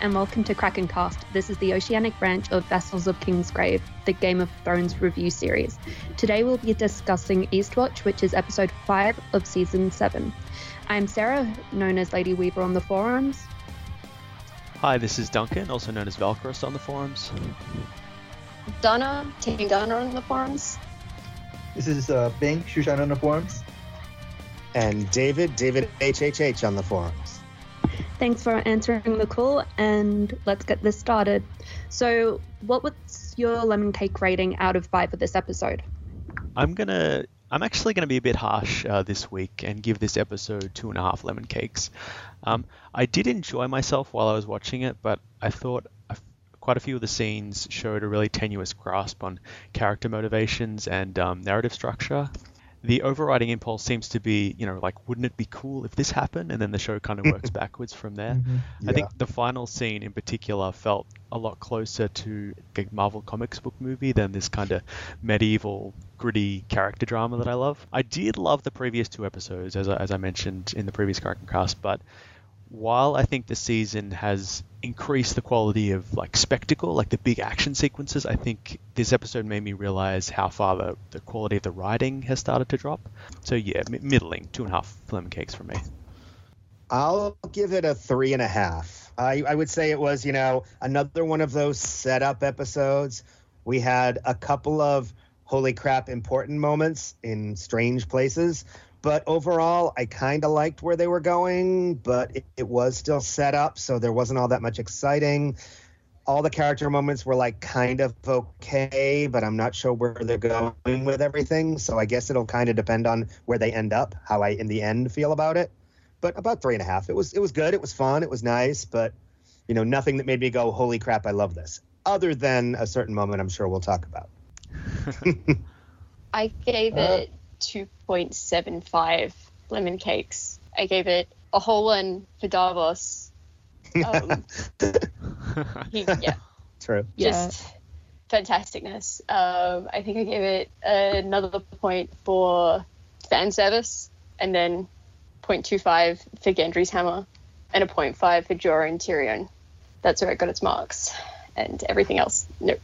G'day and welcome to Krakencast. This is the oceanic branch of Vessels of Kingsgrave, the Game of Thrones review series. Today we'll be discussing Eastwatch, which is episode 5 of season 7. I'm Sarah, known as Lady Weaver on the forums. Hi, this is Duncan, also known as Valkyros on the forums. Donna, Team Donna on the forums. This is uh, Bing, Shushan on the forums. And David, David HHH on the forums. Thanks for answering the call, and let's get this started. So, what was your lemon cake rating out of five for this episode? I'm gonna. I'm actually going to be a bit harsh uh, this week and give this episode two and a half lemon cakes. Um, I did enjoy myself while I was watching it, but I thought quite a few of the scenes showed a really tenuous grasp on character motivations and um, narrative structure the overriding impulse seems to be, you know, like, wouldn't it be cool if this happened? And then the show kind of works backwards from there. Mm-hmm. Yeah. I think the final scene in particular felt a lot closer to a Marvel Comics book movie than this kind of medieval, gritty character drama that I love. I did love the previous two episodes, as I, as I mentioned in the previous character cast, but while I think the season has increased the quality of like spectacle, like the big action sequences, I think this episode made me realize how far the, the quality of the writing has started to drop. So yeah, m- middling, two and a half lemon cakes for me. I'll give it a three and a half. I, I would say it was, you know, another one of those setup episodes. We had a couple of holy crap important moments in strange places but overall, I kind of liked where they were going, but it, it, was still set up, so there wasn't all that much exciting. All the character moments were like kind of okay, but I'm not sure where they're going with everything. So I guess it'll kind of depend on where they end up, how I in the end feel about it. But about three and a half. It was it was good. It was fun. It was nice, but you know nothing that made me go, "Holy crap, I love this." Other than a certain moment, I'm sure we'll talk about. I gave uh, it 2.75 lemon cakes. I gave it a whole one for Davos. Um, he, yeah. True. Just yeah. fantasticness. Um, I think I gave it another point for fan service, and then 0.25 for Gendry's hammer, and a 0.5 for Jorah and Tyrion. That's where it got its marks. And everything else, nope.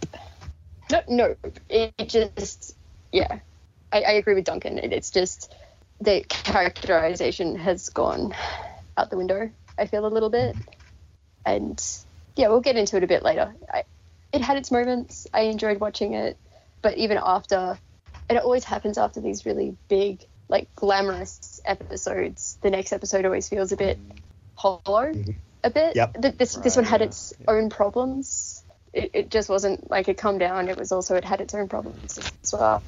No, nope. It just, yeah, I, I agree with Duncan. It, it's just the characterization has gone out the window. I feel a little bit, and yeah, we'll get into it a bit later. I, it had its moments. I enjoyed watching it, but even after, it always happens after these really big, like glamorous episodes. The next episode always feels a bit hollow, a bit. Yep. This right, this one had yeah. its yeah. own problems. It, it just wasn't like a come down. It was also it had its own problems as well.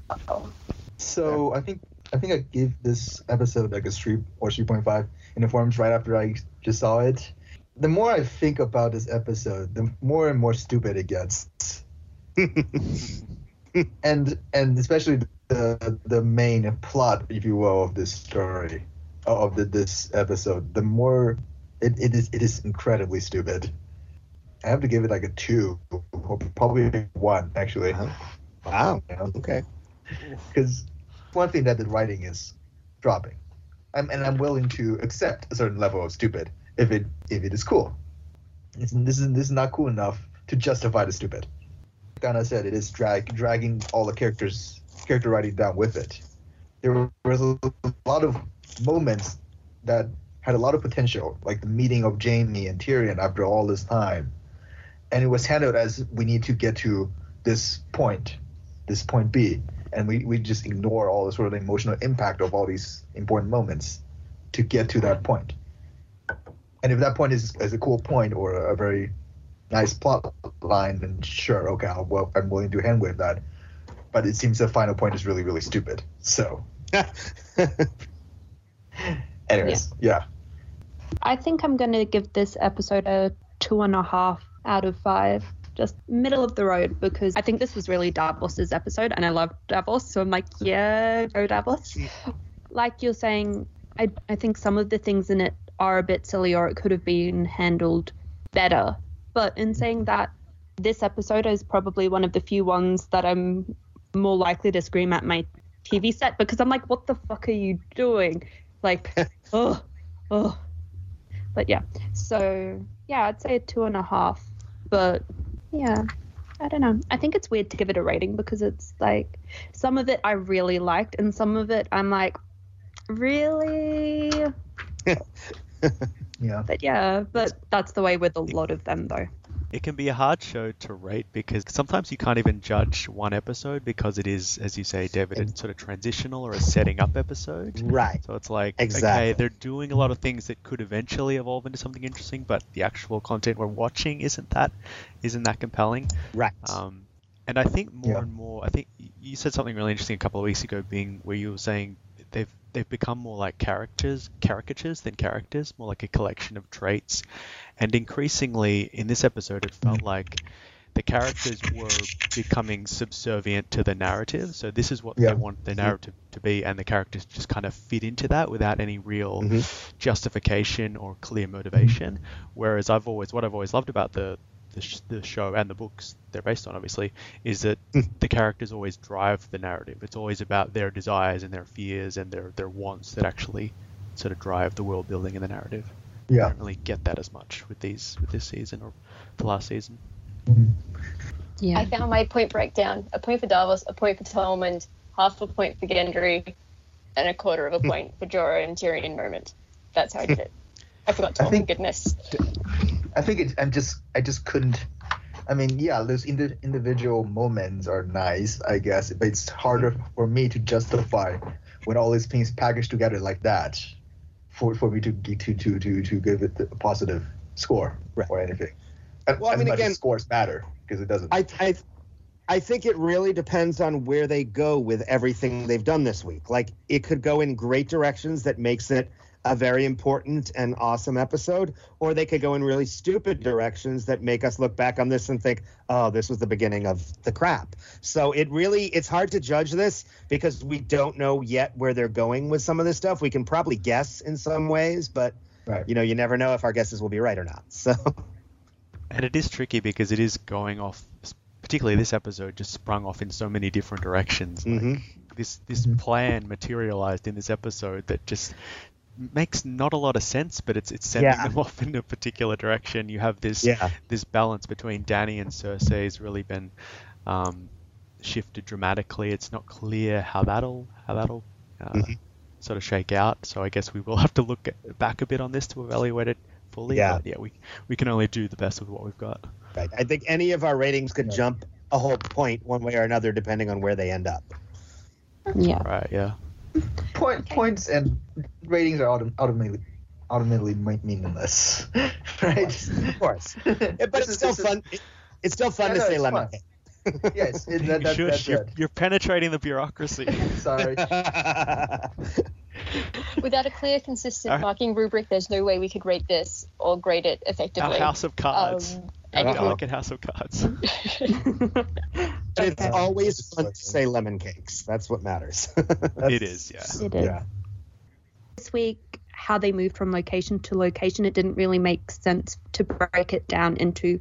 So I think I think I gave this episode like a three or three point five in the forums right after I just saw it. The more I think about this episode, the more and more stupid it gets. and and especially the the main plot, if you will, of this story, of the, this episode, the more it, it is it is incredibly stupid. I have to give it like a two, or probably one actually. Uh-huh. Wow. Okay because one thing that the writing is dropping, I'm, and I'm willing to accept a certain level of stupid if it if it is cool. It's, this is this is not cool enough to justify the stupid. Anna said, it is drag dragging all the characters character writing down with it. There was a lot of moments that had a lot of potential, like the meeting of Jaime and Tyrion after all this time, and it was handled as we need to get to this point, this point B and we, we just ignore all the sort of emotional impact of all these important moments to get to that point. And if that point is, is a cool point or a very nice plot line, then sure, okay, I'll, well, I'm willing to hand with that. But it seems the final point is really, really stupid. So, anyways, yeah. yeah. I think I'm going to give this episode a two and a half out of five just middle of the road because I think this was really Davos's episode and I love Davos. So I'm like, yeah, go Davos. like you're saying, I, I think some of the things in it are a bit silly or it could have been handled better. But in saying that, this episode is probably one of the few ones that I'm more likely to scream at my TV set because I'm like, what the fuck are you doing? Like, oh, oh. But yeah, so yeah, I'd say a two and a half. But yeah, I don't know. I think it's weird to give it a rating because it's like some of it I really liked, and some of it I'm like, really? Yeah. But yeah, but that's the way with a lot of them though. It can be a hard show to rate because sometimes you can't even judge one episode because it is, as you say, David, it's sort of transitional or a setting up episode. Right. So it's like, Exactly. okay, they're doing a lot of things that could eventually evolve into something interesting, but the actual content we're watching isn't that isn't that compelling. Right. Um, and I think more Yeah. and more, I think you said something really interesting a couple of weeks ago, Bing where you were saying they've they've become more like characters, caricatures than characters, more like a collection of traits. And increasingly, in this episode, it felt like the characters were becoming subservient to the narrative. So this is what Yeah. they want the narrative to be, and the characters just kind of fit into that without any real Mhm. justification or clear motivation. Whereas I've always, what I've always loved about the the, sh- the show and the books they're based on, obviously, is that the characters always drive the narrative. It's always about their desires and their fears and their their wants that actually sort of drive the world building and the narrative. I Yeah. don't really get that as much with these with this season or the last season. Yeah. I found my point breakdown: a point for Davos, a point for Tormund, half a point for Gendry, and a quarter of a hmm. point for Jorah and Tyrion moment. That's how I did it. I forgot I Tormund. think- Goodness. I think it, I'm just I just couldn't. I mean, yeah, those indi- individual moments are nice, I guess, but it's harder for me to justify when all these things packaged together like that, for, for me to get to to to to give it a positive score Right. or anything. Well, I mean, again- scores matter because it doesn't. I, I I think it really depends on where they go with everything they've done this week. Like it could go in great directions that makes it a very important and awesome episode, or they could go in really stupid directions that make us look back on this and think, "Oh, this was the beginning of the crap." So it really it's hard to judge this because we don't know yet where they're going with some of this stuff. We can probably guess in some ways, but Right. you know, you never know if our guesses will be right or not. So And it is tricky because it is going off, particularly this episode, just sprung off in so many different directions. Like, Mhm. this this Mhm. plan materialized in this episode that just makes not a lot of sense, but it's it's sending Yeah. them off in a particular direction. You have this yeah, this balance between Dany and Cersei has really been um, shifted dramatically. It's not clear how that'll how that'll uh, Mhm. sort of shake out. So I guess we will have to look at, back a bit on this to evaluate it fully. Yeah. But yeah, we we can only do the best with what we've got. Right. I think any of our ratings could Yeah. jump a whole point one way or another depending on where they end up. yeah. Right? Yeah. Point, Points and ratings are autom- ultimately ultimately mi- meaningless, right? Of course. Yeah, but it's is- still is- fun. it- it's still fun Yeah, to say it's lemon. Yes, it, that, that, Shush, that's you're, it. you're penetrating the bureaucracy. Sorry. Without a clear, consistent Alright. marking rubric, there's no way we could rate this or grade it Our effectively. house of cards. Um, Our and- Uh-oh. delicate house of cards. it's Okay. always It's fun to say lemon cakes. That's what matters. it is, yeah. It is. Yeah. This week, how they moved from location to location, it didn't really make sense to break it down into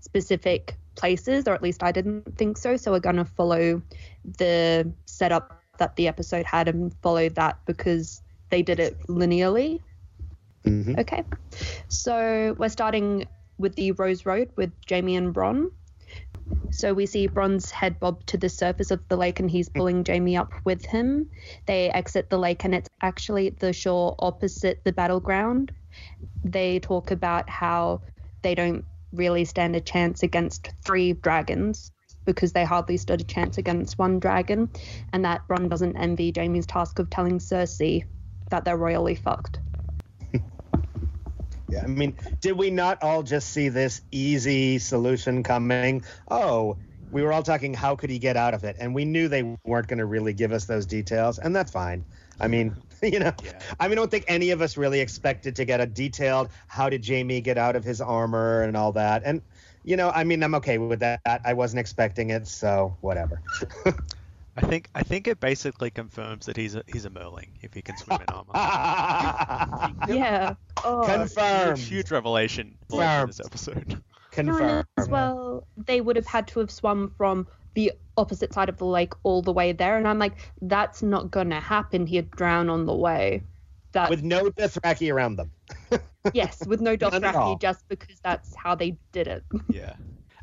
specific places, or at least I didn't think so. So we're going to follow the setup that the episode had and follow that because they did it linearly. Mhm. Okay. So we're starting with the Rose Road with Jaime and Bronn. So we see Bronn's head bob to the surface of the lake and he's pulling Jaime up with him. They exit the lake and it's actually the shore opposite the battleground. They talk about how they don't really stand a chance against three dragons because they hardly stood a chance against one dragon, and that Bronn doesn't envy Jaime's task of telling Cersei that they're royally fucked. Yeah, I mean, did we not all just see this easy solution coming? Oh, we were all talking, how could he get out of it? And we knew they weren't going to really give us those details, and that's fine. I mean, you know, Yeah. I mean, I don't think any of us really expected to get a detailed how did Jaime get out of his armor and all that. And, you know, I mean, I'm okay with that. I wasn't expecting it, so whatever. I think I think it basically confirms that he's a he's a Merling if he can swim in armor. Yeah. Oh, Confirmed. Huge revelation in Confirmed. this episode. Confirmed. as well, they would have had to have swum from the opposite side of the lake all the way there, and I'm like, that's not gonna happen. He'd drown on the way. That With no Dothraki around them. yes, with no None at. Dothraki, just because that's how they did it. Yeah.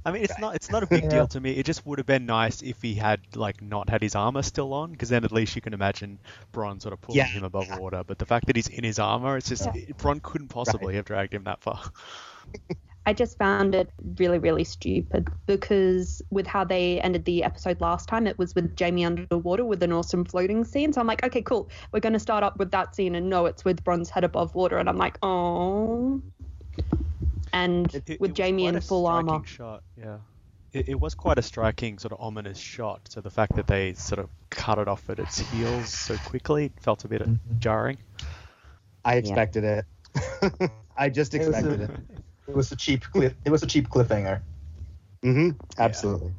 I mean, it's not it's not a big Yeah. deal to me. It just would have been nice if he had like not had his armor still on, because then at least you can imagine Bronn sort of pulling Yeah. him above water. But the fact that he's in his armor, it's just Yeah. Bronn couldn't possibly have dragged him that far. I just found it really, really stupid because with how they ended the episode last time, it was with Jaime underwater with an awesome floating scene. So I'm like, okay, cool. We're going to start up with that scene, and no, it's with Bronn's head above water. And I'm like, oh. And It- it- with it Jaime in full armor. Shot, yeah. It, it was quite a striking, sort of ominous shot. So the fact that they sort of cut it off at its heels so quickly felt a bit Mhm. jarring. I expected it. I just It was a- expected it. It was a cheap cliff. It was a cheap cliffhanger. hmm Absolutely.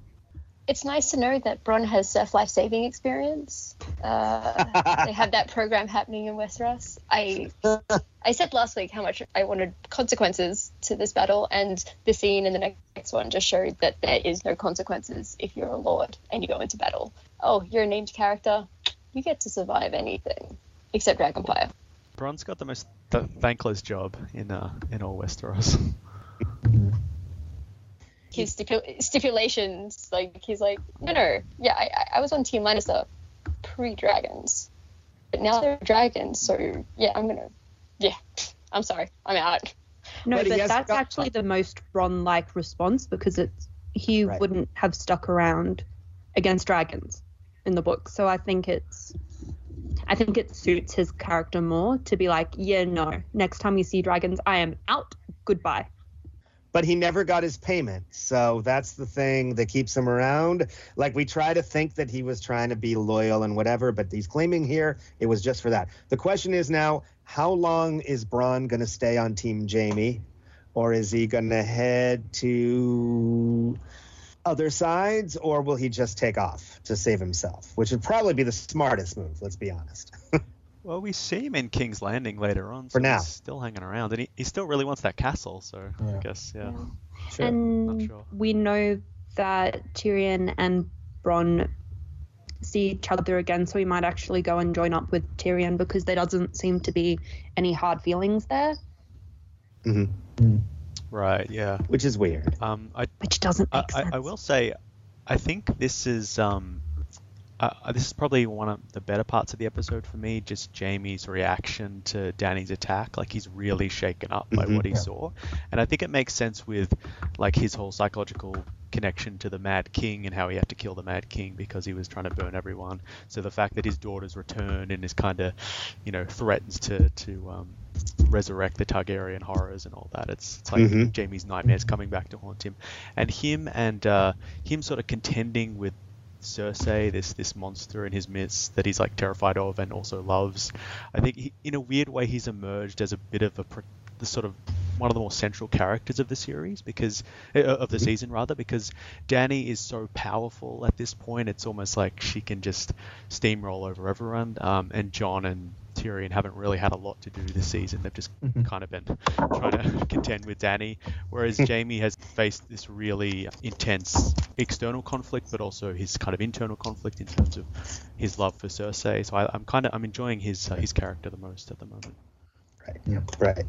It's nice to know that Bronn has surf life saving experience. Uh, they have that program happening in Westeros. I I said last week how much I wanted consequences to this battle, and the scene in the next one just showed that there is no consequences if you're a lord and you go into battle. Oh, you're a named character. You get to survive anything except Dragonfire. Bronn's got the most th- thankless job in uh, in all Westeros. His stipu- stipulations, like he's like, no, no, yeah, I, I- I was on Team Lannister pre-dragons, but now they're dragons, so yeah, I'm gonna, yeah, I'm sorry, I'm out. No, But he but that's got- actually the most Bronn-like response because it's he Right. wouldn't have stuck around against dragons in the book. So I think it's I think it suits his character more to be like, yeah, no, next time you see dragons, I am out. Goodbye. But he never got his payment. So that's the thing that keeps him around. Like we try to think that he was trying to be loyal and whatever, but he's claiming here it was just for that. The question is now, how long is Bronn going to stay on Team Jaime, or is he going to head to other sides, or will he just take off to save himself? Which would probably be the smartest move. Let's be honest. Well, we see him in King's Landing later on. For so now. he's still hanging around, and he, he still really wants that castle. So Yeah. I guess yeah. Sure. and sure. we know that Tyrion and Bronn see each other again, so he might actually go and join up with Tyrion because there doesn't seem to be any hard feelings there, Mm-hmm. Right. Yeah. Which is weird. Um. I which doesn't I, make I, sense. I will say, I think this is um, uh, uh, this is probably one of the better parts of the episode for me. Just Jaime's reaction to Dany's attack, like he's really shaken up by what he Yeah. saw, and I think it makes sense with like his whole psychological connection to the Mad King and how he had to kill the Mad King because he was trying to burn everyone. So the fact that his daughter's returned and is kind of, you know, threatens to to um, resurrect the Targaryen horrors and all that. It's, it's like Mhm. Jaime's nightmares coming back to haunt him, and him and uh, him sort of contending with Cersei, this this monster in his midst that he's like terrified of and also loves. I think he, in a weird way he's emerged as a bit of a the sort of one of the more central characters of the series because uh, of the Mhm. season rather because Dany is so powerful at this point it's almost like she can just steamroll over everyone um, and Jon and Tyrion haven't really had a lot to do this season they've just Mhm. kind of been trying to contend with Dany whereas Jaime has faced this really intense external conflict but also his kind of internal conflict in terms of his love for Cersei so I, I'm kind of I'm enjoying his uh, his character the most at the moment Right. Yeah. Right.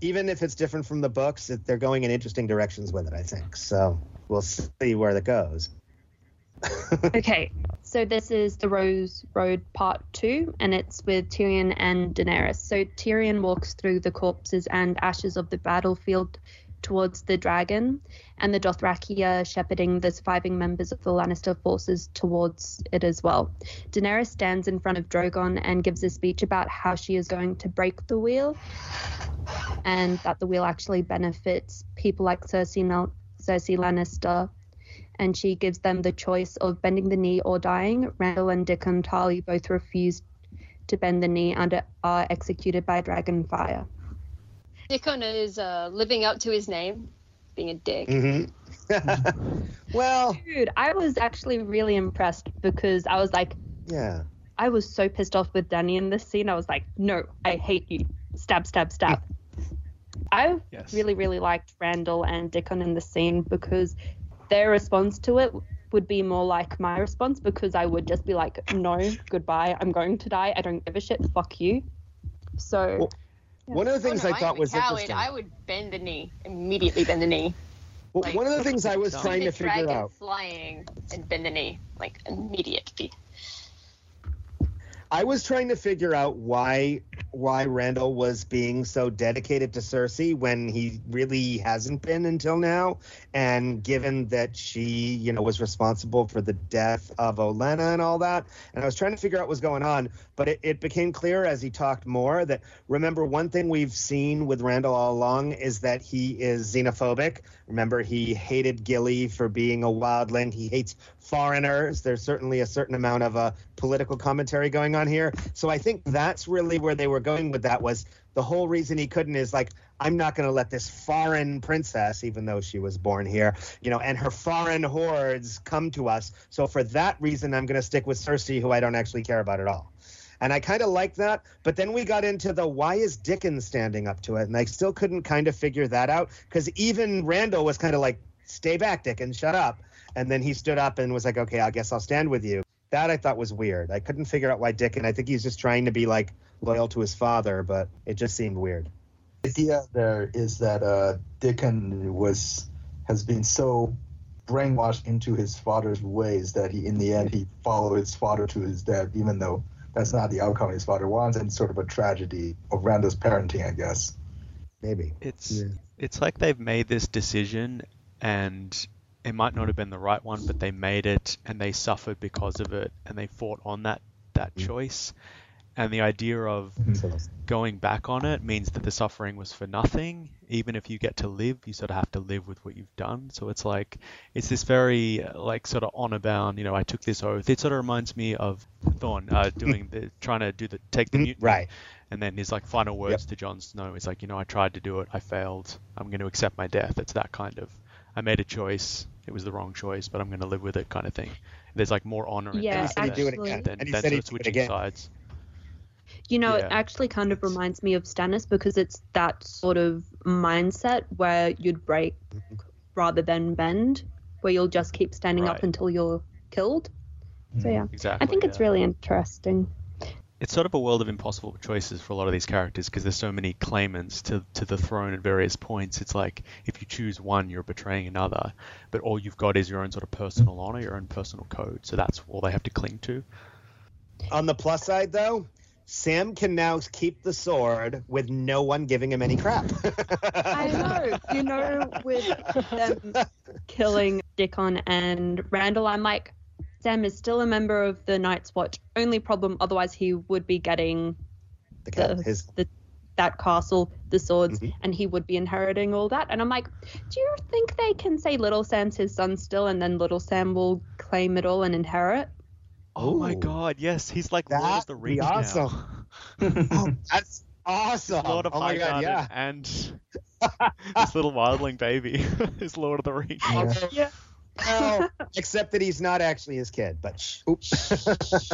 Even if it's different from the books, they're going in interesting directions with it, I think. So we'll see where that goes. Okay, so this is the Rose Road Part 2, and it's with Tyrion and Daenerys. So Tyrion walks through the corpses and ashes of the battlefield towards the dragon, and the Dothraki are shepherding the surviving members of the Lannister forces towards it as well. Daenerys stands in front of Drogon and gives a speech about how she is going to break the wheel, and that the wheel actually benefits people like Cersei, Cersei Lannister and she gives them the choice of bending the knee or dying. Randyll and Dickon Tarly both refuse to bend the knee and are executed by Dragonfire. Dickon is uh, living up to his name, being a dick. hmm well, Dude, I was actually really impressed because I was like, yeah. I was so pissed off with Dany in this scene. I was like, no, I hate you. Stab, stab, stab. I Yes. really, really liked Randyll and Dickon in the scene because their response to it would be more like my response because I would just be like, no, goodbye. I'm going to die. I don't give a shit. Fuck you. So Well, One of the things Oh, no, I thought was a coward. interesting. I would bend the knee immediately. Bend the knee. Well, like- one of the things I was trying to the figure dragon out. flying and bend the knee like immediately. I was trying to figure out why why Randyll was being so dedicated to Cersei when he really hasn't been until now, and given that she, you know, was responsible for the death of Olenna and all that, and I was trying to figure out what was going on, but it, it became clear as he talked more that remember one thing we've seen with Randyll all along is that he is xenophobic. Remember, he hated Gilly for being a wildling. He hates foreigners. There's certainly a certain amount of uh, political commentary going on here. So I think that's really where they were going with that was the whole reason he couldn't is like I'm not going to let this foreign princess, even though she was born here, you know, and her foreign hordes come to us. So for that reason, I'm going to stick with Cersei, who I don't actually care about at all. And I kind of like that. But then we got into the why is Dickon standing up to it? And I still couldn't kind of figure that out because even Randyll was kind of like, stay back, Dickon, shut up. And then he stood up and was like, okay, I guess I'll stand with you. That I thought was weird. I couldn't figure out why Dickon, I think he's just trying to be like loyal to his father, but it just seemed weird. The idea there is that uh, Dickon was has been so brainwashed into his father's ways that he, in the end, he followed his father to his death, even though that's not the outcome his father wants, and sort of a tragedy of Randyll's parenting, I guess. Maybe. It's Yeah. it's like they've made this decision and it might not have been the right one, but they made it and they suffered because of it and they fought on that that Mm. choice. And the idea of going back on it means that the suffering was for nothing. Even if you get to live, you sort of have to live with what you've done. So it's like it's this very like sort of honor bound. You know, I took this oath. It sort of reminds me of Thorne uh, doing the trying to do the take the Mhm, mutiny. right. And then his like final words to Jon Snow is like, you know, I tried to do it, I failed. I'm going to accept my death. It's that kind of. I made a choice. It was the wrong choice, but I'm going to live with it, kind of thing. There's like more honor in Yeah, And he said he'd do it actually- than, And he than said sort he'd of switching again. sides. You know, it actually kind of reminds me of Stannis because it's that sort of mindset where you'd break mm-hmm. rather than bend, where you'll just keep standing up until you're killed. So mm-hmm. yeah, Exactly. I think it's yeah. really interesting. it's sort of a world of impossible choices for a lot of these characters because there's so many claimants to, to the throne at various points. It's like if you choose one, you're betraying another, but all you've got is your own sort of personal honor, your own personal code. So that's all they have to cling to. On the plus side, though, Sam can now keep the sword with no one giving him any crap. I know. You know, with them killing Dickon and Randyll, I'm like, Sam is still a member of the Night's Watch. Only problem, otherwise he would be getting The cat- the, his the that castle, the swords, Mhm. and he would be inheriting all that. And I'm like, do you think they can say Little Sam's his son still, and then Little Sam will claim it all and inherit? Oh my god, yes, he's like Lord of the be Rings awesome. now. oh, that's awesome. Lord of oh my god, yeah. and this little wildling baby is Lord of the Rings. Yeah. Yeah. Well, except that he's not actually his kid, but shh. Oops. That's,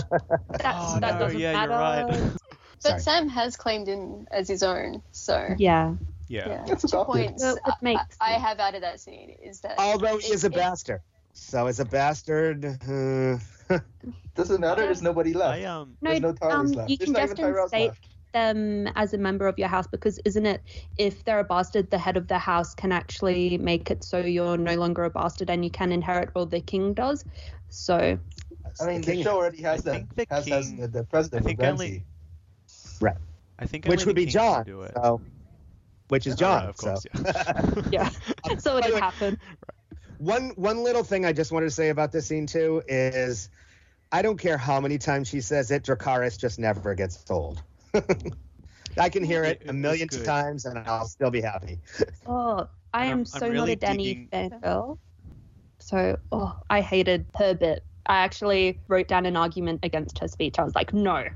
Oh, that no, doesn't yeah, you're matter. right. But Sorry. Sam has claimed him as his own, so Yeah. Yeah. yeah. That's Two adopted. points Well, it I, makes I sense. have out of that scene is that Although he is a it- bastard. So as a bastard, uh, Doesn't matter. There's nobody left. I um No, There's no Tyrese um, left. you There's can not just even instate them as a member of your house because isn't it if they're a bastard, the head of the house can actually make it so you're no longer a bastard and you can inherit all the king does. So I mean, the king- the show already has I that. think the has, has king- the, the president I think of only- Ramsay. I think which only would the be king Jon. can do it. So, which is Oh, Jon. yeah, of course, so. yeah. yeah, so it By the did happen. One one little thing I just wanted to say about this scene too is I don't care how many times she says it, Dracarys just never gets told. I can hear it It- it a million times and I'll still be happy. Oh, I am I'm- so I'm not a Dany digging- fangirl. So, oh, I hated her bit. I actually wrote down an argument against her speech. I was like, no,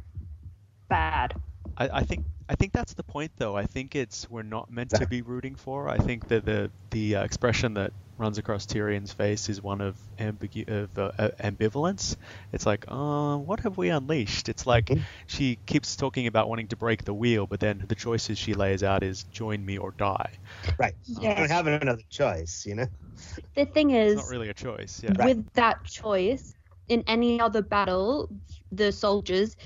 bad. I, I think I think that's the point, though. I think it's we're not meant to be rooting for. I think that the the uh, expression that runs across Tyrion's face is one of ambigu- of uh, uh, ambivalence. It's like, uh, what have we unleashed? It's like Mhm. she keeps talking about wanting to break the wheel, but then the choices she lays out is join me or die. Right. You Yeah. don't have another choice, you know? The thing It's is, not really a choice. Yeah. With that choice, in any other battle, the soldiers,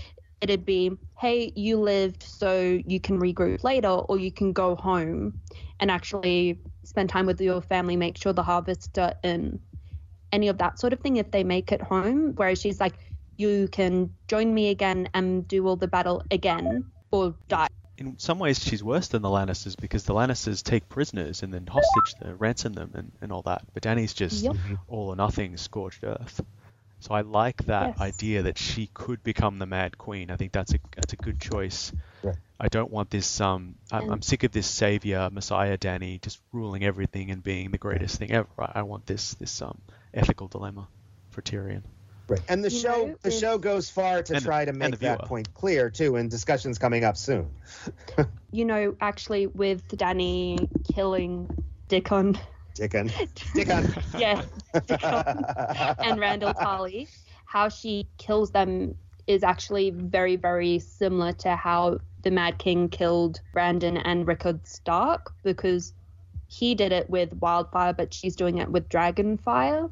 it'd be, hey, you lived so you can regroup later, or you can go home and actually spend time with your family, make sure the harvests are in, any of that sort of thing if they make it home. Whereas she's like, you can join me again and do all the battle again or die. In some ways, she's worse than the Lannisters because the Lannisters take prisoners and then hostage them, ransom them, and, and all that. But Dany's just Yep. Mm-hmm. all or nothing, scorched earth. So I like that Yes. idea that she could become the Mad Queen. I think that's a that's a good choice. Right. I don't want this. Um, I'm, I'm sick of this savior Messiah Dany just ruling everything and being the greatest thing ever. I, I want this this um ethical dilemma for Tyrion. Right. And the You show know, the show goes far to And the- try to make that point clear too in discussions coming up soon. You know, actually, with Dany killing Dickon, Dickon. Dickon. yeah, Dickon and Randyll Tarly, how she kills them is actually very, very similar to how the Mad King killed Brandon and Rickard Stark because he did it with wildfire, but she's doing it with dragonfire.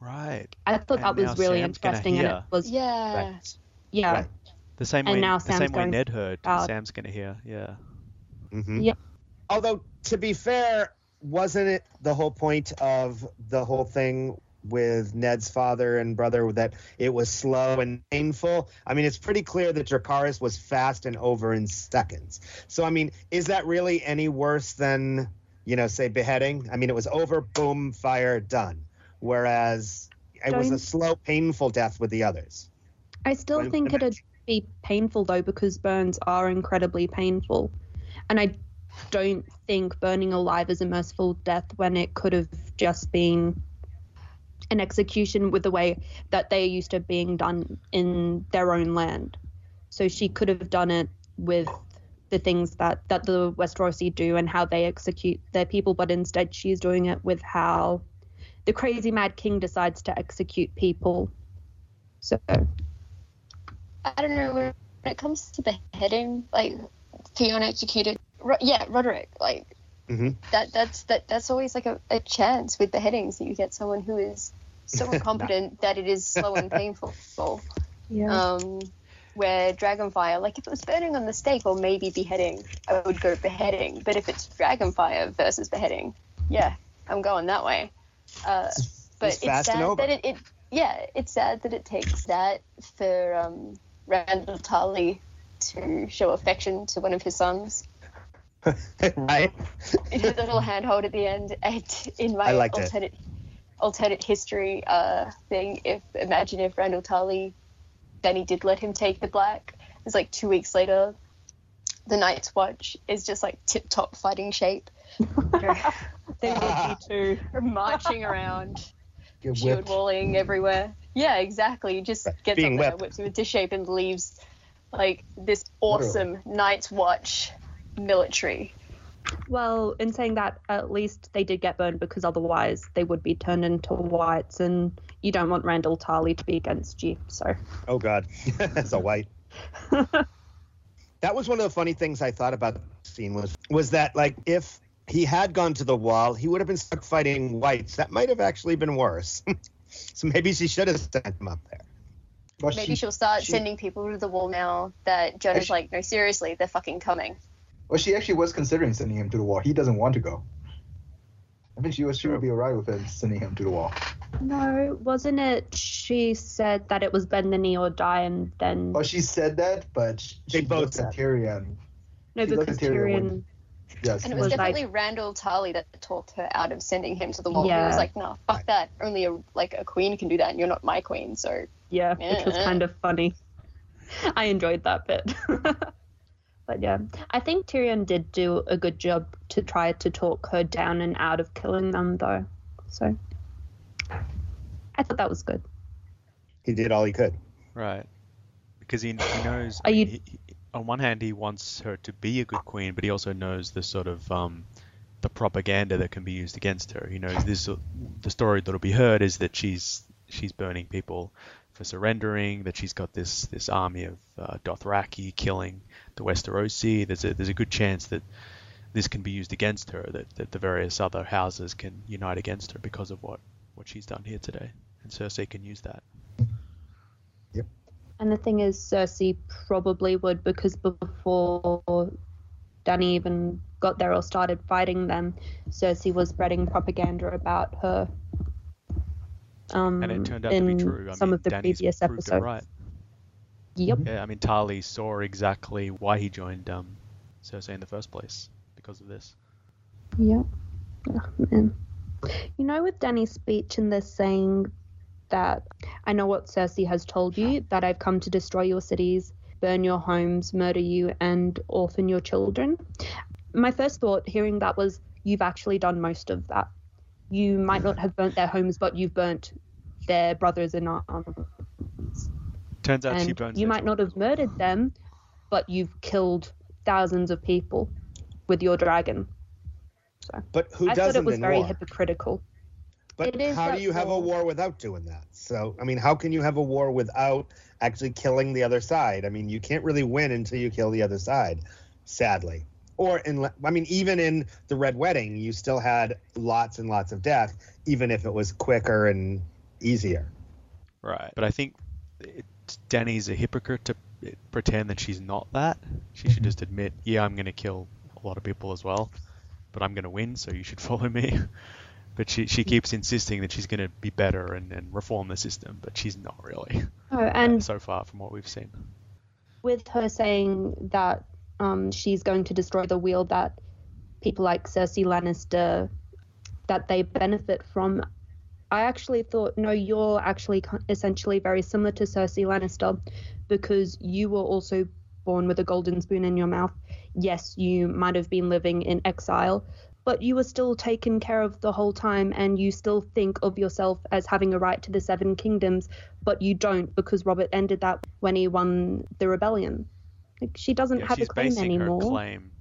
Right. I thought And that was really Sam's interesting, and it was Yeah. Right. yeah. Right. The same And way now the Sam's same way Ned heard. out. Sam's gonna hear. Yeah. Mhm. Yep. Although to be fair, wasn't it the whole point of the whole thing with Ned's father and brother that it was slow and painful? I mean, it's pretty clear that Dracarys was fast and over in seconds. So I mean, is that really any worse than you know, say beheading? I mean, it was over, boom, fire, done. Whereas it was a slow, painful death with the others. I still think it'd be painful though because burns are incredibly painful, and I don't think burning alive is a merciful death when it could have just been an execution with the way that they are used to being done in their own land. So she could have done it with the things that that the Westerosi do and how they execute their people, but instead she's doing it with how the crazy mad king decides to execute people. So I don't know when it comes to beheading, like Theon executed. Ro- yeah, Rodrik. Like Mhm. that. That's that. That's always like a, a chance with the headings that you get someone who is so incompetent that it is slow and painful. yeah. Um, where Dragonfire, like if it was burning on the stake or maybe beheading, I would go beheading. But if it's Dragonfire versus beheading, yeah, I'm going that way. Uh, but It's it's, fast and sad over. that it, it, yeah, it's sad that it takes that for um, Randyll Tarly to show affection to one of his sons. right? It had a little handhold at the end. And in my I liked it. alternate alternate history uh, thing, if imagine if Randyll Tarly, then he did let him take the black. It's like two weeks later, the Night's Watch is just like tip top fighting shape, They would be too. marching around, shield walling everywhere. Yeah, exactly. Just Right, gets being up there, whipped. whips him into shape, and leaves like this awesome Night's Watch military. Well, in saying that, at least they did get burned because otherwise they would be turned into whites, and you don't want Randyll Tarly to be against you. So, Oh God, as a white. that was one of the funny things I thought about the scene was was that like if he had gone to the wall, he would have been stuck fighting whites. That might have actually been worse. so maybe she should have sent him up there. But Maybe she, she'll start she- sending people to the wall now that Jonah's Actually- like, no, seriously, they're fucking coming. Well, she actually was considering sending him to the wall. He doesn't want to go. I think she was she would be alright with him sending him to the wall. no, wasn't it? She said that it was bend the knee or die, and then Well, she said that, but she They both said. Tyrion. no, she because Tyrion Tyrion. when- Yes. And it was, Was like- definitely Randyll Tarly that talked her out of sending him to the wall. Yeah. He Yeah. was like, no, fuck that. Only a like a queen can do that, and you're not my queen. So Yeah, which was kind of funny. I enjoyed that bit. but yeah, I think Tyrion did do a good job to try to talk her down and out of killing them, though. So I thought that was good. He did all he could. Right. Because he, he knows. Are you- he- he- on one hand, he wants her to be a good queen, but he also knows the sort of um, the propaganda that can be used against her. He knows this. The story that'll be heard is that she's she's burning people for surrendering. That she's got this this army of uh, Dothraki killing the Westerosi. There's a there's a good chance that this can be used against her. That, that the various other houses can unite against her because of what what she's done here today, and Cersei can use that. Yep. And the thing is, Cersei probably would because before Dany even got there or started fighting them, Cersei was spreading propaganda about her. Um, and it turned out in to be true. I some mean, of the Dany's previous episodes. right. Yep. Yeah, I mean, Tarly saw exactly why he joined um, Cersei in the first place because of this. Yep. Oh, man. You know, with Dany's speech and this saying that I know what Cersei has told you, that I've come to destroy your cities, burn your homes, murder you, and orphan your children. My first thought hearing that was, you've actually done most of that. You might not have burnt their homes, but you've burnt their brothers in arms. Turns out she burns you might not children. have murdered them, but you've killed thousands of people with your dragon. But who I doesn't I thought it was very war? hypocritical. But It is how do that you have a war. war without doing that? So, I mean, how can you have a war without actually killing the other side? I mean, you can't really win until you kill the other side, sadly. Or in, I mean, even in the Red Wedding, you still had lots and lots of death, even if it was quicker and easier. Right. But I think it, Dany's a hypocrite to pretend that she's not that. She should just admit, yeah, I'm going to kill a lot of people as well, but I'm going to win, so you should follow me. But she, she keeps insisting that she's going to be better and, and reform the system, but she's not really Oh, uh, and so far from what we've seen. with her saying that um, she's going to destroy the wheel that people like Cersei Lannister that they benefit from. I actually thought, no, you're actually essentially very similar to Cersei Lannister because you were also born with a golden spoon in your mouth. Yes, you might have been living in exile, but you were still taken care of the whole time and you still think of yourself as having a right to the seven kingdoms, but you don't because Robert ended that when he won the rebellion. Like, she doesn't Yeah, have a claim basing anymore. her claim,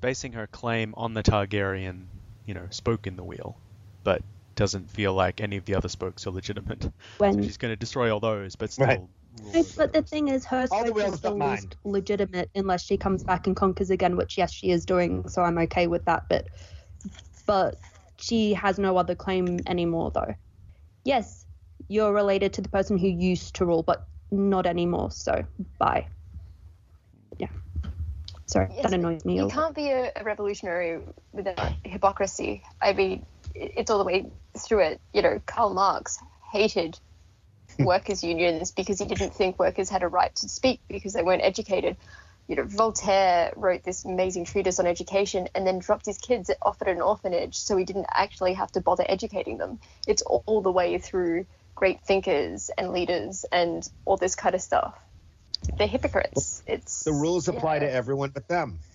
basing her claim on the Targaryen, you know, spoke in the wheel, but doesn't feel like any of the other spokes are legitimate. So she's going to destroy all those, but still. Right. rule No, but the thing is, her All the spoke is but still least legitimate unless she comes back and conquers again, which yes, she is doing. So I'm okay with that. But but she has no other claim anymore, though. Yes, you're related to the person who used to rule, but not anymore. So bye. Yeah. Sorry, Yes, that annoys me. You can't be a, a revolutionary without hypocrisy. I mean, it's all the way through it. You know, Karl Marx hated hmm. workers' unions because he didn't think workers had a right to speak because they weren't educated. You know, Voltaire wrote this amazing treatise on education and then dropped his kids off at an orphanage so he didn't actually have to bother educating them. It's all the way through great thinkers and leaders and all this kind of stuff. They're hypocrites. It's The rules apply yeah. to everyone but them.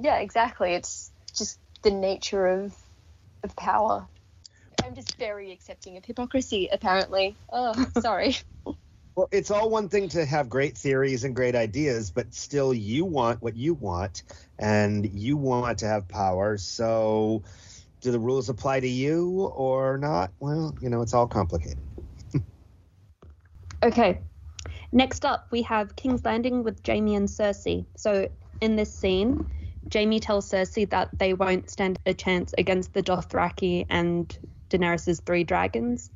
Yeah, exactly. It's just the nature of of power. I'm just very accepting of hypocrisy, apparently. Oh, sorry. Well, it's all one thing to have great theories and great ideas, but still you want what you want and you want to have power. So do the rules apply to you or not? Well, you know, it's all complicated. Okay. Next up, we have King's Landing with Jaime and Cersei. So, in this scene, Jaime tells Cersei that they won't stand a chance against the Dothraki and Daenerys' three dragons.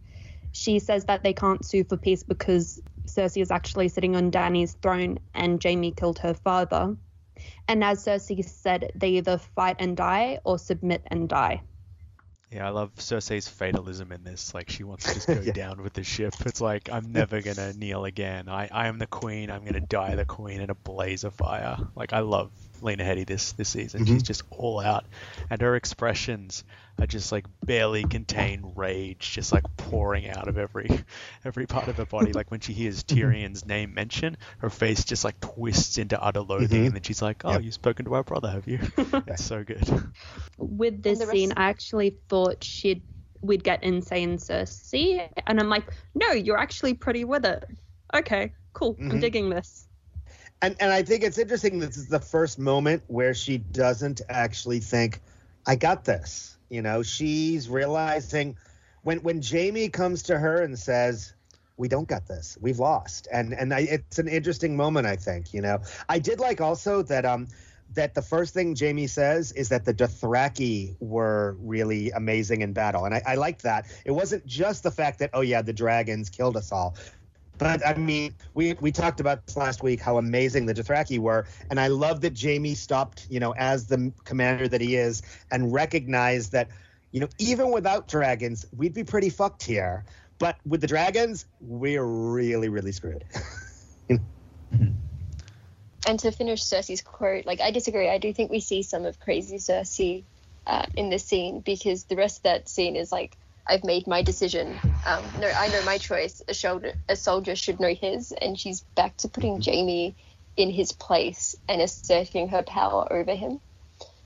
She says that they can't sue for peace because Cersei is actually sitting on Dany's throne and Jaime killed her father. And as Cersei said, they either fight and die or submit and die. Yeah, I love Cersei's fatalism in this. Like she wants to just go Yeah. down with the ship. It's like I'm never gonna kneel again. I, I am the queen. I'm gonna die the queen in a blaze of fire. Like I love Lena Headey this this season. She's just all out, and her expressions are just like barely contain rage, just like pouring out of every every part of her body. Like when she hears Tyrion's name mentioned, her face just like twists into utter loathing, Mhm. and then she's like, "Oh, Yep. you've spoken to our brother, have you?" it's so good. with this the rest- scene, I actually thought she'd we'd get insane Cersei, and I'm like, no, you're actually pretty with it. Okay, cool. I'm Mhm. digging this. And and I think it's interesting this is the first moment where she doesn't actually think, I got this. You know, she's realizing when when Jaime comes to her and says, We don't got this. We've lost. And and I, it's an interesting moment, I think, you know. I did like also that um that the first thing Jaime says is that the Dothraki were really amazing in battle. And I, I liked that. It wasn't just the fact that, oh yeah, the dragons killed us all But I mean, we we talked about this last week how amazing the Dothraki were, and I love that Jaime stopped, you know, as the commander that he is, and recognized that, you know, even without dragons, we'd be pretty fucked here. But with the dragons, we're really, really screwed. And to finish Cersei's quote, like I disagree. I do think we see some of crazy Cersei uh, in this scene because the rest of that scene is like I've made my decision. Um, no, I know my choice. A soldier, a soldier should know his, and she's back to putting Jaime in his place and asserting her power over him.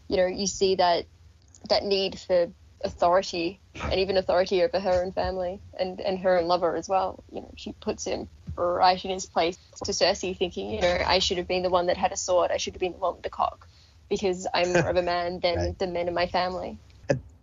You know, you see that that need for authority and even authority over her own family and and her own lover as well. You know, she puts him right in his place to Cersei, thinking, you know, I should have been the one that had a sword. I should have been the one with the cock because I'm more of a man than Right. the men in my family.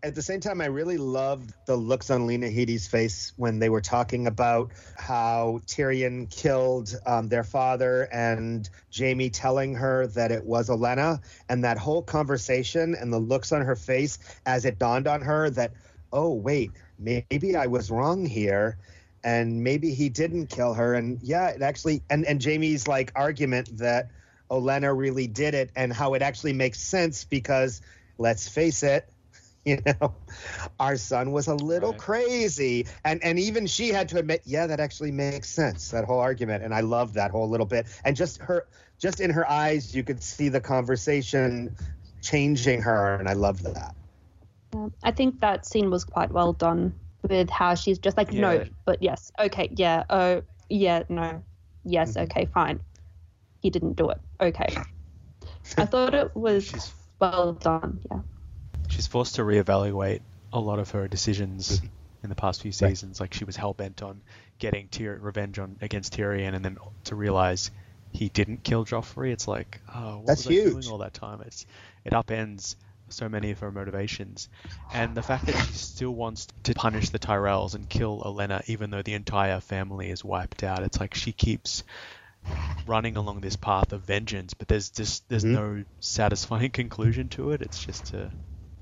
At, the same time, I really loved the looks on Lena Headey's face when they were talking about how Tyrion killed um, their father and Jaime telling her that it was Olenna, and that whole conversation and the looks on her face as it dawned on her that, oh, wait, maybe I was wrong here. And maybe he didn't kill her. And yeah, it actually, and, and Jaime's like argument that Olenna really did it and how it actually makes sense because let's face it, you know our son was a little Right. crazy and and even she had to admit yeah that actually makes sense that whole argument and i love that whole little bit and just her just in her eyes you could see the conversation changing her and i love that Um, I think that scene was quite well done with how she's just like, Yeah. no, but yes, okay, yeah, oh, yeah, no, yes, Mm-hmm. okay, fine. He didn't do it. Okay. I thought it was She's well done. Yeah. She's forced to reevaluate a lot of her decisions in the past few Right. seasons. Like she was hell bent on getting Tyr- revenge on against Tyrion, and then to realize he didn't kill Joffrey. It's like, oh, what That's was I doing all that time? It's it upends so many of her motivations, and the fact that she still wants to punish the Tyrells and kill Olenna, even though the entire family is wiped out. It's like she keeps running along this path of vengeance, but there's just there's Mhm. no satisfying conclusion to it. It's just a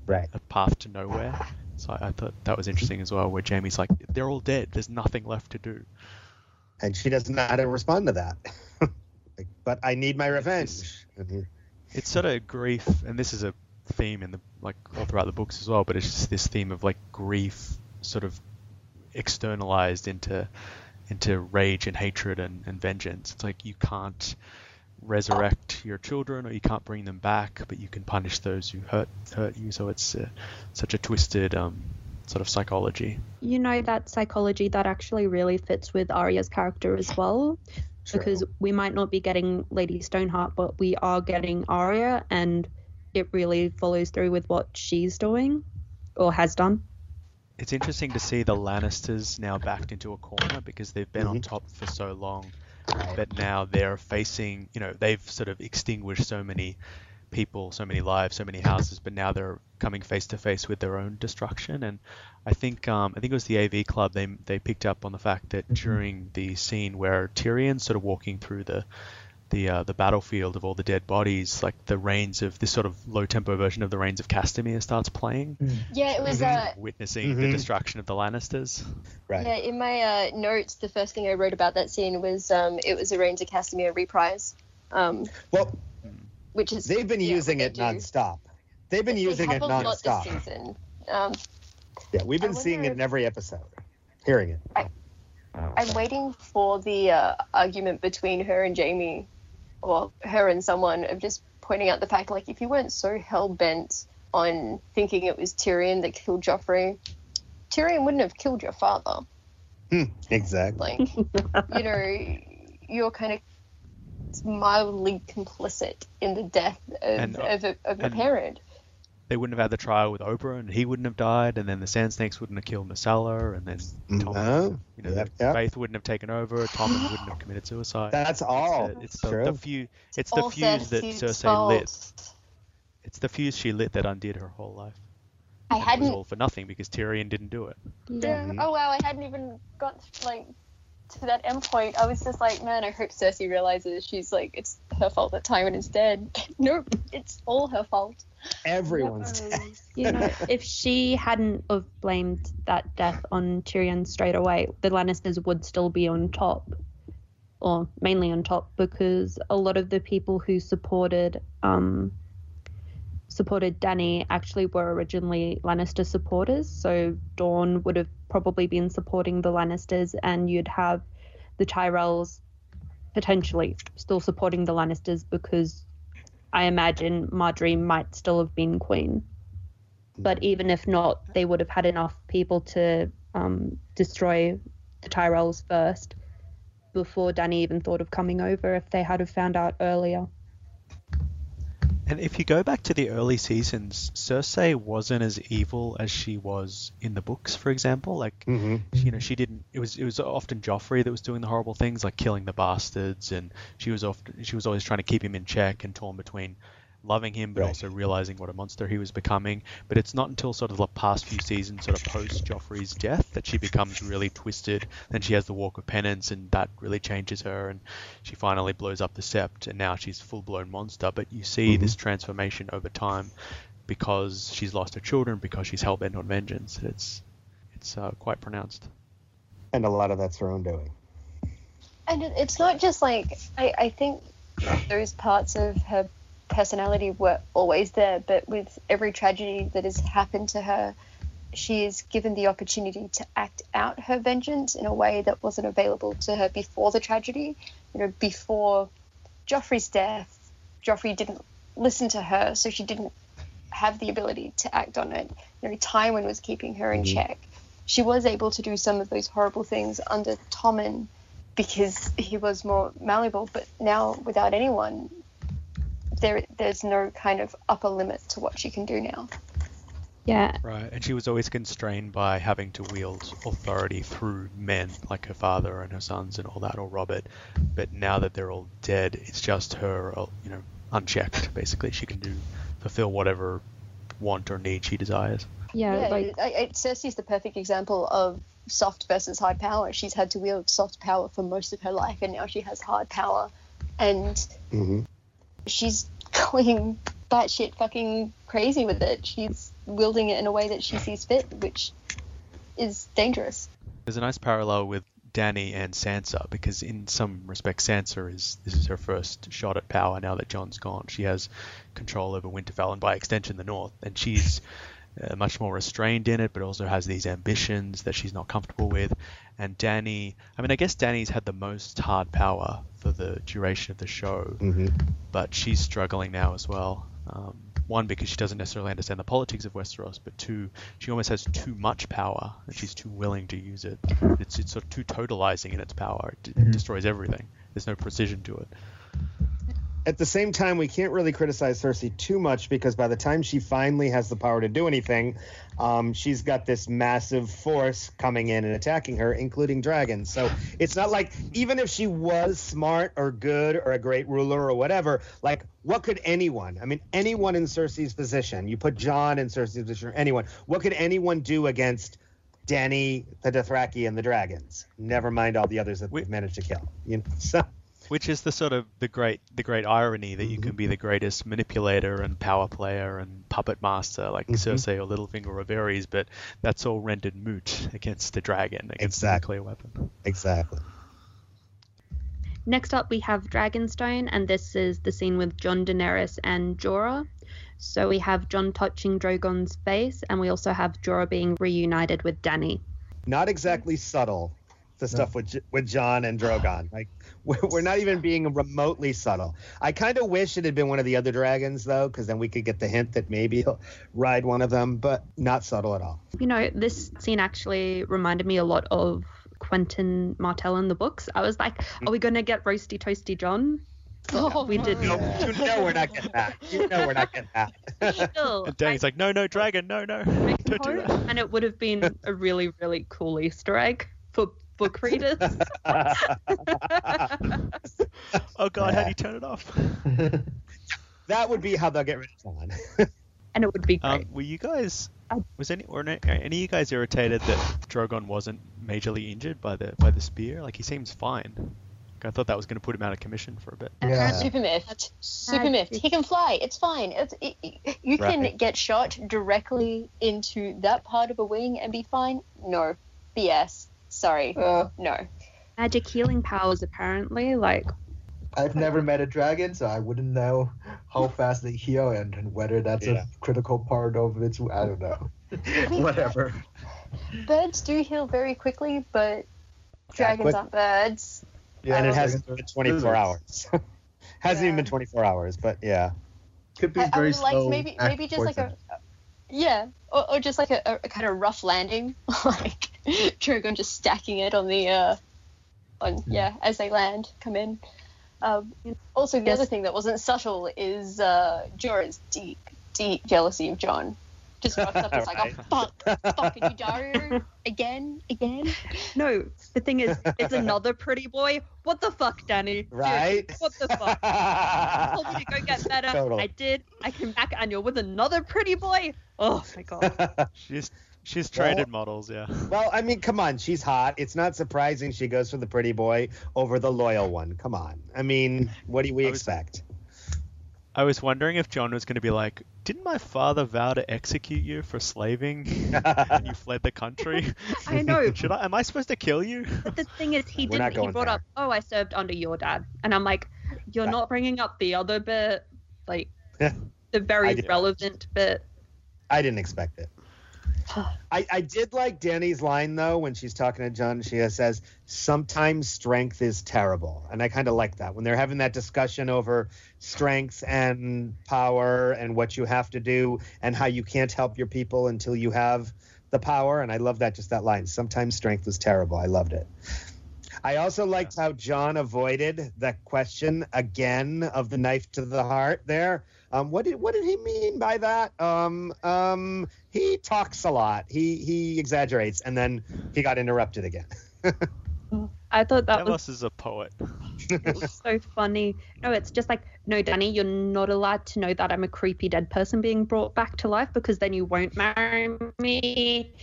right a path to nowhere. So I, I thought that was interesting as well, where Jaime's like, they're all dead. There's nothing left to do. and she doesn't know how to respond to that Like, but i need my revenge he- It's sort of grief, and this is a theme in the like all throughout the books as well. But it's just this theme of like grief, sort of externalized into into rage and hatred and, and vengeance. It's like you can't resurrect your children or you can't bring them back, but you can punish those who hurt hurt you. So it's uh, such a twisted um, sort of psychology. You know that psychology that actually really fits with Arya's character as well, because we might not be getting Lady Stoneheart, but we are getting Arya, and it really follows through with what she's doing or has done. It's interesting to see the Lannisters now backed into a corner because they've been on Mhm. top for so long, But now they're facing, you know, they've sort of extinguished so many people, so many lives, so many houses, but now they're coming face to face with their own destruction. And I think, um, I think it was the AV Club. They they picked up on the fact that during the scene where Tyrion's sort of walking through the the uh, the battlefield of all the dead bodies, like the Rains of this sort of low tempo version of the Rains of Castamere starts playing, Yeah, it was Mhm. uh, witnessing the Mhm. destruction of the Lannisters. right Yeah, in my uh, notes, the first thing I wrote about that scene was um, it was a Rains of Castamere reprise, um, well which is they've been yeah, using it they do. nonstop they've been They using it a lot nonstop this season. Um, yeah we've been seeing it in every episode hearing it I'm waiting for the uh, argument between her and Jaime, or her and someone, of just pointing out the fact, like, if you weren't so hell bent on thinking it was Tyrion that killed Joffrey, Tyrion wouldn't have killed your father. Hmm, exactly Like, you know, you're kind of mildly complicit in the death of, And, uh, of, a, of a and- parent. They wouldn't have had the trial with Oberyn, and he wouldn't have died, and then the Sand Snakes wouldn't have killed Myrcella, and then Tom, no you know, Yep, the yep. Faith wouldn't have taken over, Tom wouldn't have committed suicide. that's all it's the, it's the, true the fuse. It's the fuse that Cersei's Cersei lit. It's the fuse she lit that undid her whole life. I And it was hadn't all for nothing because Tyrion didn't do it. Yeah. Mhm. Oh wow, I hadn't even got like to that end point. I was just like, man, I hope Cersei realizes she's like it's her fault that Tywin is dead. nope, it's all her fault. everyone's No. dead. You know, if she hadn't have blamed that death on Tyrion straight away, the Lannisters would still be on top. or mainly on top, because a lot of the people who supported um, supported Dany actually were originally Lannister supporters. So Dorne would have probably been supporting the Lannisters, and you'd have the Tyrells potentially still supporting the Lannisters because I imagine Margaery might still have been queen. But even if not, they would have had enough people to um, destroy the Tyrells first before Dany even thought of coming over if they had have found out earlier. And if you go back to the early seasons, Cersei wasn't as evil as she was in the books, for example. Like, hmm you know, she didn't. It was it was often Joffrey that was doing the horrible things, like killing the bastards, and she was often she was always trying to keep him in check and torn between loving him but Right. also realizing what a monster he was becoming. But it's not until sort of the past few seasons, sort of post Joffrey's death, that she becomes really twisted. Then she has the Walk of Penance, and that really changes her, and she finally blows up the Sept, and now she's full blown monster. But you see Mhm. this transformation over time because she's lost her children, because she's hell bent on vengeance. It's it's uh, quite pronounced. And a lot of that's her own doing. And it's not just like I, I think those parts of her personality were always there, but with every tragedy that has happened to her, she is given the opportunity to act out her vengeance in a way that wasn't available to her before the tragedy. You know, before Joffrey's death, Joffrey didn't listen to her, so she didn't have the ability to act on it. You know, Tywin was keeping her in Mhm. check. She was able to do some of those horrible things under Tommen because he was more malleable, but now without anyone, there there's no kind of upper limit to what she can do now. Yeah, Right, and she was always constrained by having to wield authority through men like her father and her sons and all that, or Robert. But now that they're all dead, it's just her, uh, you know, unchecked. Basically, she can do fulfill whatever want or need she desires. yeah, Yeah, like I, I, Cersei's the perfect example of soft versus hard power. She's had to wield soft power for most of her life, and now she has hard power, and hmm she's going batshit fucking crazy with it. She's wielding it in a way that she sees fit, which is dangerous. There's a nice parallel with Dany and Sansa because in some respects Sansa is this is her first shot at power now that Jon's gone. She has control over Winterfell and by extension the North, and she's uh, much more restrained in it, but also has these ambitions that she's not comfortable with. And Dany, I mean, I guess Dany's had the most hard power for the duration of the show, hmm but she's struggling now as well. Um, one, because she doesn't necessarily understand the politics of Westeros, but two, she almost has too much power and she's too willing to use it. It's, it's sort of too totalizing in its power. It, d- Mhm. destroys everything. There's no precision to it. At the same time, we can't really criticize Cersei too much because by the time she finally has the power to do anything, um, she's got this massive force coming in and attacking her, including dragons. So it's not like even if she was smart or good or a great ruler or whatever, like what could anyone? I mean, anyone in Cersei's position, you put Jon in Cersei's position or anyone, what could anyone do against? Dany, the Dothraki, and the dragons. Never mind all the others that We- we've managed to kill. You know, so Which is the sort of the great the great irony that you can be the greatest manipulator and power player and puppet master like Mhm. Cersei or Littlefinger or Varys, but that's all rendered moot against the dragon, against Exactly. the nuclear weapon. exactly. Next up, we have Dragonstone, and this is the scene with Jon Daenerys and Jorah. So we have Jon touching Drogon's face, and we also have Jorah being reunited with Dany. not exactly subtle the stuff with with Jon and Drogon. Like we're, we're not even being remotely subtle. I kind of wish it had been one of the other dragons though, because then we could get the hint that maybe he'll ride one of them, but not subtle at all. You know, this scene actually reminded me a lot of Quentyn Martell in the books. I was like, are we going to get roasty toasty Jon? Oh, we did No, not. you know we're not getting that. You know we're not getting that. Still, And Dany's like, no, no, dragon, no, no, don't do that. and it would have been a really, really cool Easter egg for book readers. Oh god, how do you turn it off? that would be how they'll get rid of Jon. and it would be great. Um, were you guys? Was any or any any of you guys irritated that Drogon wasn't majorly injured by the by the spear? Like he seems fine. I thought that was going to put him out of commission for a bit. Yeah. Super miffed. Super Uh, miffed. He can fly. It's fine. It's, it, it- you can Right. get shot directly into that part of a wing and be fine. No. BS. Sorry. Uh, No. magic healing powers apparently. Like, I've never met a dragon, so I wouldn't know how fast they heal and, and whether that's Yeah. a critical part of it. I don't know. mean, Whatever. Birds do heal very quickly, but dragons quick. aren't birds. Yeah, and it hasn't been 24 lizards. hours. hasn't even been 24 hours, but yeah. Could be I, I very would like slow. maybe maybe just like poison. a yeah, or, or just like a, a kind of rough landing, like Drogon just stacking it on the uh on yeah as they land come in. Um, also, the Yes. other thing that wasn't subtle is uh, Jorah's deep deep jealousy of Jon. Just rocks up and it's like, oh fuck, fucking you, Daario, again, again. no, the thing is, it's another pretty boy. What the fuck, Dany? Right? Seriously, What the fuck? I told you to go get better. Totally. I did. I came back and you're with another pretty boy. Oh my god. She's she's traded models, yeah. well, I mean, come on. She's hot. It's not surprising she goes for the pretty boy over the loyal one. Come on. I mean, what do we I was- expect? I was wondering if Jon was going to be like, "Didn't my father vow to execute you for slaving, and you fled the country? I know. Should I? Am I supposed to kill you?" But the thing is, he We're didn't. He brought there. up, "Oh, I served under your dad," and I'm like, "You're Right. not bringing up the other bit, like the very relevant bit." I didn't expect it. I, I did like Dany's line though when she's talking to Jon. She says, "Sometimes strength is terrible," and I kind of like that when they're having that discussion over strength and power and what you have to do and how you can't help your people until you have the power. And I love that just that line. Sometimes strength is terrible. I loved it. I also liked how Jon avoided that question again of the knife to the heart there. Um, what did what did he mean by that? Um, um, he talks a lot. He he exaggerates, and then he got interrupted again. I thought that was Davos is a poet. It was so funny. No, it's just like, no, Dany, you're not allowed to know that I'm a creepy dead person being brought back to life because then you won't marry me,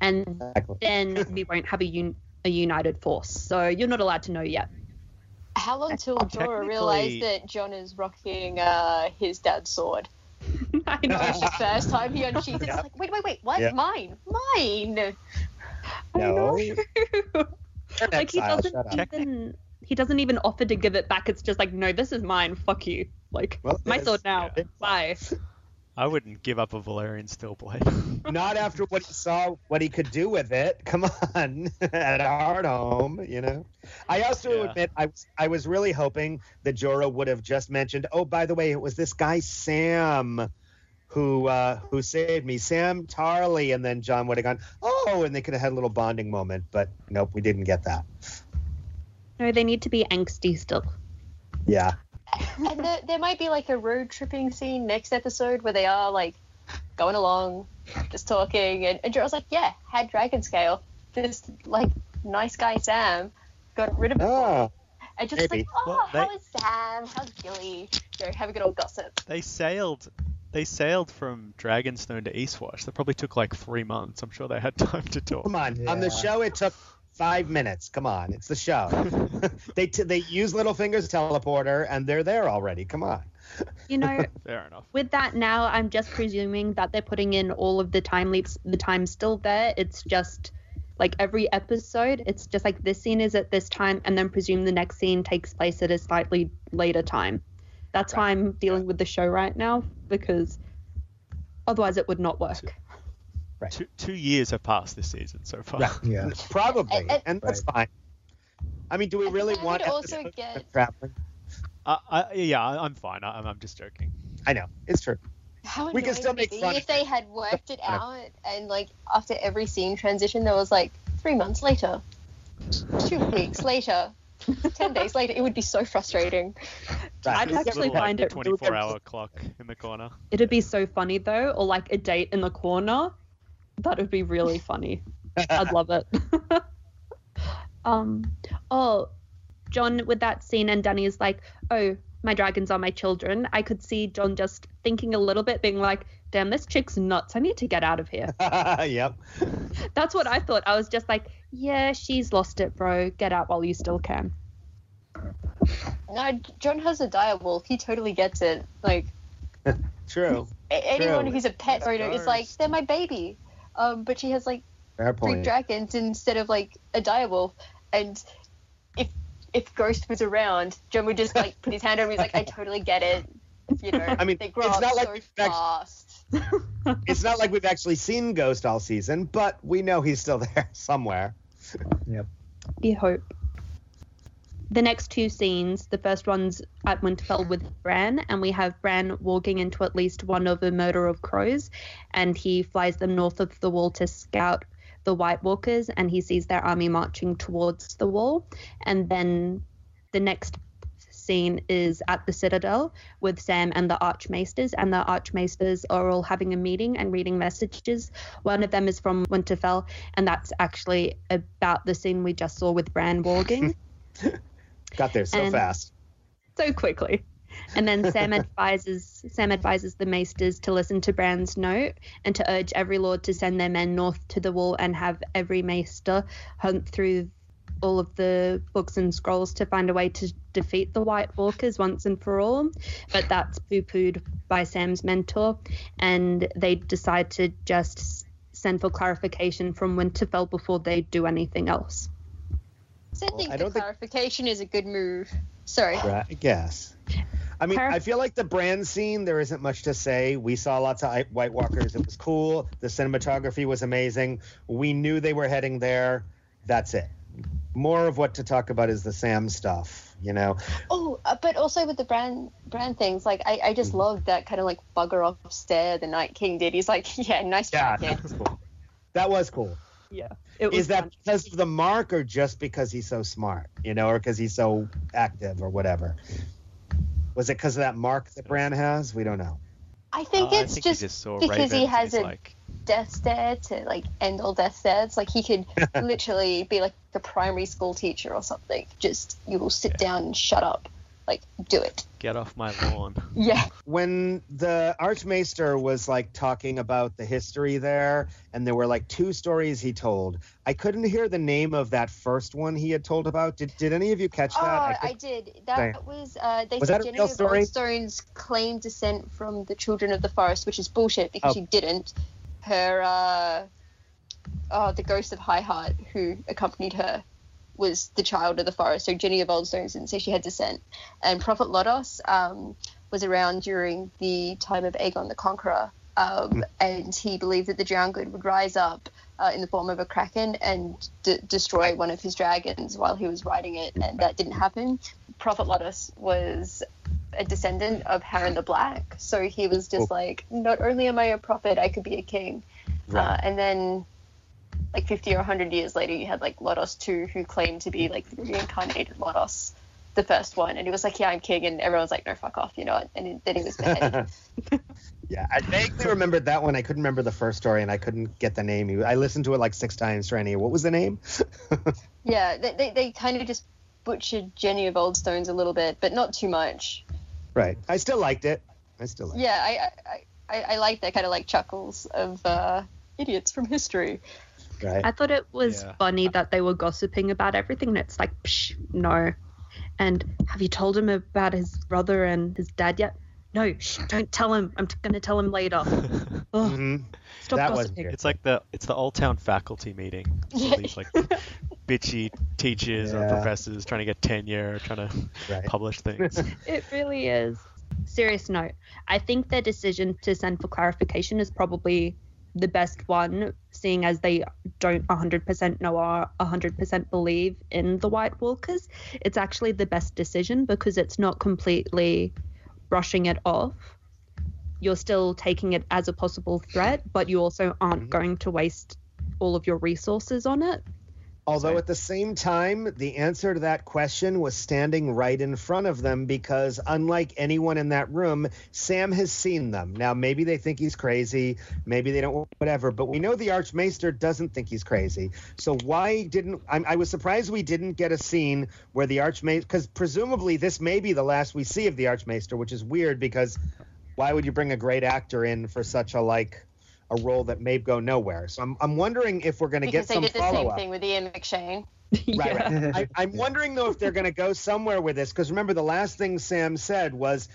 and Exactly. then we won't have a un- a united force. So you're not allowed to know yet. How long till Jorah Technically- realized that Jon is rocking uh, his dad's sword? I know. It's the first time he unsheathed it. It's like, wait, wait, wait, what? Yeah. Mine, mine. No. know. like he doesn't even he doesn't even offer to give it back. It's just like, no, this is mine. Fuck you. Like Well, my sword now. Yeah. Bye. I wouldn't give up a Valyrian steel blade. Not after what he saw, what he could do with it. Come on, at our home, you know. I also Yeah. admit I was I was really hoping that Jorah would have just mentioned. Oh, by the way, it was this guy Sam who uh, who saved me, Sam Tarly, and then Jon would have gone, oh, and they could have had a little bonding moment. But nope, we didn't get that. No, they need to be angsty still. Yeah, and there, there might be like a road tripping scene next episode where they are like going along, just talking, and, and Jorah's like, yeah, had dragon scale. This like nice guy Sam got rid of it. oh, and just maybe. like, oh, Well, they- how is Sam? How's Gilly? You know, have a good old gossip. they sailed. They sailed from Dragonstone to Eastwatch. That probably took like three months. I'm sure they had time to talk. come on. On the show, it took five minutes. Come on, it's the show. they t- they use Littlefinger's teleporter, and they're there already. Come on. You know, Fair enough. with that now, I'm just presuming that they're putting in all of the time leaps. The time's still there. It's just like every episode, it's just like this scene is at this time, and then presume the next scene takes place at a slightly later time. That's how Right. I'm dealing with the show right now because otherwise it would not work. Two, two years have passed this season so far. Right. Yeah. Probably, And- and- and that's fine. I mean, do we I really want would also get- traveling? Uh, I, yeah, I- I'm fine. I, I'm just joking. I know it's true. How We can annoying still would it make be fun if they had worked it out and like after every scene transition there was like three months later, two weeks later, ten days later. It would be so frustrating. I'd Little, actually like, find it really 24 hour clock in the corner. It'd be so funny though, or like a date in the corner. That would be really funny. I'd love it. um, oh, Jon with that scene, and Dany's like, "Oh, my dragons are my children." I could see Jon just thinking a little bit, being like, "Damn, this chick's nuts. I need to get out of here." yep. That's what I thought. I was just like, "Yeah, she's lost it, bro. Get out while you still can." No, Jon has a direwolf. He totally gets it. Like True. anyone True. who's a pet owner is like, they're my baby. Um, but she has like Fair three dragons instead of like a direwolf, and if if Ghost was around, Jon would just like put his hand on me. He's like, I totally get it. You know, I mean, they grow it's up not like so we've act- It's not like we've actually seen Ghost all season, but we know he's still there somewhere. Yep. We hope. The next two scenes, the first one's at Winterfell with Bran, and we have Bran walking into at least one of a murder of crows, and he flies them north of the wall to scout the White Walkers, and he sees their army marching towards the wall. And then the next scene is at the Citadel with Sam and the Archmaesters, and the Archmaesters are all having a meeting and reading messages. One of them is from Winterfell, and that's actually about the scene we just saw with Bran walking Got there so And- fast. so quickly. And then Sam advises Sam advises the maesters to listen to Bran's note and to urge every lord to send their men north to the wall and have every maester hunt through all of the books and scrolls to find a way to defeat the White Walkers once and for all. But that's poo-pooed by Sam's mentor, and they decide to just send for clarification from Winterfell before they do anything else. So I Well, think I the don't think- clarification is a good move. Sorry. Right, I guess. I mean, Clar- I feel like the Bran scene, there isn't much to say. We saw lots of White Walkers. It was cool. The cinematography was amazing. We knew they were heading there. That's it. More of what to talk about is the Sam stuff, you know? Oh, uh, but also with the Bran Bran things, like I, I just Mhm. love that kind of like bugger off stare the Night King did. He's like, yeah, nice Yeah, jacket. that was cool. That was cool. Yeah. It was Is that fun. because of the mark or just because he's so smart, you know, or because he's so active or whatever? Was it because of that mark that Bran has? We don't know. I think Uh, it's I think just, he just saw because he has he's a like, death stare to like end all death stares. Like he could literally be like a primary school teacher or something. Just you will sit down and shut up. Like do it. get off my lawn. Yeah. when the archmaester was like talking about the history there and there were like two stories he told i couldn't hear the name of that first one he had told about did, did any of you catch that Oh, I I, did. That was uh, they Was said that a Jenny real story? Goldstone's claimed descent from the children of the forest, which is bullshit because Oh. she didn't. Her uh, oh, the ghost of High Heart who accompanied her was the child of the forest. So Jenny of Oldstones didn't say she had descent. And Prophet Lodos um, was around during the time of Aegon the Conqueror, um, Hmm. and he believed that the Drowned God would rise up uh, in the form of a kraken and d- destroy one of his dragons while he was riding it, and that didn't happen. Prophet Lodos was a descendant of Harren the Black, so he was just Oh. like, not only am I a prophet, I could be a king. Uh, and then, like 50 or 100 years later, you had like Lodos II, who claimed to be like the reincarnated Lodos, the first one, and he was like, yeah, I'm king, and everyone was like, no, fuck off, you know, and then he was beheaded. yeah i vaguely remembered that one. I couldn't remember the first story and i couldn't get the name. I listened to it like six times trying to hear what was the name? Yeah, they, they, they kind of just butchered Jenny of Oldstones a little bit, but not too much. right. I still liked it. I still liked Yeah, I I, I, I like that kind of like chuckles of uh, idiots from history. It right I thought it was Yeah. funny that they were gossiping about everything. And it's like, Psh, no. And have you told him about his brother and his dad yet? No, shh, don't tell him. I'm t- going to tell him later. Ugh, hmm stop that gossiping. weird. It's like the it's the Oldtown faculty meeting. All these like bitchy teachers or professors trying to get tenure, trying to Right. publish things. It really is. Serious note. I think their decision to send for clarification is probably the best one, seeing as they don't 100% know or 100% believe in the White Walkers. It's actually the best decision because it's not completely brushing it off. You're still taking it as a possible threat, but you also aren't Mhm. going to waste all of your resources on it. Although at the same time, the answer to that question was standing right in front of them because, unlike anyone in that room, Sam has seen them. Now, maybe they think he's crazy, maybe they don't, whatever, but we know the Archmaester doesn't think he's crazy. So, why didn't I'm, I was surprised we didn't get a scene where the Archmaester, because presumably this may be the last we see of the Archmaester, which is weird because why would you bring a great actor in for such a, like, a role that may go nowhere? So, I'm, I'm wondering if we're going to get some Because get they some did the follow same up. thing with Ian McShane. Right, Yeah. right. I, I'm wondering though if they're going to go somewhere with this because remember the last thing Sam said was,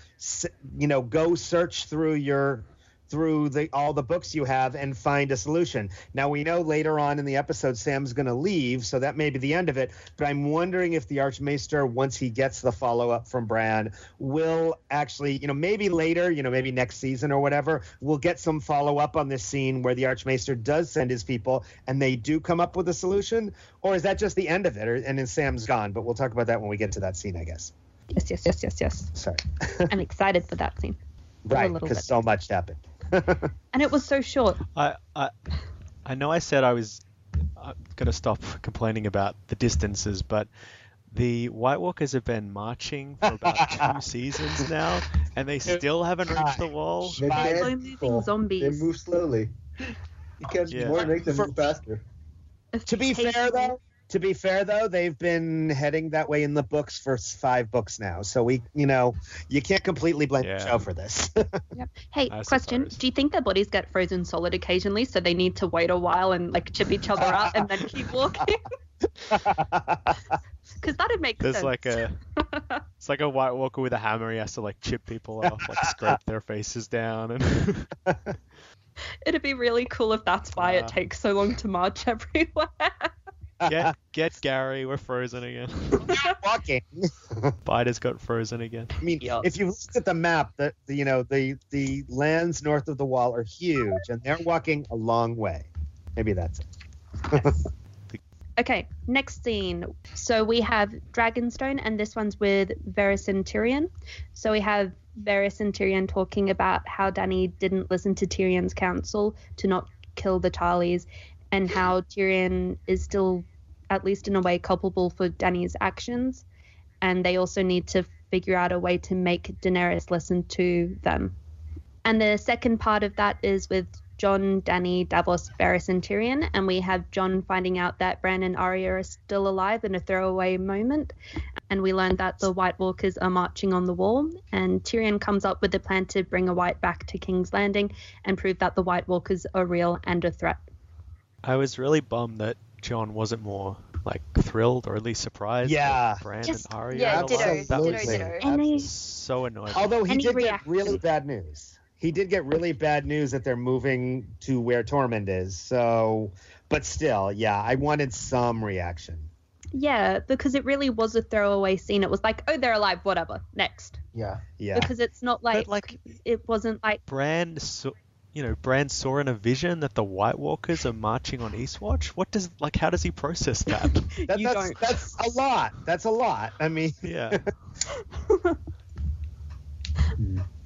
you know, go search through your through the all the books you have and find a solution. Now we know later on in the episode Sam's going to leave, so that may be the end of it. But I'm wondering if the Archmaester, once he gets the follow up from Bran, will actually, you know, maybe later, you know, maybe next season or whatever, we'll get some follow up on this scene where the Archmaester does send his people and they do come up with a solution, or is that just the end of it? Or, and then Sam's gone. But we'll talk about that when we get to that scene, I guess. Yes, yes, yes, yes, yes. Sorry. I'm excited for that scene. right, because so much happened. And it was so short. I, I, I know I said I was uh, going to stop complaining about the distances, but the White Walkers have been marching for about two seasons now, and they still haven't reached the wall. They're slow moving people. zombies. They move slowly. You can't Yeah. more make them For- move faster. to be fair though, to be fair though, they've been heading that way in the books for five books now. So we, you know, you can't completely blame Yeah. the show for this. yep. Hey, I question: suppose. Do you think their bodies get frozen solid occasionally, so they need to wait a while and like chip each other up and then keep walking? Because that'd make There's sense. like a, it's like a White Walker with a hammer. He has to like chip people off, like scrape their faces down, and It'd be really cool if that's why Uh. it takes so long to march everywhere. Get get Gary. We're frozen again. Walking. Biden's got frozen again. I mean, Yeah. if you look at the map, the, the you know the the lands north of the wall are huge, and they're walking a long way. Maybe that's it. Okay, next scene. So we have Dragonstone, and this one's with Varys and Tyrion. So we have Varys and Tyrion talking about how Dany didn't listen to Tyrion's counsel to not kill the Tarlys, and how Tyrion is still, at least in a way, culpable for Dany's actions. And they also need to figure out a way to make Daenerys listen to them. And the second part of that is with Jon, Dany, Davos, Varys, and Tyrion, and we have Jon finding out that Bran and Arya are still alive in a throwaway moment, and we learn that the wight Walkers are marching on the wall, and Tyrion comes up with a plan to bring a White back to King's Landing and prove that the White Walkers are real and a threat. I was really bummed that Jon wasn't more like thrilled or at least surprised. Yeah. that Bran Just- and Arya. yeah, are ditto, alive. That ditto, was ditto. And they- so annoying. Although he Any did get really bad news. He did get really bad news that they're moving to where Tormund is. So, but still, yeah, I wanted some reaction. Yeah, because it really was a throwaway scene. It was like, oh, they're alive, whatever, next. Yeah. Yeah. Because it's not like, but like it wasn't like, Bran, saw, you know, Bran saw in a vision that the White Walkers are marching on Eastwatch. What does like? How does he process that? That, you that's, don't. that's a lot. That's a lot. I mean, yeah.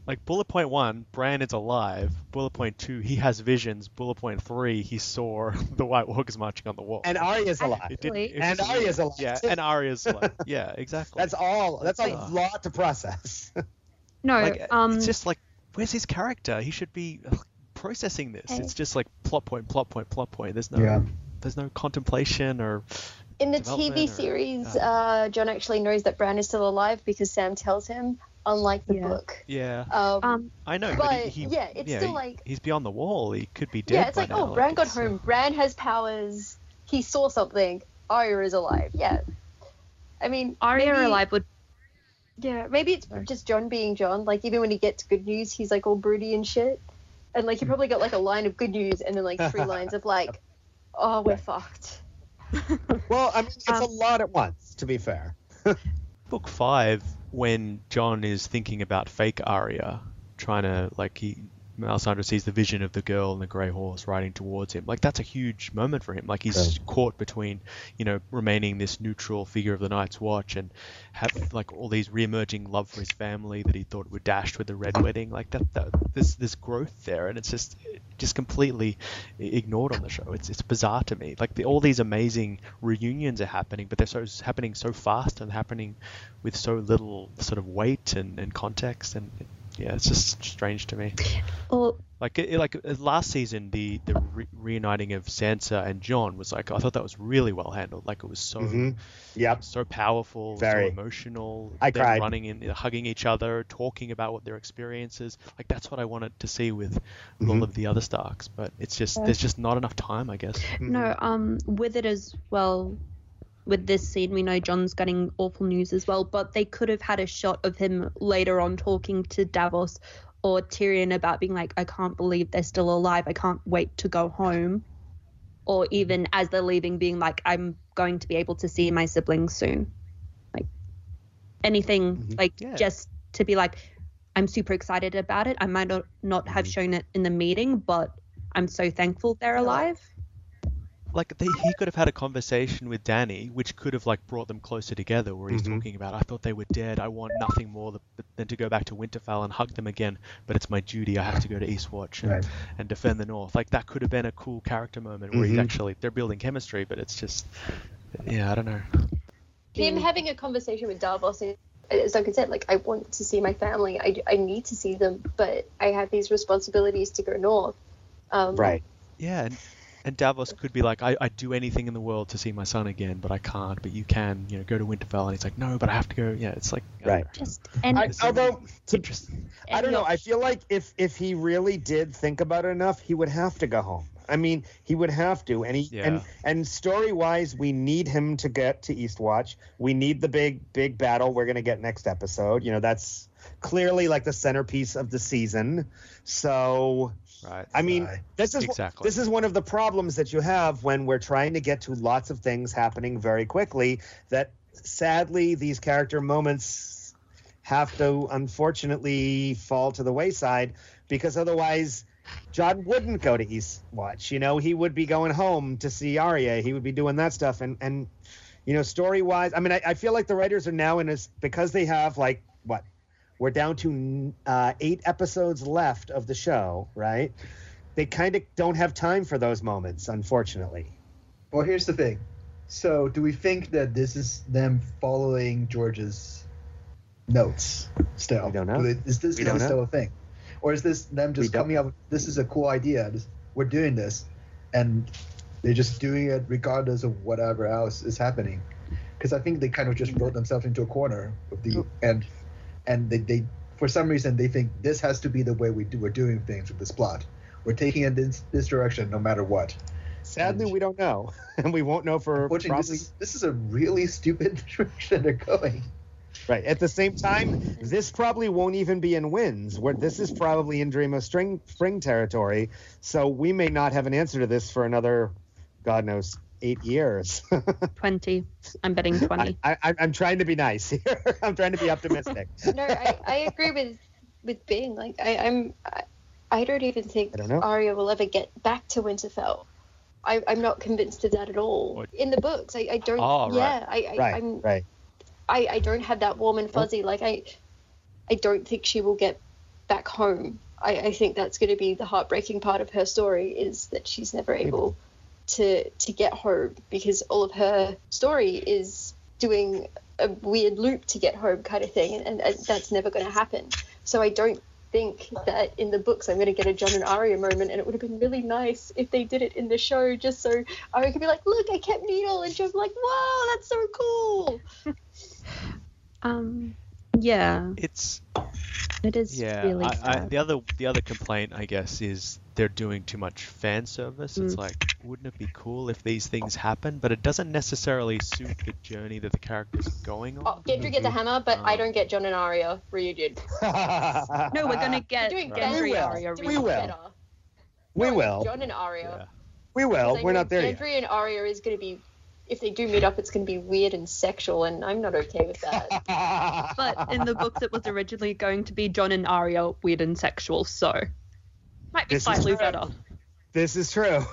Like bullet point one, Bran is alive. Bullet point two, he has visions. Bullet point three, he saw the White Walkers marching on the wall. and Arya's alive. it didn't, it And just- Arya's alive. Yeah, too. and Arya's alive. Yeah, exactly. That's all. That's a Ugh. lot to process. no, like um, it's just like where's his character? He should be ugh, processing this. Hey. It's just like plot point, plot point, plot point. There's no Yeah. there's no contemplation or In the TV or- series, uh, uh, Jon actually knows that Bran is still alive because Sam tells him, unlike the Yeah. book. yeah. Um, um, I know, but, but, he, he yeah, it's still he- like- he's beyond the wall. He could be dead. yeah, it's by like, now. oh, Bran got it's, home. Bran has powers. He saw something. Arya is alive. Yeah. I mean, Arya maybe, alive would Yeah, maybe it's just Jon being Jon. Like even when he gets good news, he's like all broody and shit. And like you probably got like a line of good news and then like three lines of like, oh, we're fucked. well, I mean, it's Um, a lot at once. To be fair. book five when Jon is thinking about fake Arya, trying to like he Melisandre sees the vision of the girl and the grey horse riding towards him. Like that's a huge moment for him. Like he's Right. caught between, you know, remaining this neutral figure of the Night's Watch and have like all these re-emerging love for his family that he thought were dashed with the Red Wedding. Like that, that there's this growth there, and it's just just completely ignored on the show. It's it's bizarre to me. Like the, all these amazing reunions are happening, but they're so happening so fast and happening with so little sort of weight and, and context and yeah, it's just strange to me. or Like it, like uh, last season, the the re- reuniting of Sansa and Jon was like I thought that was really well handled. Like it was so Mhm. Yep. so powerful, Very. so emotional. I them cried. running in, hugging each other, talking about what their experiences. Like that's what I wanted to see with, with all of the other Starks. But it's just Yeah. there's just not enough time, I guess. No, um, with it as well, with this scene, we know Jon's getting awful news as well, but they could have had a shot of him later on talking to Davos or Tyrion about being like, I can't believe they're still alive. I can't wait to go home. Or even as they're leaving, being like, I'm going to be able to see my siblings soon. Like anything, Mhm. like Yeah. just to be like, I'm super excited about it. I might not, not have Mhm. shown it in the meeting, but I'm so thankful they're alive. Like they, he could have had a conversation with Dany, which could have like brought them closer together. Where he's Mhm. talking about, I thought they were dead. I want nothing more than to go back to Winterfell and hug them again. But it's my duty. I have to go to Eastwatch and, Right. and defend the North. Like that could have been a cool character moment where he's Mhm. actually they're building chemistry. But it's just, yeah, I don't know. Him having a conversation with Davos, and- as Duncan said, like I want to see my family. I, I need to see them, but I have these responsibilities to go north. Um, Right. Yeah, and, and Davos could be like, I, I'd do anything in the world to see my son again, but I can't. But you can, you know, go to Winterfell. And he's like, no, but I have to go. Yeah, it's like, Right. know. Just and I, although to, Interesting. I don't know. I feel like if if he really did think about it enough, he would have to go home. I mean, he would have to, and he Yeah. and and story wise, we need him to get to Eastwatch. We need the big big battle we're gonna get next episode. You know, that's clearly like the centerpiece of the season. So Right. I mean, Right. this is Exactly. this is one of the problems that you have when we're trying to get to lots of things happening very quickly. That sadly, these character moments have to unfortunately fall to the wayside because otherwise, Jon wouldn't go to Eastwatch. You know, he would be going home to see Arya. He would be doing that stuff, and and you know, story wise, I mean, I, I feel like the writers are now in this because they have like what we're down to uh, eight episodes left of the show, right? They kind of don't have time for those moments, unfortunately. Well, here's the thing. So, do we think that this is them following George's notes still? We don't know. Is this still a thing, or is this them just coming up? This is a cool idea. We're doing this, and they're just doing it regardless of whatever else is happening. Because I think they kind of just wrote themselves into a corner of the and and they, they for some reason they think this has to be the way we do we're doing things with this plot. We're taking it this, this direction no matter what. Sadly, we don't know, and we won't know for probably this is this is a really stupid direction they're going. right. At the same time, this probably won't even be in Winds. Where this is probably in Dream of Spring, Spring territory, so we may not have an answer to this for another, God knows, eight years. 20. I'm betting 20. I, I, I'm trying to be nice here. I'm trying to be optimistic. no, I, I agree with with Bing. Like I, I'm, I, I don't even think I don't know. Arya will ever get back to Winterfell. I, I'm not convinced of that at all. In the books, I, I don't. Oh, right. yeah, I, I, right, I'm, right. I, I don't have that warm and fuzzy. Like I, I don't think she will get back home. I, I think that's going to be the heartbreaking part of her story is that she's never able to to get home because all of her story is doing a weird loop to get home kind of thing, and, and that's never going to happen. So I don't think that in the books I'm going to get a Jon and Arya moment, and it would have been really nice if they did it in the show, just so Arya could be like, "Look, I kept Needle," and Jon's like, "Wow, that's so cool." Um, yeah, It's it is yeah. really I, I, the other the other complaint, I guess, is they're doing too much fan service. It's Mm. like, wouldn't it be cool if these things happen? But it doesn't necessarily suit the journey that the character's are going on. Oh, Gendry gets a hammer, but I don't get Jon and Arya reunion. no, we're gonna get You're doing Right. Gendry We will. Arya We reunion. will. Better. we No, will. Jon and Arya. Yeah. We will. We're not there yet. Gendry and Arya is going to be, if they do meet up, it's going to be weird and sexual, and I'm not okay with that. But in the books, it was originally going to be Jon and Arya, weird and sexual, so might be This slightly better. this is true.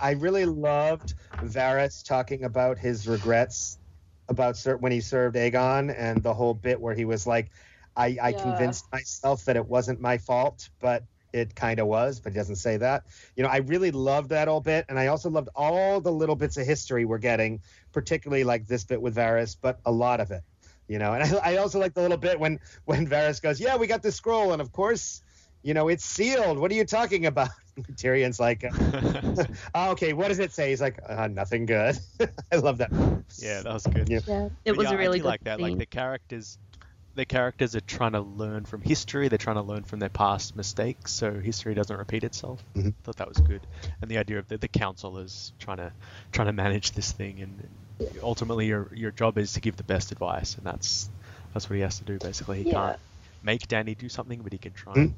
I really loved Varys talking about his regrets about ser- when he served Aegon and the whole bit where he was like, I, I Yeah. convinced myself that it wasn't my fault, but it kind of was, but he doesn't say that. You know, I really loved that whole bit. And I also loved all the little bits of history we're getting, particularly like this bit with Varys, but a lot of it. You know, and I, I also like the little bit when when Varys goes, "Yeah, we got the scroll, and of course, you know, it's sealed. What are you talking about?" Tyrion's like, oh, "Okay, what does it say?" He's like, uh, "Nothing good." I love that. yeah, that was good. Yeah. Yeah, it But was yeah, a really I do good like that. Like the characters, the characters are trying to learn from history. They're trying to learn from their past mistakes, so history doesn't repeat itself. Mhm. Thought that was good, and the idea of the, the council is trying to trying to manage this thing, and ultimately your your job is to give the best advice, and that's That's what he has to do basically. He Yeah. can't make Dany do something, but he can try Hmm. and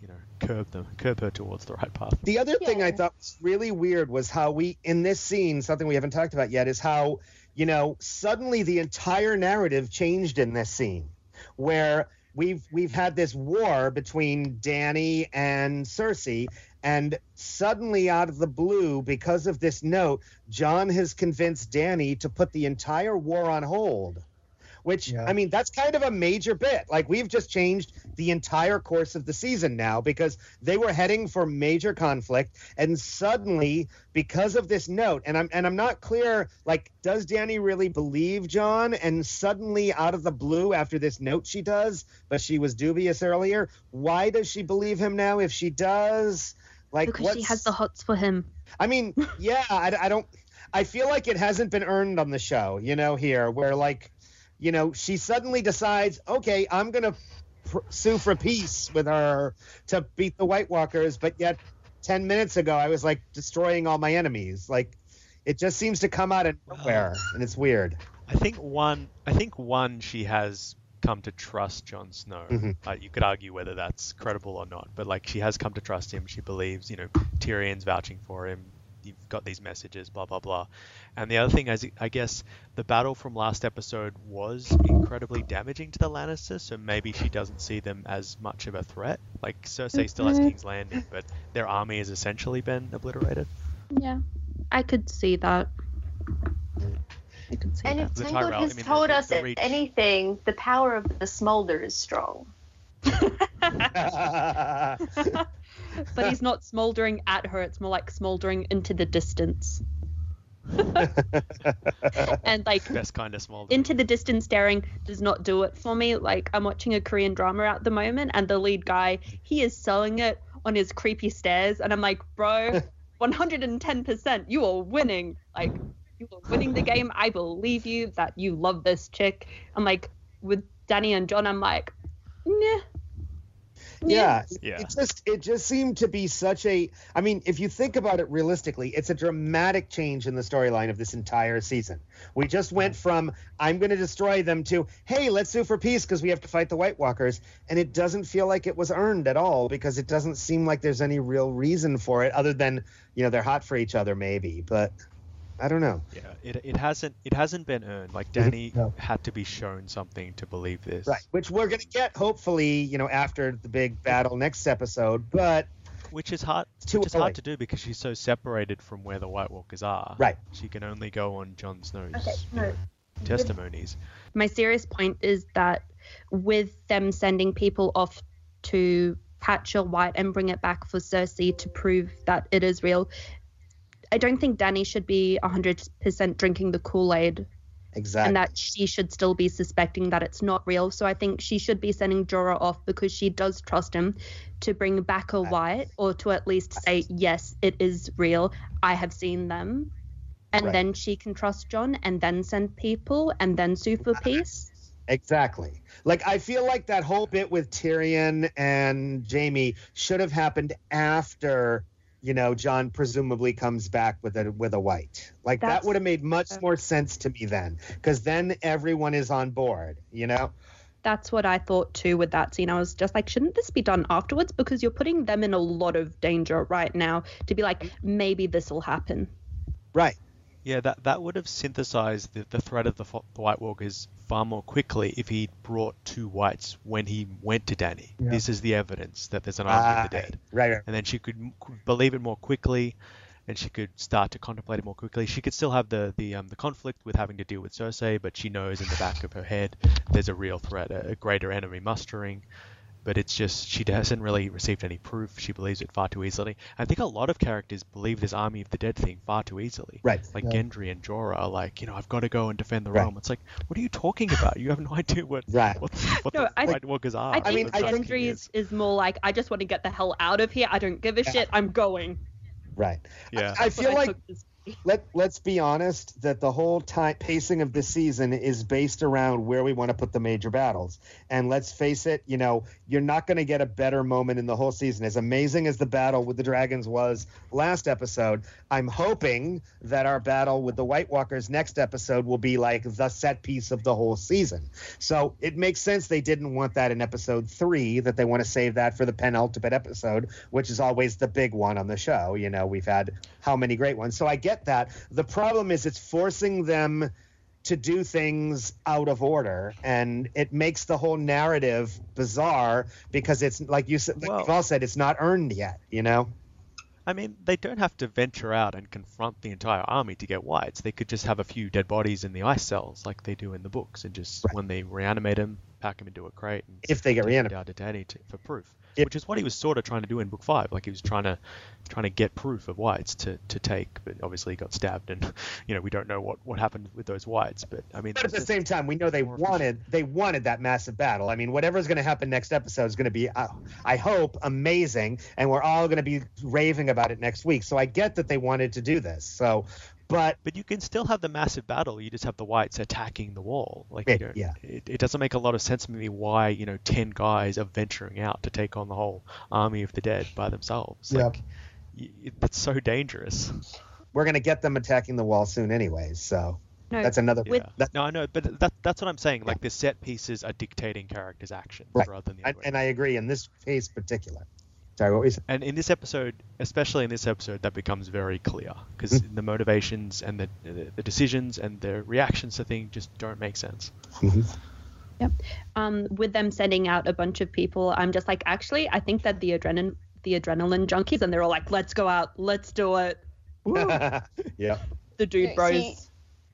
you know curb them, curb her towards the right path. The other thing I thought was really weird was how we, in this scene, something we haven't talked about yet, is how, you know, suddenly the entire narrative changed in this scene, where we've we've had this war between Dany and Cersei, and suddenly out of the blue, because of this note, Jon has convinced Dany to put the entire war on hold. Which Yeah. I mean, that's kind of a major bit. Like we've just changed the entire course of the season now because they were heading for major conflict, and suddenly, because of this note, and I'm and I'm not clear. Like, does Dany really believe Jon? And suddenly, out of the blue, after this note, she does, but she was dubious earlier. Why does she believe him now? If she does, like, because she has the hots for him. I mean, yeah, I, I don't. I feel like it hasn't been earned on the show, you know, here where like, you know, she suddenly decides, okay, I'm gonna pr- sue for peace with her to beat the White Walkers, but yet ten minutes ago I was like destroying all my enemies. Like, it just seems to come out of nowhere, and it's weird. I think one. I think one. She has come to trust Jon Snow. Mhm. Uh, you could argue whether that's credible or not, but like she has come to trust him. She believes, you know, Tyrion's vouching for him. You've got these messages, blah blah blah. And the other thing is, I guess the battle from last episode was incredibly damaging to the Lannisters, so maybe she doesn't see them as much of a threat. Like Cersei still has Mhm. King's Landing, but their army has essentially been obliterated. Yeah, I could see that. I could see And that. if The Tangled Tyrell, I has mean, told the- us the reach. anything, the power of the smolder is strong. but he's not smoldering at her. It's more like smoldering into the distance. and like Best kind of small. into the distance staring does not do it for me. Like I'm watching a Korean drama at the moment, and the lead guy he is selling it on his creepy stares, and I'm like, bro, 110%, you are winning. Like you are winning the game. I believe you that you love this chick. I'm like with Dany and Jon. I'm like, nah. Yeah, Yeah. it just it just seemed to be such a i mean if you think about it realistically it's a dramatic change in the storyline of this entire season. We just went mm. from i'm going to destroy them to hey let's sue for peace because we have to fight the white walkers and it doesn't feel like it was earned at all because it doesn't seem like there's any real reason for it other than you know they're hot for each other maybe but i don't know Yeah, it, it hasn't it hasn't been earned. Like Dany No. had to be shown something to believe this. right which we're going to get hopefully you know after the big battle next episode but Which is hard. too which is hard to do because she's so separated from where the White Walkers are. Right. She can only go on Jon Snow's Okay, you know, testimonies. my serious point is that with them sending people off to Patcher White and bring it back for Cersei to prove that it is real, I don't think Dany should be 100% drinking the Kool Aid exactly and that she should still be suspecting that it's not real. So I think she should be sending Jorah off because she does trust him to bring back a White or to at least say, yes, it is real. I have seen them. And Right. then she can trust Jon and then send people and then sue for peace. Exactly. Like I feel like that whole bit with Tyrion and Jaime should have happened after, you know, Jon presumably comes back with a with a white. Like that would have made much more sense to me then, because then everyone is on board. You know. That's what I thought too with that scene. I was just like, shouldn't this be done afterwards? Because you're putting them in a lot of danger right now to be like, maybe this will happen. Right. Yeah, that that would have synthesized the, the threat of the, the White Walkers far more quickly if he'd brought two whites when he went to Dany. Yeah. This is the evidence that there's an army of the dead. Right. right. and then she could m- could believe it more quickly, and she could start to contemplate it more quickly. She could still have the the um, the conflict with having to deal with Cersei, but she knows in the back of her head there's a real threat, a, a greater enemy mustering. But it's just she hasn't really received any proof. She believes it far too easily. I think a lot of characters believe this army of the dead thing far too easily. Right. Like Yeah. Gendry and Jorah are like, you know, I've got to go and defend the Right. realm. It's like, what are you talking about? You have no idea what Right. what, what No, the I- White Walkers are. I think mean, I think- Gendry is, is more like, I just want to get the hell out of here. I don't give a Yeah. shit. I'm going. Right. yeah. I That's what feel like took this let let's be honest that the whole time pacing of this season is based around where we want to put the major battles. And let's face it, you know, you're not going to get a better moment in the whole season. As amazing as the battle with the dragons was last episode, I'm hoping that our battle with the White Walkers next episode will be like the set piece of the whole season. So it makes sense they didn't want that in episode three, that they want to save that for the penultimate episode, which is always the big one on the show. You know, we've had how many great ones. So I get that. The problem is it's forcing them to do things out of order and it makes the whole narrative bizarre because it's like you said like Well- you've all said it's not earned yet you know I mean, they don't have to venture out and confront the entire army to get whites. They could just have a few dead bodies in the ice cells, like they do in the books, and just Right. when they reanimate them, pack them into a crate. And If they get reanimated. down to Dany to, for proof, If- which is what he was sort of trying to do in book five. Like he was trying to trying to get proof of whites to, to take, but obviously he got stabbed, and you know we don't know what, what happened with those whites. But I mean, but at the same time we know they wanted they wanted that massive battle i mean whatever's going to happen next episode is going to be uh, i hope amazing and we're all going to be raving about it next week so i get that they wanted to do this so but But you can still have the massive battle. You just have the whites attacking the wall. Like you Yeah, yeah. It, it doesn't make a lot of sense to me why you know ten guys are venturing out to take on the whole army of the dead by themselves. Yep. Like y- y- that's so dangerous. we're going to get them attacking the wall soon anyways so No, that's another Yeah. that, no, I know, but that, that's what I'm saying. Like the set pieces are dictating characters' actions Right. rather than the I, way. and i agree in this case particular sorry what was And in this episode, especially in this episode, that becomes very clear because Mm-hmm. the motivations and the, the the decisions and the reactions to things just don't make sense. um, with them sending out a bunch of people, I'm just like, actually, I think that the adrenaline, the adrenaline junkies, and they're all like, let's go out, let's do it. Yeah the dude See, bros.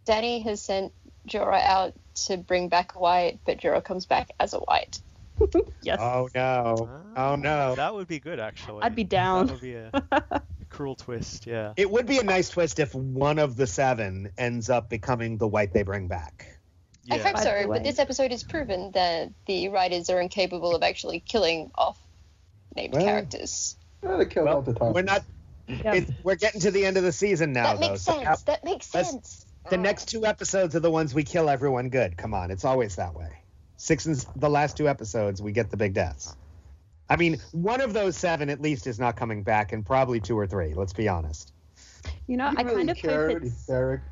Dany has sent Jorah out to bring back a white, but Jorah comes back as a white. Yes. oh no oh ah, no That would be good, actually. I'd be down. That would be a, a cruel twist. Yeah. It would be a nice twist if one of the seven ends up becoming the white they bring back. I Yeah. hope By so, but this episode has proven that the writers are incapable of actually killing off named Well, characters. Yeah, they killed Well, all the time. We're not. Yeah. It, we're getting to the end of the season now, that though. makes so sense. now- that makes sense. the next two episodes are the ones we kill everyone good. Come on, it's always that way. Six and the last two episodes, we get the big deaths. I mean, one of those seven at least is not coming back, and probably two or three. Let's be honest. You know, you I really kind of care hope if it's. Beric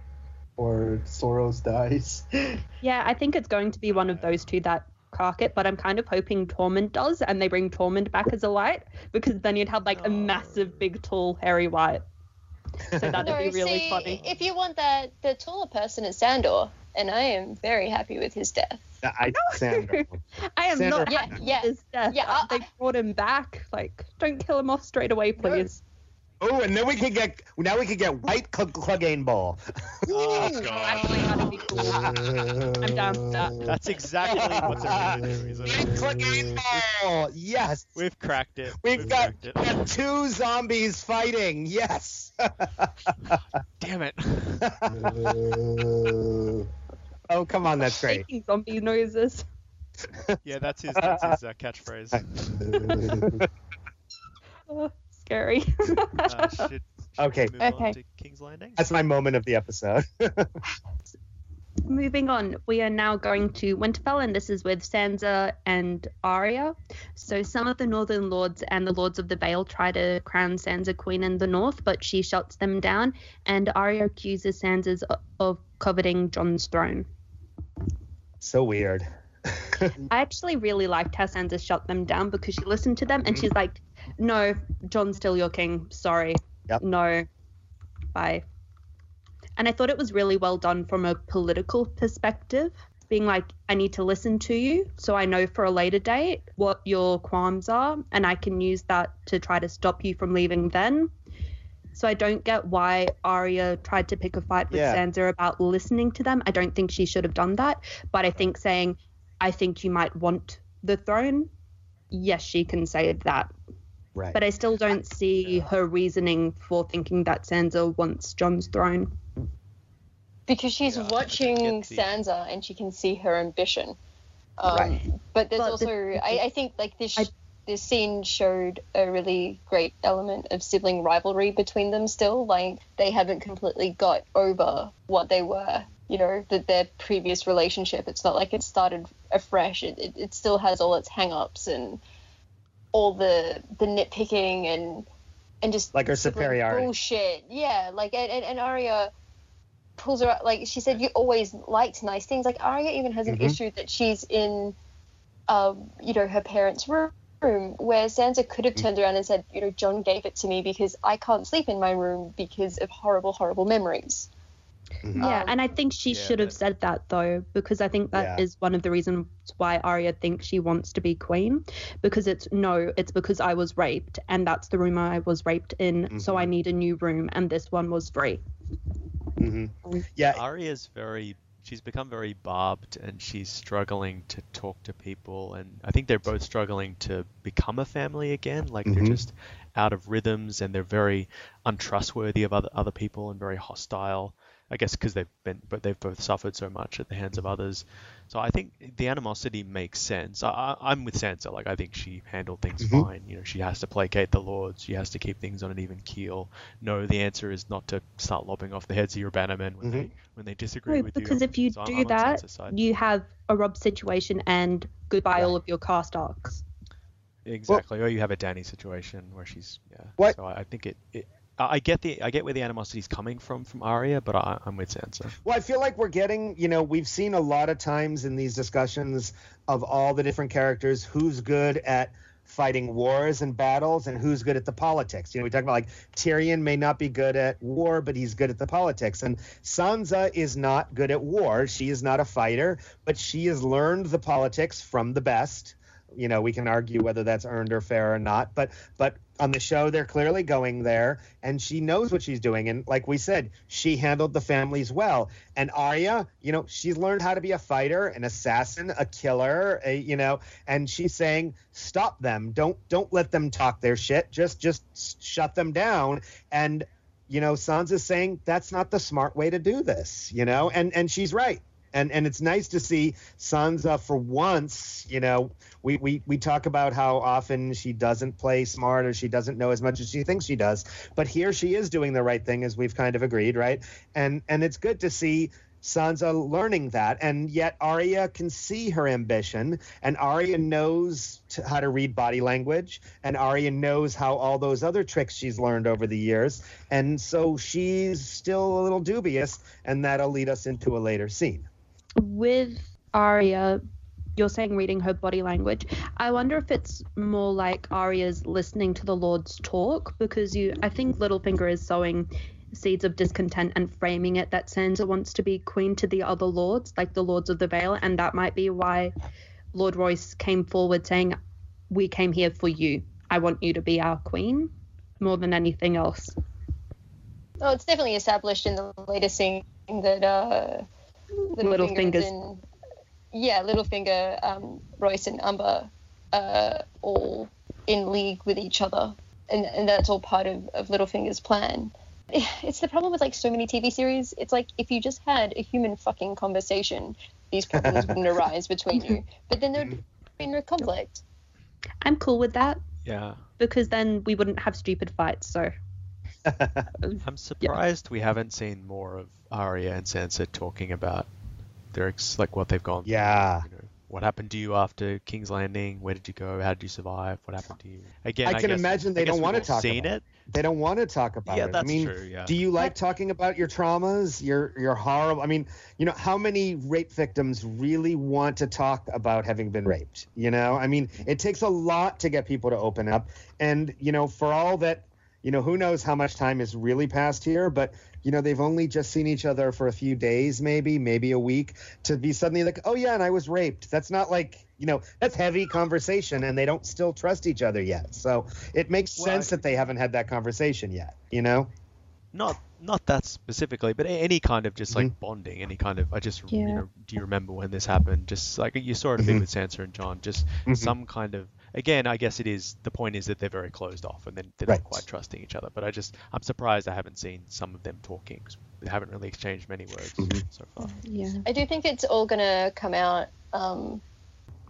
or Thoros dies. Yeah, I think it's going to be one of those two that crack it, but I'm kind of hoping Tormund does, and they bring Tormund back as a white, because then you'd have like a oh. massive, big, tall, hairy white. So that'd no, be really see, funny. if you want that, the taller person is Sandor, and I am very happy with his death. I, Sandra. I am Sandra- not Yeah, happy yeah, with his death. yeah, I- they brought him back. Like, don't kill him off straight away, please. Oh, and then we could get now we could get white Cl- Clegane Bowl. Oh, Ooh, God. Actually, that'd be cool. I'm down for that. That's exactly what's in the. White Clegane Bowl. Yes. We've cracked it. We've got, cracked it. got two zombies fighting. Yes. Damn it. Oh, come on, that's great. Making zombie noises. yeah, that's his, that's his uh, catchphrase. Oh, scary. Uh, should, should Okay. move Okay. on to King's Landing? That's my moment of the episode. Moving on, we are now going to Winterfell, and this is with Sansa and Arya. So, some of the Northern Lords and the Lords of the Vale try to crown Sansa queen in the north, but she shuts them down, and Arya accuses Sansa of coveting Jon's throne. So weird. I actually really liked how Sansa shut them down because she listened to them and she's mm-hmm. like, "No, Jon's still your king. Sorry, Yep. no, bye." And I thought it was really well done from a political perspective, being like, "I need to listen to you, so I know for a later date what your qualms are, and I can use that to try to stop you from leaving then." So I don't get why Arya tried to pick a fight with Yeah. Sansa about listening to them. I don't think she should have done that. But I think saying, I think you might want the throne, yes, she can say that. Right. But I still don't see her reasoning for thinking that Sansa wants Jon's throne. because she's Yeah, watching get Sansa and she can see her ambition. Um, Right. But there's But also, the- I, I think like this I- this scene showed a really great element of sibling rivalry between them still. Like they haven't completely got over what they were, you know, that their previous relationship. It's not like it started afresh. It, it, it still has all its hang ups and all the the nitpicking and and just Like her superiority. bullshit. Yeah, like and, and, and Arya pulls her out like she said you always liked nice things. Like Arya even has an Mhm. issue that she's in um, you know, her parents' room room where Sansa could have turned around and said, you know, Jon gave it to me because I can't sleep in my room because of horrible, horrible memories. Yeah, Um, and I think she yeah, should have said that though, because I think that is Yeah. one of the reasons why Arya thinks she wants to be queen. Because it's no, it's because I was raped, and that's the room I was raped in, so I need a new room, and this one was free. hmm Yeah, Arya's very she's become very barbed and she's struggling to talk to people and I think they're both struggling to become a family again. Like they're Mhm. just out of rhythms and they're very untrustworthy of other other people and very hostile. I guess because they've been, but they've both suffered so much at the hands of others. So I think the animosity makes sense. I, I, I'm with Sansa. Like I think she handled things Mhm. fine. You know, she has to placate the lords. She has to keep things on an even keel. No, the answer is not to start lopping off the heads of your bannermen when they when they disagree No, with because you. Because if you So I'm- do I'm that, you have a Robb situation and goodbye Right. all of your cast arcs. exactly, or you have a Dany situation where she's yeah. What- So I, I think it, it. I get the I get where the animosity is coming from from Arya, but I, I'm with Sansa. Well, I feel like we're getting, you know, we've seen a lot of times in these discussions of all the different characters who's good at fighting wars and battles and who's good at the politics. You know, we talk about like Tyrion may not be good at war, but he's good at the politics. And Sansa is not good at war. She is not a fighter, but she has learned the politics from the best. You know, we can argue whether that's earned or fair or not, but but on the show they're clearly going there and she knows what she's doing and like we said she handled the families well. And Arya you know she's learned how to be a fighter an assassin a killer a, you know and she's saying stop them. Don't don't let them talk their shit. Just just shut them down. And you know Sansa's saying that's not the smart way to do this you know and and she's right and and it's nice to see Sansa for once you know we, we we talk about how often she doesn't play smart or she doesn't know as much as she thinks she does but here she is doing the right thing as we've kind of agreed right? And and it's good to see Sansa learning that and yet Arya can see her ambition and Arya knows how to read body language and Arya knows how all those other tricks she's learned over the years and so she's still a little dubious and that'll lead us into a later scene With Arya, you're saying reading her body language. I wonder if it's more like Arya's listening to the Lord's talk because you I think Littlefinger is sowing seeds of discontent and framing it that Sansa wants to be queen to the other lords, like the Lords of the Vale, and that might be why Lord Royce came forward saying, We came here for you. I want you to be our queen more than anything else. Oh, it's definitely established in the latest scene that uh, Littlefinger's- Littlefinger's in, yeah, Littlefinger, um, Royce, and Umber uh, all in league with each other, and and that's all part of, of Littlefinger's plan. It's the problem with like so many TV series. It's like if you just had a human fucking conversation, these problems wouldn't arise between you. But then there'd be no conflict. I'm cool with that Yeah, because then we wouldn't have stupid fights. So I'm surprised we haven't seen more of Arya and Sansa talking about their ex- like what they've gone. through, Yeah. You know, what happened to you after King's Landing? Where did you go? How did you survive? What happened to you? Again, I I, can guess- imagine they don't wanna talk Seen about it? they don't want to talk about Yeah, it. that's I mean, true. Yeah. do you like talking about your traumas, your your horrible? I mean, you know, how many rape victims really want to talk about having been raped? You know, I mean, it takes a lot to get people to open up, and you know, for all that, you know, who knows how much time has really passed here, but you know, they've only just seen each other for a few days, maybe, maybe a week, to be suddenly like, oh yeah, and I was raped. That's not like. You know, that's heavy conversation, and they don't still trust each other yet. So it makes Well, sense I- that they haven't had that conversation yet. You know? not not that specifically, but any kind of just like Mhm. bonding, any kind of I just Yeah. you know, do you remember when this happened? Just like you saw it a bit Mhm. with Sansa and Jon, just Mhm. some kind of again, I guess it is the point is that they're very closed off and then they're Right. not quite trusting each other. But I just I'm surprised I haven't seen some of them talking. They haven't really exchanged many words Mhm. so far. yeah. I do think it's all gonna come out. Um,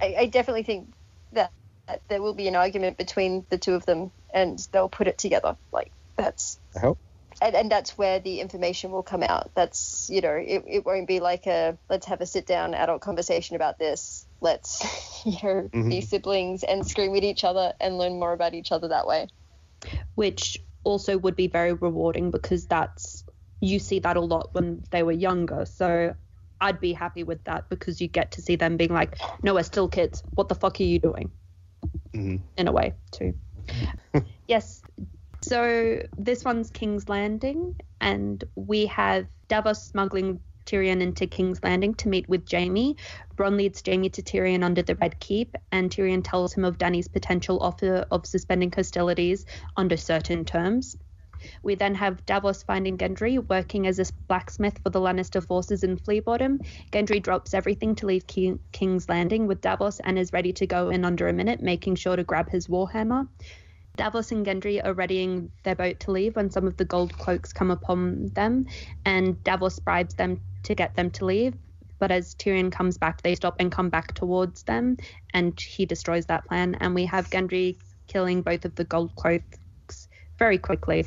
I, I definitely think that that there will be an argument between the two of them, and they'll put it together. Like that's I hope. and, and that's where the information will come out. That's you know, it, it won't be like a let's have a sit down adult conversation about this. Let's you know be Mhm. siblings and scream at each other and learn more about each other that way. which also would be very rewarding because that's you see that a lot when they were younger. So I'd be happy with that because you get to see them being like, "No, we're still kids. What the fuck are you doing?" Mhm. In a way, too. yes. So this one's King's Landing, and we have Davos smuggling Tyrion into King's Landing to meet with Jaime. Bronn leads Jaime to Tyrion under the Red Keep, and Tyrion tells him of Dany's potential offer of suspending hostilities under certain terms. We then have Davos finding Gendry working as a blacksmith for the Lannister forces in Fleabottom. Gendry drops everything to leave King- King's Landing with Davos and is ready to go in under a minute, making sure to grab his warhammer. Davos and Gendry are readying their boat to leave when some of the gold cloaks come upon them, and Davos bribes them to get them to leave. But as Tyrion comes back, they stop and come back towards them, and he destroys that plan. And we have Gendry killing both of the gold cloaks very quickly.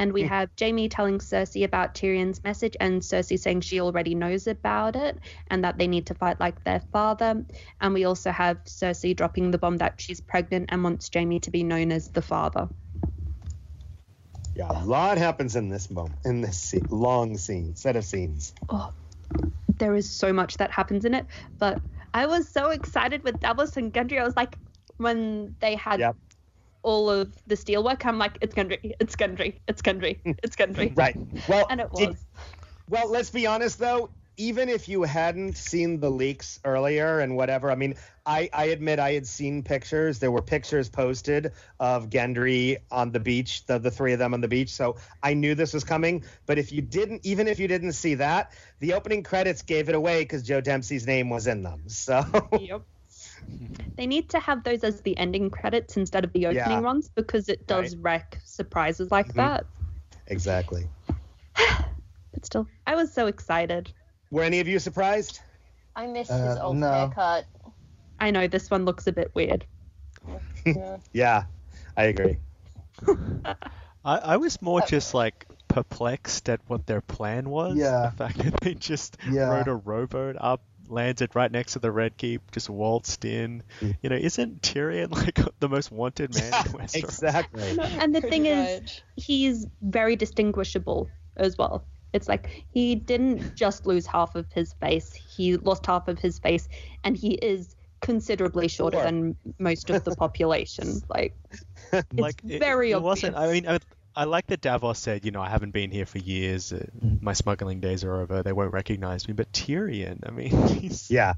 And we have Jaime telling Cersei about Tyrion's message, and Cersei saying she already knows about it and that they need to fight like their father. And we also have Cersei dropping the bomb that she's pregnant and wants Jaime to be known as the father. Yeah, a lot happens in this moment, in this scene, long scene, set of scenes. Oh, there is so much that happens in it, but I was so excited with Davos and Gendry. I was like, when they had Yep. All of the steelwork, I'm like, it's Gendry, it's Gendry, it's Gendry, hmm. it's Gendry. Right. Well, And it did- was. well, let's be honest though. Even if you hadn't seen the leaks earlier and whatever, I mean, I, I admit I had seen pictures. There were pictures posted of Gendry on the beach, the, the three of them on the beach. So I knew this was coming. But if you didn't, even if you didn't see that, the opening credits gave it away because Joe Dempsie's name was in them. So Yep. They need to have those as the ending credits instead of the opening Yeah. ones because it does wreck surprises like Mhm. that. exactly. But still, I was so excited. Were any of you surprised? I miss his Uh, old no. haircut. I know this one looks a bit weird. Yeah. Yeah, I agree. I, I was more just like perplexed at what their plan was. Yeah. The fact that they just Yeah. rode a rowboat up, landed right next to the Red Keep, just waltzed in. Mm. You know, isn't Tyrion like the most wanted man in Westeros? exactly. And the thing is, he's very distinguishable as well. It's like he didn't just lose half of his face, he lost half of his face, and he is considerably shorter Sure. than most of the population. Like, it's like it, very it wasn't. I mean, I, I like that Davos said, you know, I haven't been here for years. Uh, my smuggling days are over. They won't recognize me. But Tyrion, I mean, he's, Yeah.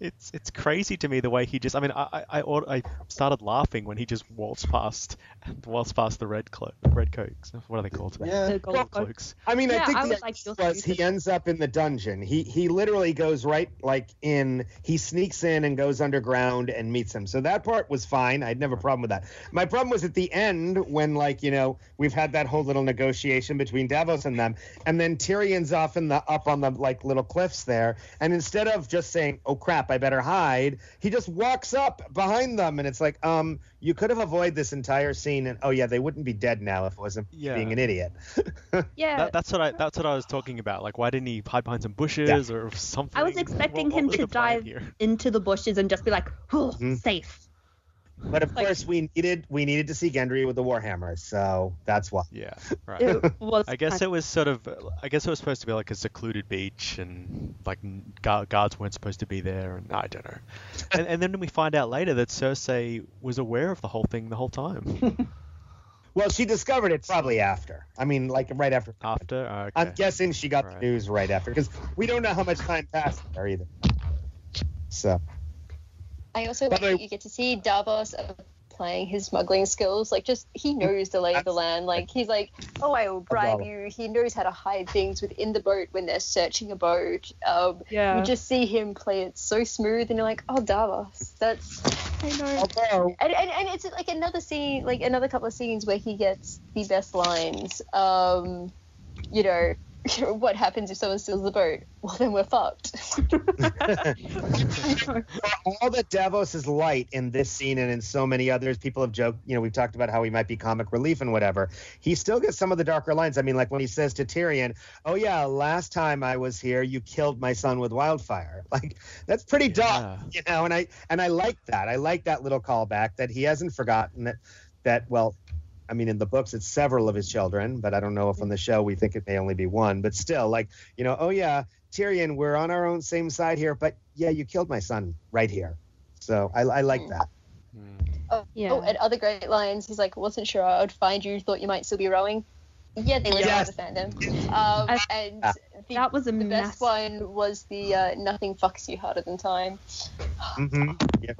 it's it's crazy to me the way he just. I mean, I I, I, started laughing when he just waltzed past, waltzed past the red cloak, red coats. What are they called? Yeah. the gold Gold cloaks. I mean, Yeah, I think I the was idea like, was he ends up in the dungeon. He he literally goes right like in. He sneaks in and goes underground and meets him. So that part was fine. I had never a problem with that. My problem was at the end when like you know we've had that whole little negotiation between Davos and them, and then Tyrion's off in the up on the like little cliffs there, and instead of just saying, "Oh crap, I better hide," he just walks up behind them, and it's like, um, you could have avoided this entire scene, and oh yeah, they wouldn't be dead now if it wasn't Yeah. being an idiot. Yeah. That, that's what I that's what I was talking about. Like, why didn't he hide behind some bushes or something? I was expecting What- what him was to dive here? into the bushes and just be like, oh, Mhm. safe. But of Like- course, we needed we needed to see Gendry with the warhammer, so that's why. Yeah, right. I guess it was sort of. I guess it was supposed to be like a secluded beach, and like gu- guards weren't supposed to be there, and I don't know. And, and then we find out later that Cersei was aware of the whole thing the whole time. Well, she discovered it probably after. I mean, like right after. After, oh, okay. I'm guessing she got Right. the news right after because we don't know how much time passed there either. So I also By like the way- that you get to see Davos applying his smuggling skills. Like, just he knows the lay of the land. Like, he's like, oh, I will bribe you. He knows how to hide things within the boat when they're searching a boat. Um, Yeah. You just see him play it so smooth, and you're like, oh, Davos, that's. I know. although And, and, and it's like another scene, like another couple of scenes where he gets the best lines. Um, you know, what happens if someone steals the boat? Well, then we're fucked. For all that Davos is light in this scene and in so many others, people have joked, you know, we've talked about how he might be comic relief and whatever. He still gets some of the darker lines. I mean, like when he says to Tyrion, Oh, yeah, last time I was here, you killed my son with wildfire. Like, that's pretty dark, you know, and I and I like that. I like that little callback that he hasn't forgotten that that, well, I mean, in the books, it's several of his children, but I don't know if on the show we think it may only be one. But still, like, you know, oh yeah, Tyrion, we're on our own same side here, but yeah, you killed my son right here. So I, I like that. Mm. Oh, Yeah. oh, and other great lines. He's like, wasn't sure I would find you. Thought you might still be rowing. Yeah, they live Yes. out the fandom. Um, I- and Yeah. the, that was a the mess. best one was the uh, nothing fucks you harder than time. hmm Yep.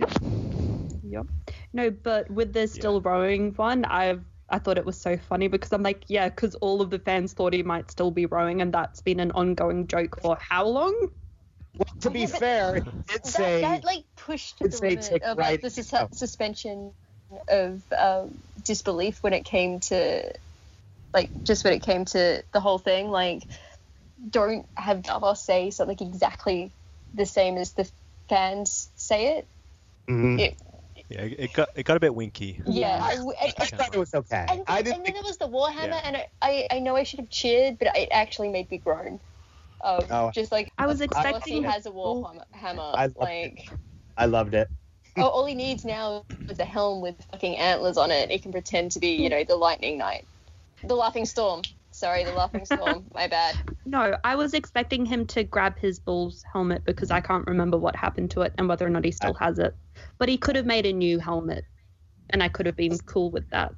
Yep. No, but with the still rowing one, I I thought it was so funny because I'm like, yeah, because all of the fans thought he might still be rowing, and that's been an ongoing joke for how long? Well, to be Yeah, fair, it did That, say that like pushed to Did the say limit of right- like the sus- oh. suspension of um, disbelief when it came to like just when it came to the whole thing. Like, don't have Davos say something exactly the same as the fans say it. Mhm. It- Yeah, it it got it got a bit winky. Yeah, I, I I- thought it was okay. and, I didn't then think there was the Warhammer, Yeah. and I, I, I know I should have cheered, but it actually made me groan. Um, Oh. just like I was expecting he has a Warhammer, hammer, I loved like. I loved it. Oh, all he needs now is a helm with fucking antlers on it. He can pretend to be, you know, the lightning knight, the laughing storm. Sorry, the laughing storm. My bad. No, I was expecting him to grab his bull's helmet because I can't remember what happened to it and whether or not he still has it. But he could have made a new helmet, and I could have been cool with that.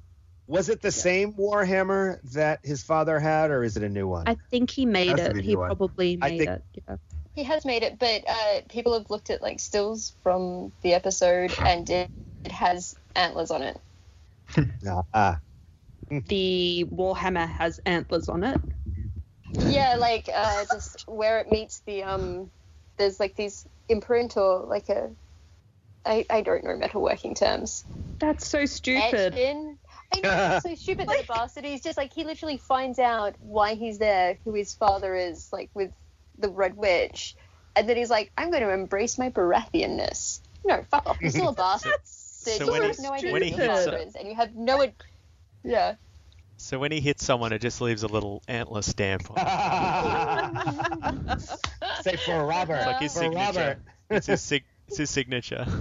Was it the same Warhammer that his father had, or is it a new one? I think he made Has it. He new one. probably made think- it. Yeah. He has made it, but uh, people have looked at like stills from the episode, and it, it has antlers on it. Ah, ah. The Warhammer has antlers on it. Yeah, like uh, just where it meets the um, there's like these imprint or like a, I, I don't know metalworking terms. That's so stupid. etched in. I know it's so stupid that the bastard. He's just like he literally finds out why he's there, who his father is, like with the Red Witch, and then he's like, I'm going to embrace my Baratheonness. No, fuck off. You're still a bastard. That's Dude, So you when have he- no idea when who he your hits father a- is, and you have no. Ad- yeah. So when he hits someone, it just leaves a little antler stamp on. Say for Robert. It's like his for signature. Robert. It's his sig- it's his signature.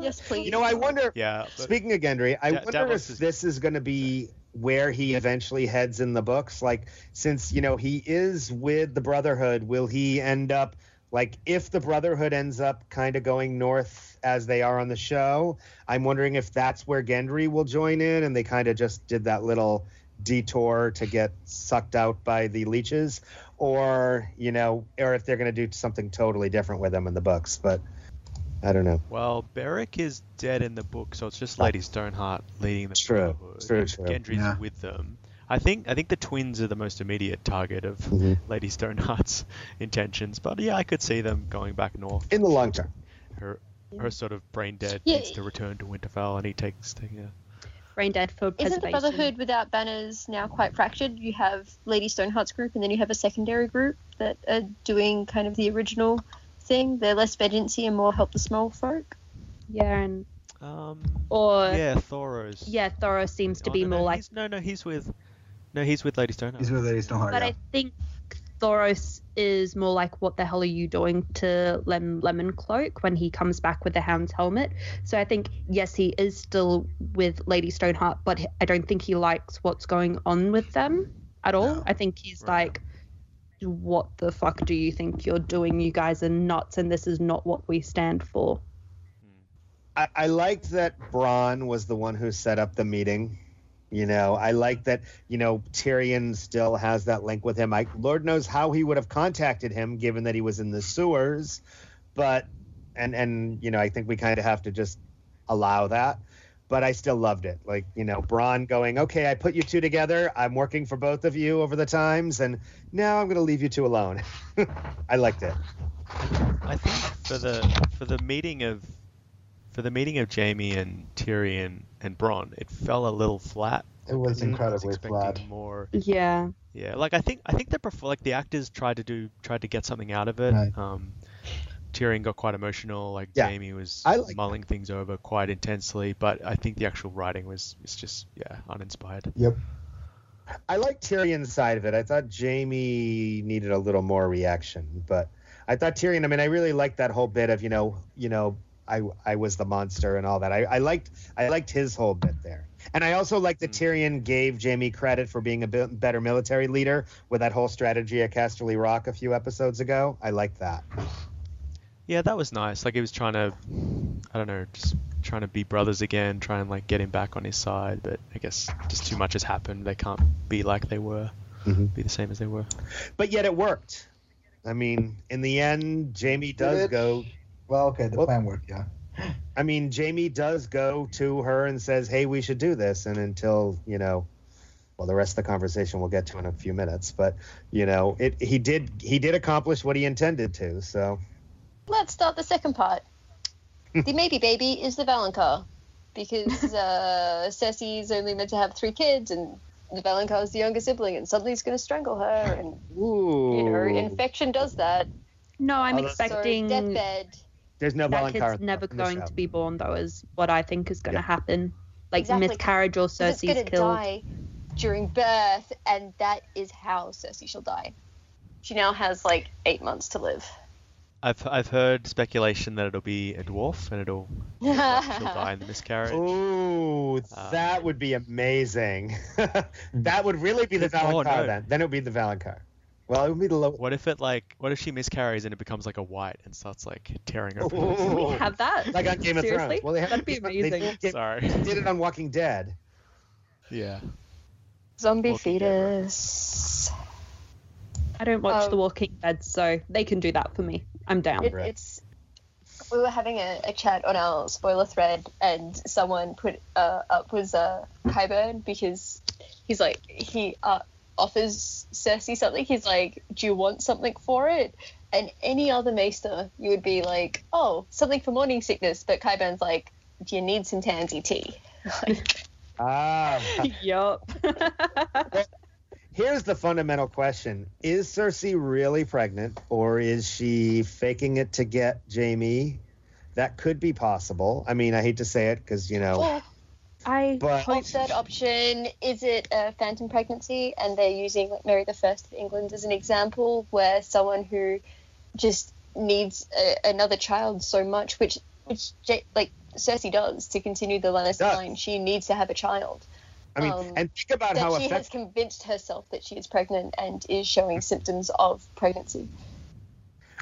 Yes, please. You know, I wonder. Yeah. but- Speaking of Gendry, I Da- wonder Davos if is- this is going to be where he eventually heads in the books. Like, since you know he is with the Brotherhood, will he end up like if the Brotherhood ends up kind of going north as they are on the show? I'm wondering if that's where Gendry will join in, and they kind of just did that little detour to get sucked out by the leeches, or you know, or if they're going to do something totally different with them in the books. But I don't know. Well, Beric is dead in the book, so it's just Lady Stoneheart leading the True. Brotherhood. True, true. Gendry's Yeah. with them. I think I think the twins are the most immediate target of Mhm. Lady Stoneheart's intentions, but yeah, I could see them going back north. In the long term. Her her sort of brain dead Yeah. needs to return to Winterfell, and he takes the yeah. Brain dead for Isn't the. Brotherhood without banners now quite fractured? You have Lady Stoneheart's group, and then you have a secondary group that are doing kind of the original thing. They're less vengeancey and more help the small folk. Yeah, and Um, or yeah, Thoros. yeah, Thoros. Thoros seems to Oh, be no, no, more like. he's, no, no, he's with no, he's with Lady Stoneheart. He's with Lady Stoneheart. But yeah. I think Thoros is more like, "What the hell are you doing to Lem- Lemon Cloak?" when he comes back with the Hound's helmet. So I think yes, he is still with Lady Stoneheart, but I don't think he likes what's going on with them at all. No. I think he's Right. like. What the fuck do you think you're doing? You guys are nuts, and this is not what we stand for. Hmm. I, I liked that Bronn was the one who set up the meeting. You know, I like that, you know, Tyrion still has that link with him. I Lord knows how he would have contacted him given that he was in the sewers, but and and you know, I think we kind of have to just allow that. But I still loved it. Like, you know, Bronn going, "Okay, I put you two together. I'm working for both of you over the times and now I'm going to leave you two alone." I liked it. I think for the for the meeting of for the meeting of Jaime and Tyrion and Bronn, it fell a little flat. It was I think I incredibly expecting flat. More, Yeah. yeah. Like I think I think they prefer like the actors tried to do tried to get something out of it. Right. Um, Tyrion got quite emotional. Like Yeah. Jaime was I like mulling things over quite intensely, but I think the actual writing was was just yeah uninspired. Yep. I like Tyrion's side of it. I thought Jaime needed a little more reaction, but I thought Tyrion. I mean, I really liked that whole bit of you know, you know, I I was the monster and all that. I, I liked I liked his whole bit there, and I also liked that Mm. Tyrion gave Jaime credit for being a bit better military leader with that whole strategy at Casterly Rock a few episodes ago. I liked that. Yeah, that was nice. Like he was trying to, I don't know, just trying to be brothers again, try and like get him back on his side. But I guess just too much has happened. They can't be like they were, Mhm. be the same as they were. But yet it worked. I mean, in the end, Jaime does it? go Well, okay, the Well- plan worked. Yeah. I mean, Jaime does go to her and says, "Hey, we should do this." And until you know, well, the rest of the conversation we'll get to in a few minutes. But you know, it he did he did accomplish what he intended to. So Let's start the second part. the maybe baby is the Valonqar, because uh, Cersei's only meant to have three kids, and the Valonqar is the younger sibling, and suddenly he's going to strangle her, and ooh, you know, infection does that. No, I'm Oh, expecting So deathbed. There's no that kid's never going to be born, though, is what I think is going to Yeah. happen. Like Exactly. miscarriage or 'cause it's Cersei's going to killed. die during birth, and that is how Cersei shall die. She now has like eight months to live. I've I've heard speculation that it'll be a dwarf and it'll she'll die in the miscarriage. Ooh, that um, would be amazing. Hmm. that would really be the Oh, no. then. Then it would be the Valonqar. Well, it would be the low. What if it like what if she miscarries and it becomes like a white and starts like tearing open? Ooh. Can we have that? Like on Game of Seriously? Thrones. Well, they have, That'd be they amazing. did- Sorry. did it on Walking Dead. Yeah. Zombie Walking Dead, fetus. I don't watch Um, The Walking Dead, so they can do that for me. I'm down. It, it's we were having a, a chat on our spoiler thread, and someone put uh, up was uh, Qyburn because he's like he uh, offers Cersei something. He's like, "Do you want something for it?" And any other maester, you would be like, "Oh, something for morning sickness," but Qyburn's like, "Do you need some tansy tea?" like, Ah. yup. Here's the fundamental question Is Cersei really pregnant, or is she faking it to get Jaime? That could be possible. I mean, I hate to say it because, you know, or I But- third option is it a phantom pregnancy, and they're using like Mary the First of England as an example, where someone who just needs a, another child so much, which which like Cersei does to continue the Lannister line, she needs to have a child. I mean, um, and think about That how she has convinced herself that she is pregnant and is showing symptoms of pregnancy.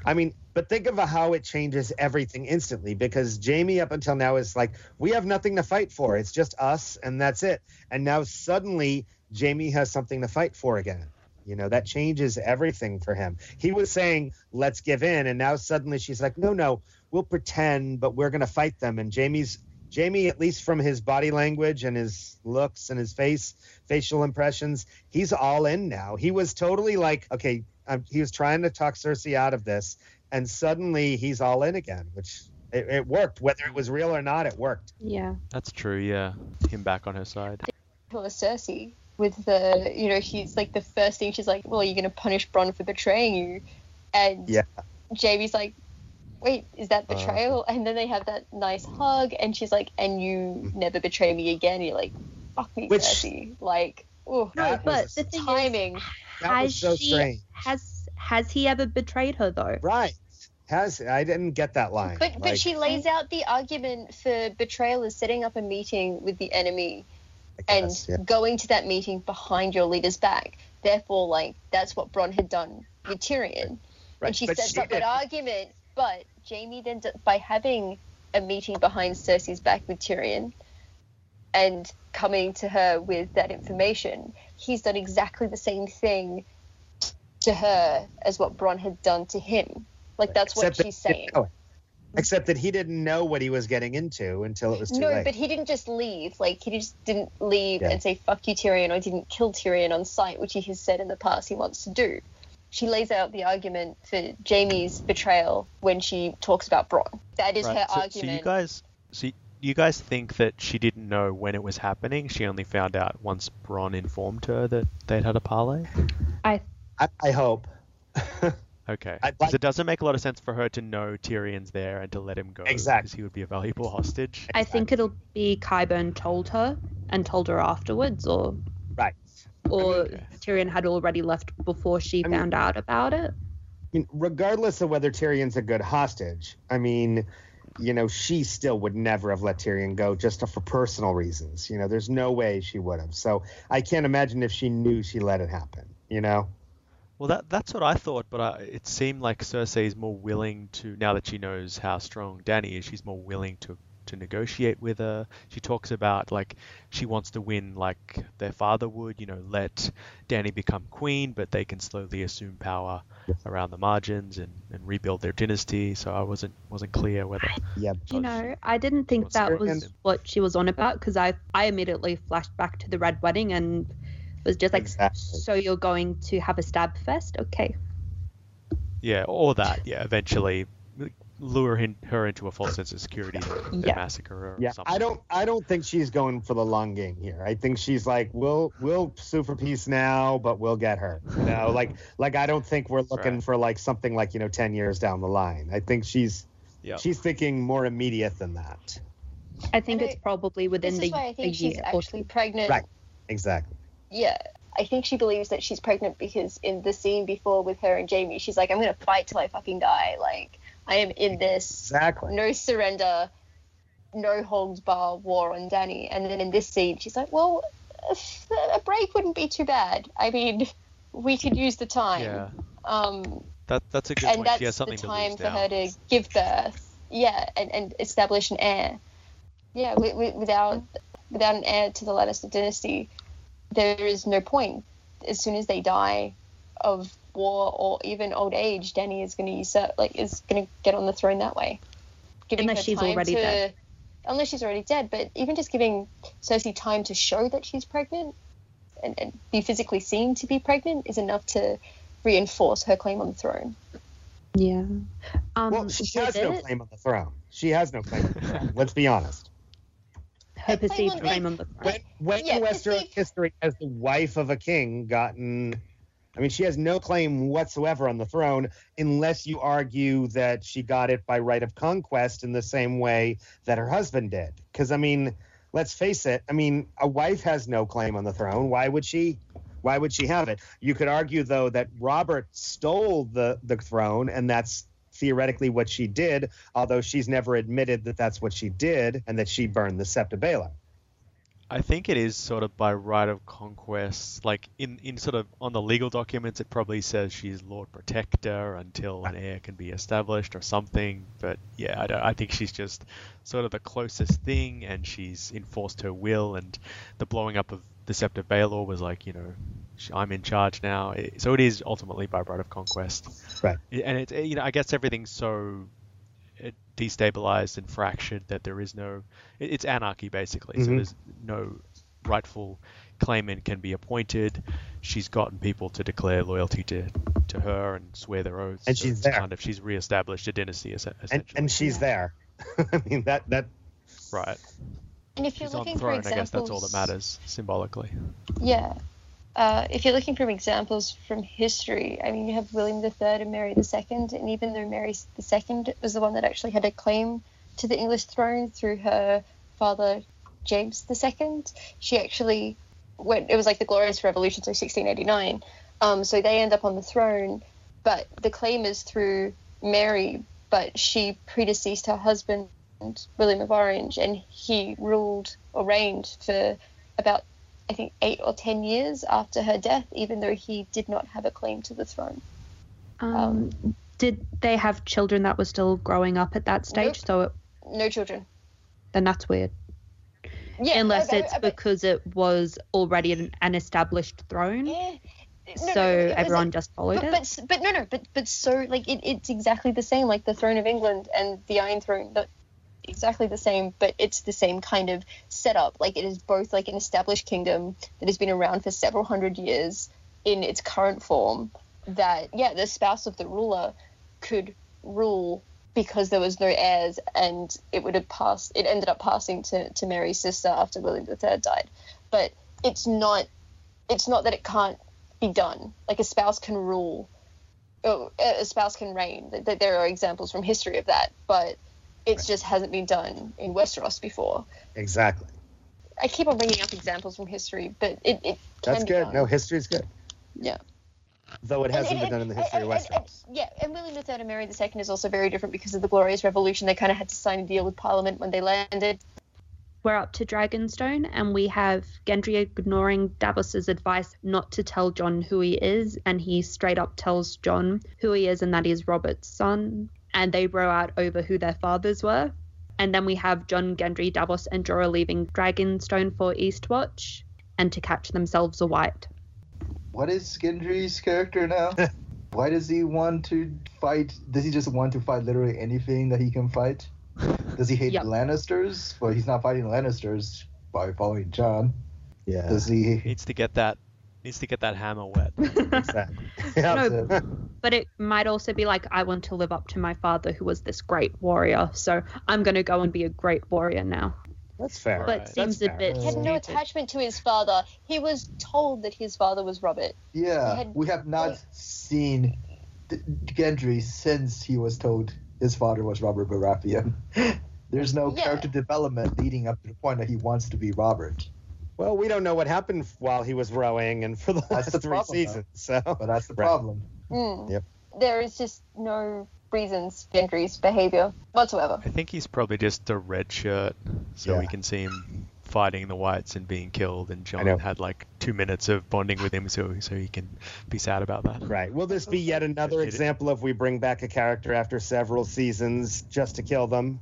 I mean, but think of how it changes everything instantly because Jaime, up until now, is like, we have nothing to fight for. It's just us, and that's it. And now suddenly, Jaime has something to fight for again. You know, that changes everything for him. He was saying, let's give in. And now suddenly she's like, no, no, we'll pretend, but we're going to fight them. And Jaime's, Jaime, at least from his body language and his looks and his face, facial impressions, he's all in now. He was totally like, okay, um, he was trying to talk Cersei out of this. And suddenly he's all in again, which it, it worked. Whether it was real or not, it worked. yeah. That's true, yeah. Him back on her side. For Cersei, with the you know she's like the first thing she's like, well, you're gonna punish Bronn for betraying you, and Yeah. Jaime's like, wait, is that Uh. betrayal? and then they have that nice hug, and she's like, and you never betray me again. And you're like, fuck me, Which- Cersei. Like, oh, No, but the thing is, timing. That has was so she strange. has has he ever betrayed her though? Right. Has I didn't get that line. But but she lays out the argument for betrayal as setting up a meeting with the enemy I and yeah. going to that meeting behind your leader's back. Therefore, like that's what Bronn had done with Tyrion. Right, And she but sets she up that did- argument, but Jaime then, by having a meeting behind Cersei's back with Tyrion and coming to her with that information, he's done exactly the same thing to her as what Bronn had done to him. Like that's what Except that she's he saying. Except that he didn't know what he was getting into until it was too No, late. but he didn't just leave. Like he just didn't leave Yeah. and say "fuck you, Tyrion," or didn't kill Tyrion on sight, which he has said in the past he wants to do. She lays out the argument for Jaime's betrayal when she talks about Bronn. That is her so, so argument. you guys so you, you guys think that she didn't know when it was happening? She only found out once Bronn informed her that they'd had a parley? I, I hope. Okay. Because like- it doesn't make a lot of sense for her to know Tyrion's there and to let him go. Exactly. Because he would be a valuable hostage. I think it'll be Qyburn told her and told her afterwards, or right. Or Okay. Tyrion had already left before she I mean- found out about it. I mean, regardless of whether Tyrion's a good hostage, I mean, you know, she still would never have let Tyrion go just for personal reasons. You know, there's no way she would have. So I can't imagine if she knew she let it happen. You know, Well, that that's what I thought, but I, it seemed like Cersei is more willing to now that she knows how strong Dany is. She's more willing to to negotiate with her. She talks about like she wants to win like their father would, you know, let Dany become queen, but they can slowly assume power around the margins and, and rebuild their dynasty. So I wasn't wasn't clear whether yeah. You know, I didn't think What's that Tyrion- was what she was on about because I I immediately flashed back to the red wedding and was just like, Exactly. so you're going to have a stab fest? Okay. yeah, or that, yeah, eventually lure hin- her into a false sense of security and, and Yeah. massacre her. or Yeah, something. I don't. I don't think she's going for the long game here. I think she's like, we'll we'll sue for peace now, but we'll get her. You know, like like I don't think we're looking right. for like something like you know ten years down the line. I think she's Yeah. she's thinking more immediate than that. I think And it's I- probably within This the is why I a think she's year actually pregnant. Right. Exactly. Yeah. I think she believes that she's pregnant because in the scene before with her and Jaime, she's like, I'm going to fight till I fucking die. Like, I am in this Exactly. no surrender, no holds bar war on Dany. And then in this scene, she's like, well, a break wouldn't be too bad. I mean, we could use the time. Yeah, Um, that that's a good and point. that's She has the something to time for now. her to give birth. Yeah, and, and establish an heir. Yeah, wi- wi- without without an heir to the Lannister dynasty, there is no point. As soon as they die of war or even old age, Dany is going to usurp, like, is going to get on the throne that way. Giving Unless her she's time already to, dead. Unless she's already dead, but even just giving Cersei time to show that she's pregnant and, and be physically seen to be pregnant is enough to reinforce her claim on the throne. Yeah. Um, well, she has no it, claim on the throne. She has no claim on the throne. Let's be honest. her perceived claim on the throne. When, when Yeah, in Western perceived- history has the wife of a king gotten? I mean, she has no claim whatsoever on the throne unless you argue that she got it by right of conquest in the same way that her husband did. Because I mean, let's face it. I mean, a wife has no claim on the throne. Why would she? Why would she have it? You could argue though that Robert stole the the throne, and that's theoretically what she did. Although she's never admitted that that's what she did, and that she burned the Sept of Baelor. I think it is sort of by right of conquest. Like in, in sort of on the legal documents, it probably says she's Lord Protector until an heir can be established or something. But yeah, I, don't- I think she's just sort of the closest thing, and she's enforced her will. And the blowing up of the Sept of Baelor was like, you know, I'm in charge now. So it is ultimately by right of conquest. Right. And it, you know, I guess everything's so destabilized and fractured that there is no it's anarchy basically so Mhm. there's no rightful claimant can be appointed she's gotten people to declare loyalty to to her and swear their oaths And so she's it's there. kind of she's reestablished a dynasty es- and essentially and she's there. I mean that that right And if you're she's looking the throne for i guess that's all that matters symbolically Yeah. Uh, if you're looking for examples from history, I mean, you have William III and Mary II, and even though Mary II was the one that actually had a claim to the English throne through her father James II, she actually went. It was like the Glorious Revolution, so 1689. Um, so they end up on the throne, but the claim is through Mary, but she predeceased her husband William of Orange, and he ruled or reigned for about I think eight or ten years after her death, even though he did not have a claim to the throne. Um, did they have children that were still growing up at that stage? Nope. So it, No children. then that's weird. Yeah, Unless it's because it was already an, an established throne, yeah. No, so no, everyone just followed But, it. but but no no but but so like it, it's exactly the same like the throne of England and the Iron Throne exactly the same but it's the same kind of setup like it is both like an established kingdom that has been around for several hundred years in its current form that yeah the spouse of the ruler could rule because there was no heirs, and it would have passed. It ended up passing to, to Mary's sister after William III died. But it's not. It's not that it can't be done. Like a spouse can rule. oh, A spouse can reign. Th- th- There are examples from history of that, but it Right. just hasn't been done in Westeros before. Exactly. I keep on bringing up examples from history, but it, it can That's be good. done. No, is good. Yeah. Though it hasn't and- been done in the history of and- and- Westeros. and- yeah, and William III and Mary II is also very different because of the Glorious Revolution. They kind of had to sign a deal with Parliament when they landed. We're up to Dragonstone, and we have Gendry ignoring Davos's advice not to tell Jon who he is, and he straight up tells Jon who he is and that he's Robert's son. And they row out over who their fathers were. And then we have Jon, Gendry, Davos, and Jorah leaving Dragonstone for Eastwatch and to catch themselves a wight. What is Gendry's character now? Why does he want to fight? Does he just want to fight literally anything that he can fight? Does he hate Yep. the Lannisters? Well, he's not fighting the Lannisters by following Jon. Yeah. Does he? Needs to get that needs to get that hammer wet. Exactly. No, That's But it might also be like, I want to live up to my father, who was this great warrior. So I'm going to go and be a great warrior now. That's fair. Right. But That's seems a bit He had no attachment to his father. He was told that his father was Robert. Yeah, had- we have not seen Gendry since he was told his father was Robert Baratheon. There's no Yeah. character development leading up to the point that he wants to be Robert. Well, we don't know what happened while he was rowing and for the That's last the three problem, though. seasons. So But that's the Right. problem. Mm. Yep. There is just no reasons for Gendry's behavior whatsoever. I think he's probably just a red shirt, so Yeah. we can see him fighting the wights and being killed. And know. Jon had like two minutes of bonding with him, so so he can be sad about that. Right. Will this be yet another Did it- example of we bring back a character after several seasons just to kill them?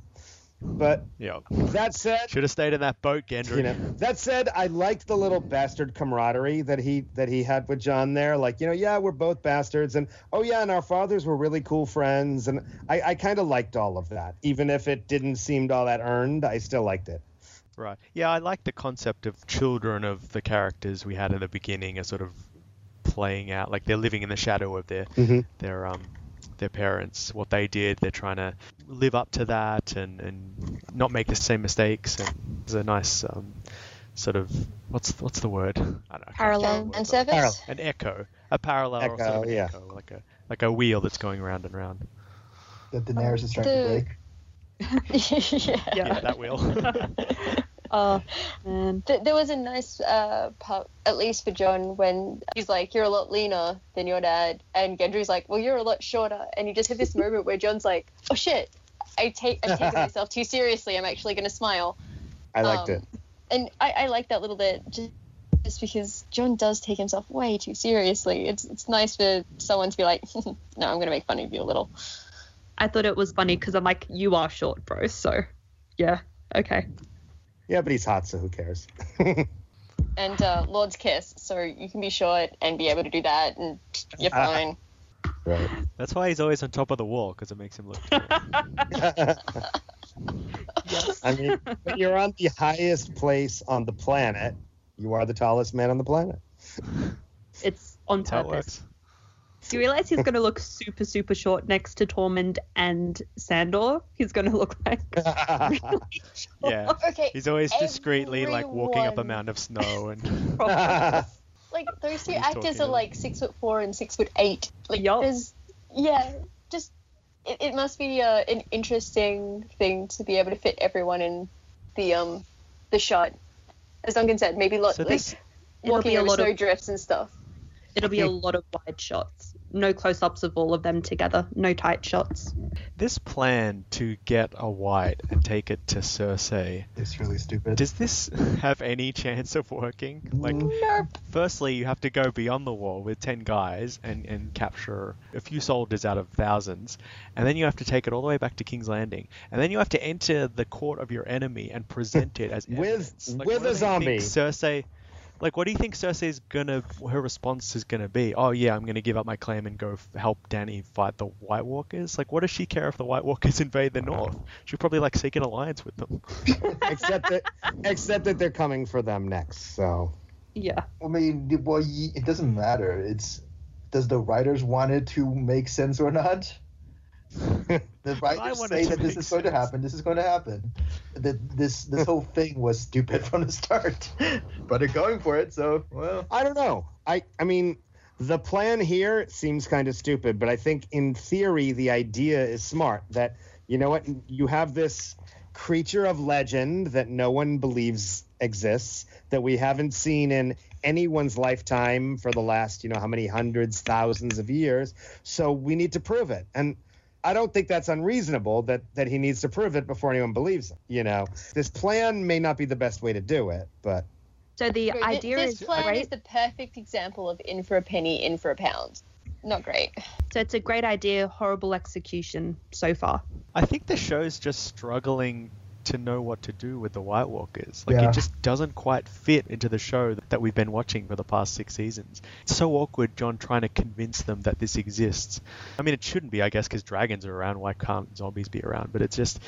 But Yeah. that said, Should have stayed in that boat, Gendry. you know, that said, I liked the little bastard camaraderie that he that he had with Jon there. Like, you know, yeah, we're both bastards, and oh yeah, and our fathers were really cool friends, and I, I kind of liked all of that, even if it didn't seem all that earned. I still liked it. Right. Yeah, I like the concept of children of the characters we had in the beginning are sort of playing out like they're living in the shadow of their Mhm. their um their parents, what they did. They're trying to live up to that and and not make the same mistakes. And it's a nice um sort of what's what's the word? I don't know. I Parallel. think And service? Parallel. An echo, a parallel, or sort Echo, of an yeah. echo, like a like a wheel that's going round and round. That Daenerys is trying The- to break. yeah. Yeah, that wheel. Oh, man. Th- there was a nice uh, part, at least for Jon, when he's like, "You're a lot leaner than your dad," and Gendry's like, "Well, you're a lot shorter," and you just have this moment where Jon's like, "Oh shit, I take I've taken myself too seriously. I'm actually gonna smile." I liked Um, it. and I, I like that little bit just, just because Jon does take himself way too seriously. It's it's nice for someone to be like, "No, I'm gonna make fun of you a little." I thought it was funny because I'm like, you are short, bro. So, yeah, okay. Yeah, but he's hot, so who cares? And uh, Lord's kiss, so you can be short and be able to do that, and you're fine. right. That's why he's always on top of the wall because it makes him look. I mean, when you're on the highest place on the planet, you are the tallest man on the planet. It's on That's how purpose. Works. Do you realize he's going to look super, super short next to Tormund and Sandor? He's going to look like. really short. Yeah. Okay, He's always discreetly like walking up a Everyone. mountain of snow and like those two He's actors talking are like six foot four and six foot eight. Like Yup. there's yeah, just it, it must be uh, an interesting thing to be able to fit everyone in the um the shot. As Duncan said, maybe lot so like this walking be a over lot snow of drifts and stuff. it'll be a lot of wide shots, no close-ups of all of them together, no tight shots. this plan to get a wight and take it to Cersei. It's really stupid. Does this have any chance of working? Like, Nope. firstly, you have to go beyond the wall with 10 guys and, and capture a few soldiers out of thousands, and then you have to take it all the way back to King's Landing, and then you have to enter the court of your enemy and present it as With- evidence. Like, with a zombie. think Cersei. Like, what do you think Cersei's gonna, her response is gonna be? Oh yeah, I'm gonna give up my claim and go f- help Dany fight the White Walkers. Like, what does she care if the White Walkers invade the North? She'll probably like seek an alliance with them. except that, except that they're coming for them next. So Yeah. I mean, the- well, it doesn't matter. It's does the writers want it to make sense or not? The I writers wanted say that this make is going to happen. This is going to happen. That this this whole thing was stupid from the start, but they're going for it. So well, I don't know. I I mean, the plan here seems kind of stupid, but I think in theory the idea is smart. That you know what, you have this creature of legend that no one believes exists, that we haven't seen in anyone's lifetime for the last you know how many hundreds, thousands of years. So we need to prove it, and. I don't think that's unreasonable that that he needs to prove it before anyone believes him. You know, this plan may not be the best way to do it, but So the Bro, thi- idea this is plan great. is the perfect example of in for a penny, in for a pound. Not great. So it's a great idea, horrible execution so far. I think the show's just struggling to know what to do with the White Walkers. Like Yeah. it just doesn't quite fit into the show that we've been watching for the past six seasons. It's so awkward, Jon, trying to convince them that this exists. I mean, it shouldn't be, I guess, because dragons are around. Why can't zombies be around? But it's just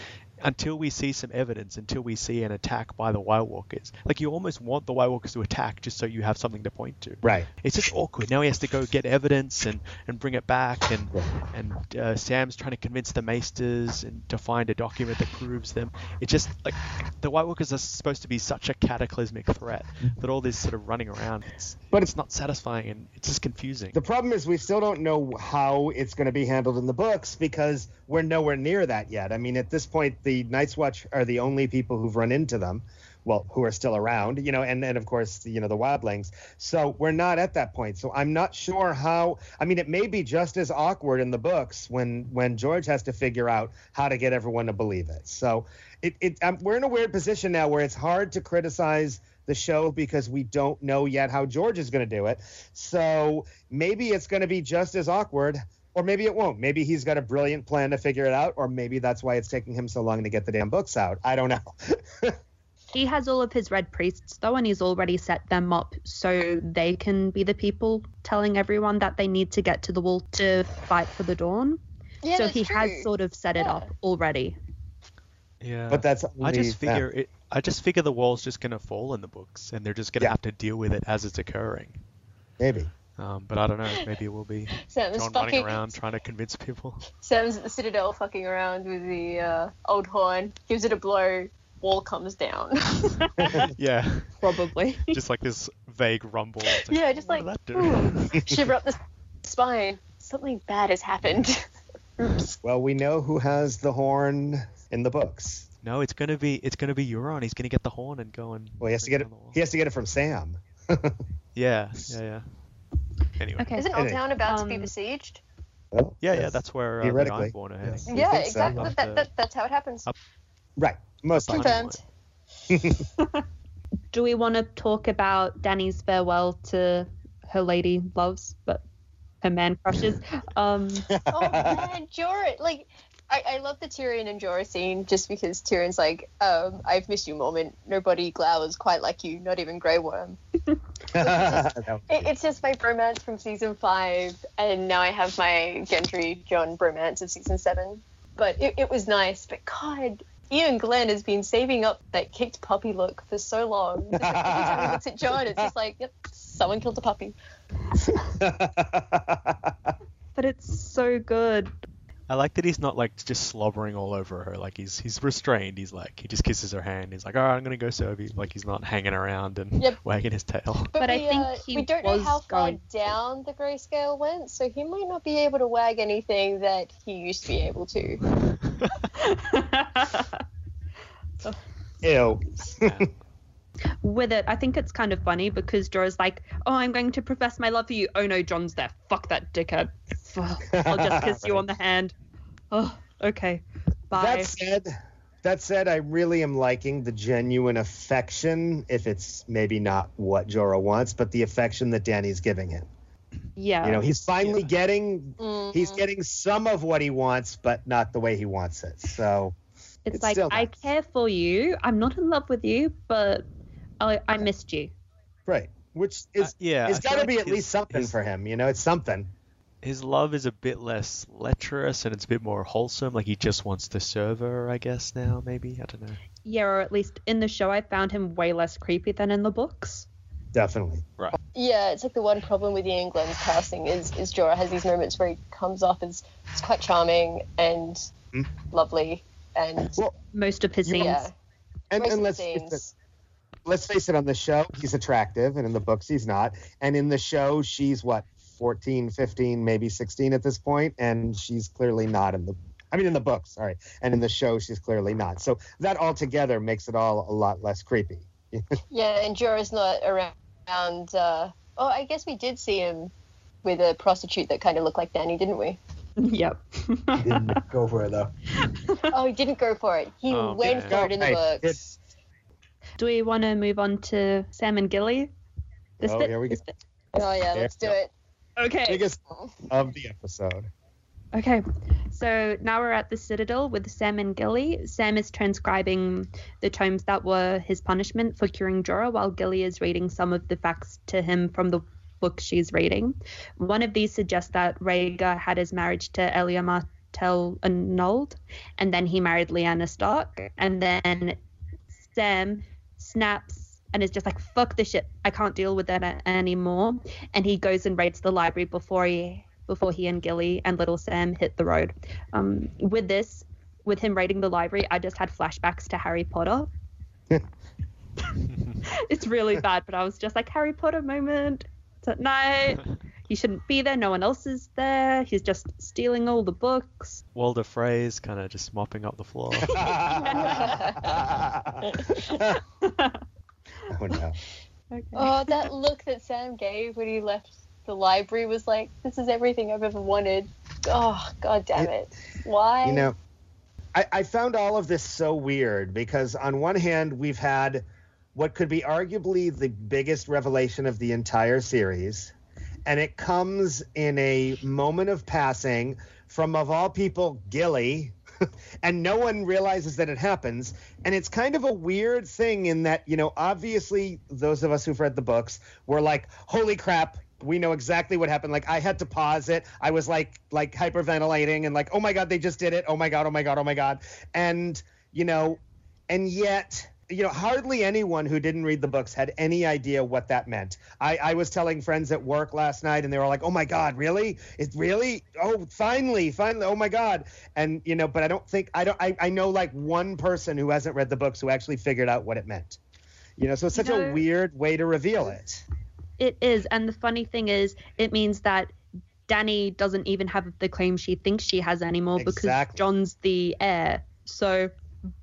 until we see some evidence, until we see an attack by the White Walkers. Like you almost want the White Walkers to attack just so you have something to point to. right. It's just awkward. Now he has to go get evidence and, and bring it back, and and uh, Sam's trying to convince the Maesters and to find a document that proves them. It's just like the White Walkers are supposed to be such a cataclysmic threat that all this sort of running around, it's, But it's not satisfying and it's just confusing. The problem is we still don't know how it's going to be handled in the books because we're nowhere near that yet. I mean, at this point, the Night's Watch are the only people who've run into them, well, who are still around, you know, and and of course, you know, the Wildlings. So we're not at that point. So I'm not sure how. I mean, it may be just as awkward in the books when when George has to figure out how to get everyone to believe it. So it, it um, we're in a weird position now where it's hard to criticize the show because we don't know yet how George is going to do it. So maybe it's going to be just as awkward, or maybe it won't. Maybe he's got a brilliant plan to figure it out, or maybe that's why it's taking him so long to get the damn books out. I don't know. He has all of his red priests though, and he's already set them up so they can be the people telling everyone that they need to get to the wall to fight for the dawn. Yeah, so he true. has sort of set it Yeah. up already. Yeah. but that's I only just that. figure it. I just figure the wall's just gonna fall in the books, and they're just gonna Yeah. have to deal with it as it's occurring. maybe. Um, but I don't know. Maybe it will be Sam's Jon fucking running around trying to convince people. Sam's at the Citadel fucking around with the uh, old horn, gives it a blow, wall comes down. yeah. Probably. just like this vague rumble. It's like, yeah, just like that do? shiver up the spine. Something bad has happened. Oops. Well, we know who has the horn in the books. no, it's gonna be it's gonna be Euron. He's gonna get the horn and go and. Well, he has to get it. down the wall. He has to get it from Sam. Yeah, yeah, yeah. Anyway. Okay. Isn't Old Anyway. Town about to be Um, besieged? Well, Yeah, yeah, that's where uh, the Theoretically, Ironborn are yes. heading. We Yeah, think so. exactly. That, that, that's how it happens. up- right. Most likely. Confirmed. Do we want to talk about Dany's farewell to her lady loves, but her man crushes? Um, oh man, Jorah! Like, I, I love the Tyrion and Jorah scene just because Tyrion's like, um, "I've missed you, moment. Nobody glowers quite like you, not even Grey Worm." That would It, it's just my bromance from season five, and now I have my Gendry Jon bromance of season seven. But it, it was nice. But God, Iain Glen has been saving up that kicked puppy look for so long. Just like every time he looks at Jon, it's just like, yep, someone killed a puppy. but it's so good. I like that he's not like just slobbering all over her. Like he's he's restrained. He's like he just kisses her hand. He's like, all right, I'm gonna go serve you. Like he's not hanging around and Yep. wagging his tail. But, But I we, think uh, he we don't know how far going to. down the grayscale went, so he might not be able to wag anything that he used to be able to. Ew. With it, I think it's kind of funny because Jorah's like, "Oh, I'm going to profess my love for you." Oh no, Jon's there. Fuck that dickhead. I'll just kiss you on the hand. Oh, okay. Bye. That said, that said, I really am liking the genuine affection, if it's maybe not what Jorah wants, but the affection that Dany's giving him. yeah. You know, he's finally Yeah. getting Mhm. he's getting some of what he wants, but not the way he wants it. So it's, it's like still I care for you. I'm not in love with you, but I, I missed you. right, which is Uh, yeah, it's got to like be at his- least something his- for him. You know, it's something. His love is a bit less lecherous and it's a bit more wholesome. Like he just wants to serve her, I guess now maybe. I don't know. Yeah, or at least in the show, I found him way less creepy than in the books. definitely. Right. Yeah, it's like the one problem with Iain Glen's casting is is Jorah has these moments where he comes off as, as quite charming and Hmm. lovely and Well, Most of his scenes. yeah, and, most and of let's face it, scenes. Let's face it on the show he's attractive and in the books he's not and in the show she's what 14 15 maybe 16 at this point and she's clearly not in the i mean in the books sorry and in the show she's clearly not so that altogether makes it all a lot less creepy Yeah, and Jorah's not around. Uh, oh, I guess we did see him with a prostitute that kind of looked like Dany, didn't we? Yep. He didn't go for it though. oh, he didn't go for it. He Oh, went okay. for it in the Right. books. Do we want to move on to Sam and Gilly? This Oh, bit- here we go. this Oh yeah, let's do it. Okay. biggest of the episode Okay, so now we're at the Citadel with Sam and Gilly. Sam is transcribing the tomes that were his punishment for curing Jorah, while Gilly is reading some of the facts to him from the book she's reading. One of these suggests that Rhaegar had his marriage to Elia Martell annulled, and then he married Lyanna Stark, and then Sam snaps and is just like, fuck this shit, I can't deal with that a- anymore. And he goes and raids the library before he before he and Gilly and little Sam hit the road. Um, with this, with him raiding the library, I just had flashbacks to Harry Potter. it's really bad, but I was just like Harry Potter moment. It's at night. He shouldn't be there. No one else is there. He's just stealing all the books. Walder Frey's kind of just mopping up the floor. oh no Okay. Oh, that look that Sam gave when he left the library was like, this is everything I've ever wanted. Oh, god damn it. Why? You know, I, I found all of this so weird because on one hand we've had what could be arguably the biggest revelation of the entire series, and it comes in a moment of passing from of all people Gilly, and no one realizes that it happens. And it's kind of a weird thing in that you know obviously those of us who've read the books were like, holy crap, we know exactly what happened. Like I had to pause it. I was like like hyperventilating and like, oh my god, they just did it. Oh my god, oh my god, oh my god. And you know, and yet you know, hardly anyone who didn't read the books had any idea what that meant. I, I was telling friends at work last night, and they were like, "Oh my God, really? It really? Oh, finally, finally! Oh my God!" And you know, but I don't think I don't. I, I know like one person who hasn't read the books who actually figured out what it meant. You know, so it's such You a weird way to reveal it. It is, and the funny thing is, it means that Dany doesn't even have the claim she thinks she has anymore because Jon's the heir. So,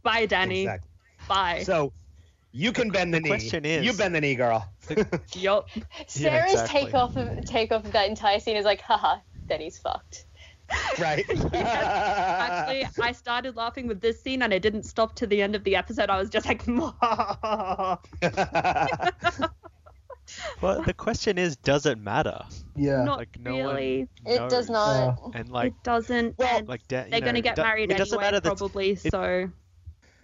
bye, Dany. Exactly. Bye. So you can bend the knee. question is- you bend the knee, girl. yup. Sarah's exactly. take off of take off of that entire scene is like, haha, Denny's fucked. right. Actually, I started laughing with this scene and I didn't stop to the end of the episode. I was just like, Well, the question is, does it matter? Yeah. not Like, no really. It does not. And like, it doesn't. Well, like da- you they're gonna get do- married It anyway, matter that probably. so,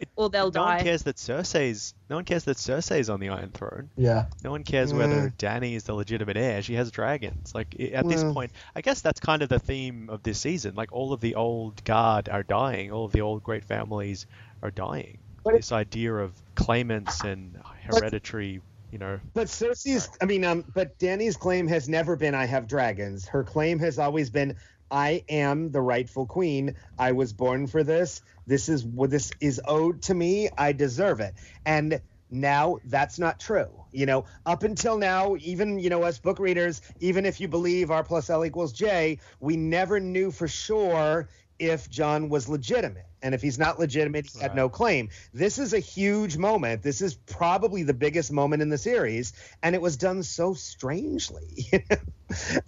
it- or they'll no one cares that Cersei's. No one cares that Cersei's on the Iron Throne. Yeah. No one cares Yeah. whether Dany is the legitimate heir. She has dragons. Like i- at this point, I guess that's kind of the theme of this season. Like all of the old guard are dying. All of the old great families are dying. But it- this idea of claimants and hereditary, you know, But Cersei's, I mean, um, but Dany's claim has never been "I have dragons." Her claim has always been "I am the rightful queen. I was born for this. This is what this is owed to me. I deserve it." And now that's not true. You know, up until now, even you know, as book readers, even if you believe R plus L equals J, we never knew for sure if Jon was legitimate. And if he's not legitimate, he had Right. no claim. This is a huge moment. This is probably the biggest moment in the series, and it was done so strangely.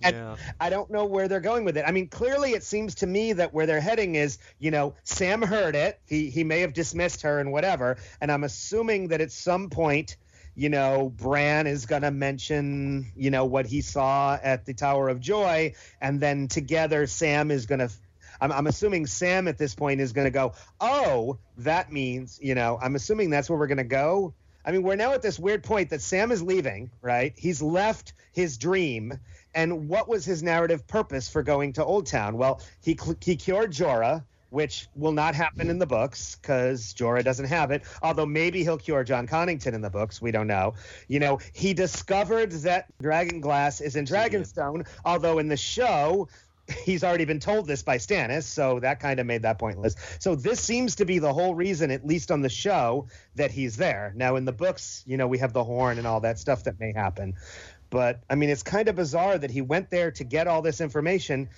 and yeah. I don't know where they're going with it. I mean, clearly it seems to me that where they're heading is, you know, Sam heard it. He he may have dismissed her and whatever, and I'm assuming that at some point you know, Bran is going to mention, you know, what he saw at the Tower of Joy, and then together Sam is going to. I'm, I'm assuming Sam at this point is going to go, oh, that means, you know, I'm assuming that's where we're going to go. I mean, we're now at this weird point that Sam is leaving, right? He's left his dream. And what was his narrative purpose for going to Oldtown? Well, he, he cured Jorah, which will not happen in the books because Jorah doesn't have it. Although maybe he'll cure Jon Connington in the books, we don't know. You know, he discovered that dragon glass is in Dragonstone, although in the show he's already been told this by Stannis, so that kind of made that pointless. So this seems to be the whole reason, at least on the show, that he's there. Now in the books, you know, we have the horn and all that stuff that may happen. But I mean, it's kind of bizarre that he went there to get all this information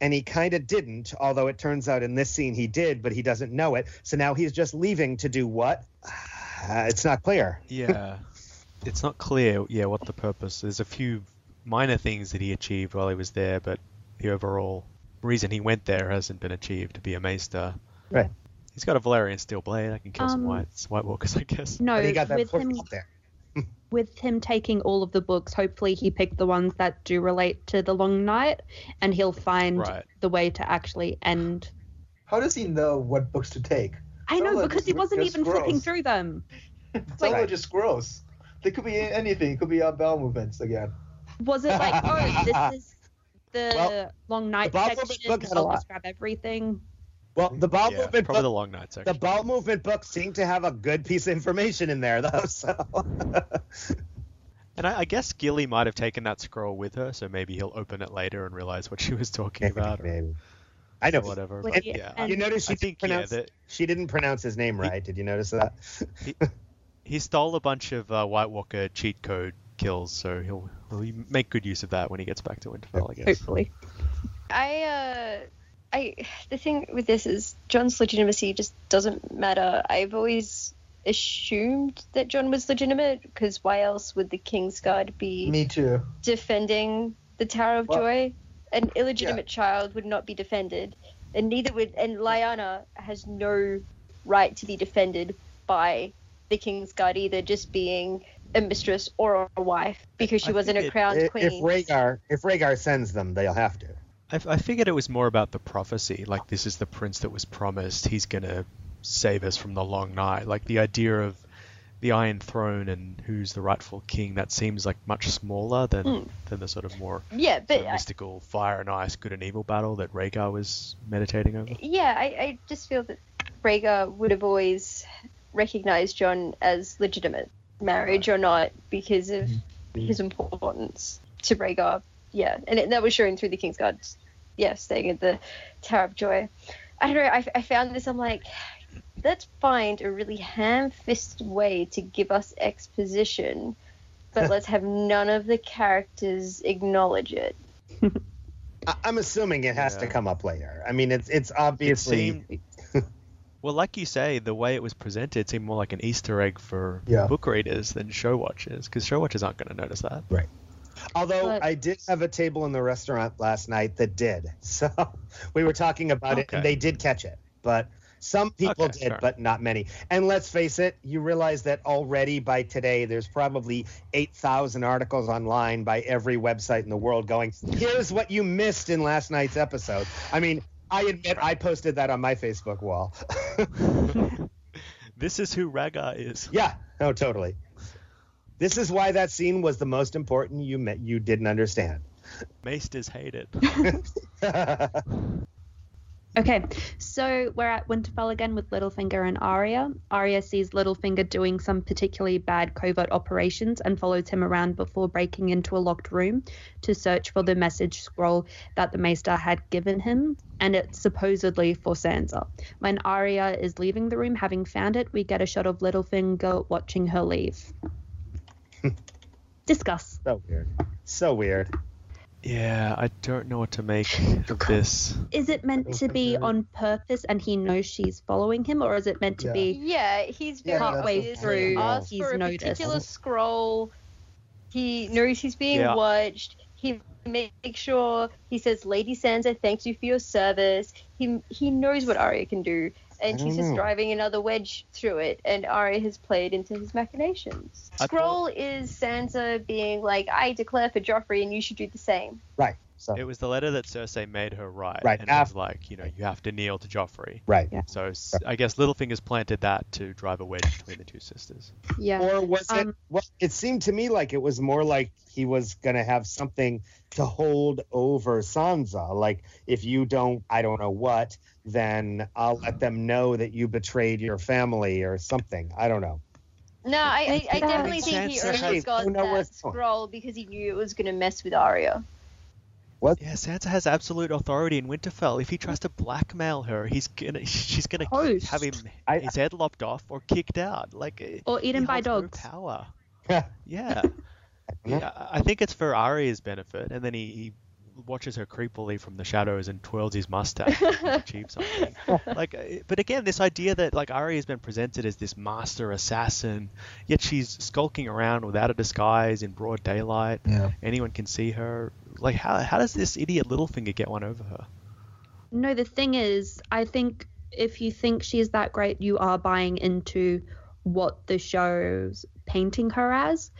and he kind of didn't, although it turns out in this scene he did, but he doesn't know it. So now he's just leaving to do what? Uh, it's not clear. Yeah, it's not clear. Yeah, what the purpose? There's a few minor things that he achieved while he was there, but the overall reason he went there hasn't been achieved to be a maester. Right. He's got a Valyrian steel blade. I can kill some Um, wights, White Walkers, I guess. No, But he got that with before him he there. with him taking all of the books, hopefully he picked the ones that do relate to the long night, and he'll find Right. the way to actually end. How does he know what books to take? I Some know of because them he wasn't just even flipping through them. Some Right. are just gross. They could be anything. It could be our bowel movements again. Was it like, oh, this is the Well, long night the Bible section? book had a I'll lot. just grab everything. Well, the bowel yeah, movement probably book, the long night the section. bowel movement book seemed to have a good piece of information in there, though. So And I, I guess Gilly might have taken that scroll with her, so maybe he'll open it later and realize what she was talking about or, Maybe. I know. whatever. But, yeah, yeah, and- You notice she I didn't yeah, pronounce that she didn't pronounce his name right. Did you notice that? he stole a bunch of uh, White Walker cheat code kills, so he'll, he'll make good use of that when he gets back to Winterfell, I guess. Hopefully. I uh I the thing with this is Jon's legitimacy just doesn't matter. I've always assumed that Jon was legitimate because why else would the Kingsguard be Me too. defending the Tower of Well- Joy? An illegitimate child would not be defended, and neither would. And Lyanna has no right to be defended by the Kingsguard either, just being a mistress or a wife because she I wasn't a crowned if, queen. if Rhaegar if Rhaegar sends them, they'll have to. I, I figured it was more about the prophecy. Like this is the prince that was promised. He's gonna save us from the long night. Like the idea of the Iron Throne and who's the rightful king. That seems like much smaller than Mm. than the sort of more yeah, sort but of I- mystical fire and ice, good and evil battle that Rhaegar was meditating over. yeah, I, I just feel that Rhaegar would have always recognized Jon as legitimate, marriage or not, because of mm-hmm. his importance to Rhaegar. Yeah, and it, that was showing through the Kingsguard. Yeah, staying at the Tower of Joy. I don't know. I, I found this. I'm like, let's find a really ham-fisted way to give us exposition, but let's have none of the characters acknowledge it. I, I'm assuming it has to come up later. I mean, it's it's obviously Well, like you say, the way it was presented seemed more like an Easter egg for Yeah. book readers than show watchers, because show watchers aren't going to notice that. Right. Although But- I did have a table in the restaurant last night that did. So we were talking about it and they did catch it. But some people Okay, did, fair but not many. And let's face it, you realize that already by today there's probably 8,000 articles online by every website in the world going, here's what you missed in last night's episode. I mean, I admit I posted that on my Facebook wall. This is who Rhaegar is. yeah, no, totally. This is why that scene was the most important you met, you didn't understand. Maesters hate it. Okay, so we're at Winterfell again with Littlefinger and Arya. Arya sees Littlefinger doing some particularly bad covert operations and follows him around before breaking into a locked room to search for the message scroll that the Maester had given him, and it's supposedly for Sansa. When Arya is leaving the room, having found it, we get a shot of Littlefinger watching her leave. Discuss. so weird. So weird. Yeah, I don't know what to make of this. Is it meant to be on purpose and he knows she's following him, or is it meant to Yeah. be Yeah, he's very that's Halfway through, He asks he's for a noticed. particular scroll. He knows he's being Yeah. watched. He makes sure he says, "Lady Sansa, thanks you for your service." He he knows what Arya can do, and she's just driving another wedge through it. And Arya has played into his machinations. I Scroll is Sansa being like, "I declare for Joffrey, and you should do the same." Right. So It was the letter that Cersei made her write, Right, and it was like, you know, you have to kneel to Joffrey. right. Yeah. So I guess Littlefinger's planted that to drive a wedge between the two sisters. Yeah. Or was it? Um, Well, it seemed to me like it was more like he was going to have something to hold over Sansa. Like, if you don't, I don't know what, then I'll let them know that you betrayed your family or something. I don't know. No, I, I, I definitely think he sense. only Hey, got you know where that scroll because he knew it was going to mess with Arya. Yeah, Sansa has absolute authority in Winterfell. If he tries to blackmail her, he's gonna, she's gonna Toast. have him I- his head lopped off or kicked out, like uh, Or eaten by holds no dogs. power. Yeah. Yeah. Yeah. yeah, I I think it's for Arya's benefit, and then he, he watches her creepily from the shadows and twirls his mustache to achieve something. Like, uh, but again, this idea that like Arya has been presented as this master assassin, yet she's skulking around without a disguise in broad daylight. Yeah. Anyone can see her. Like, how how does this idiot Littlefinger get one over her? No, the thing is, I think if you think she's that great, you are buying into what the show's painting her as,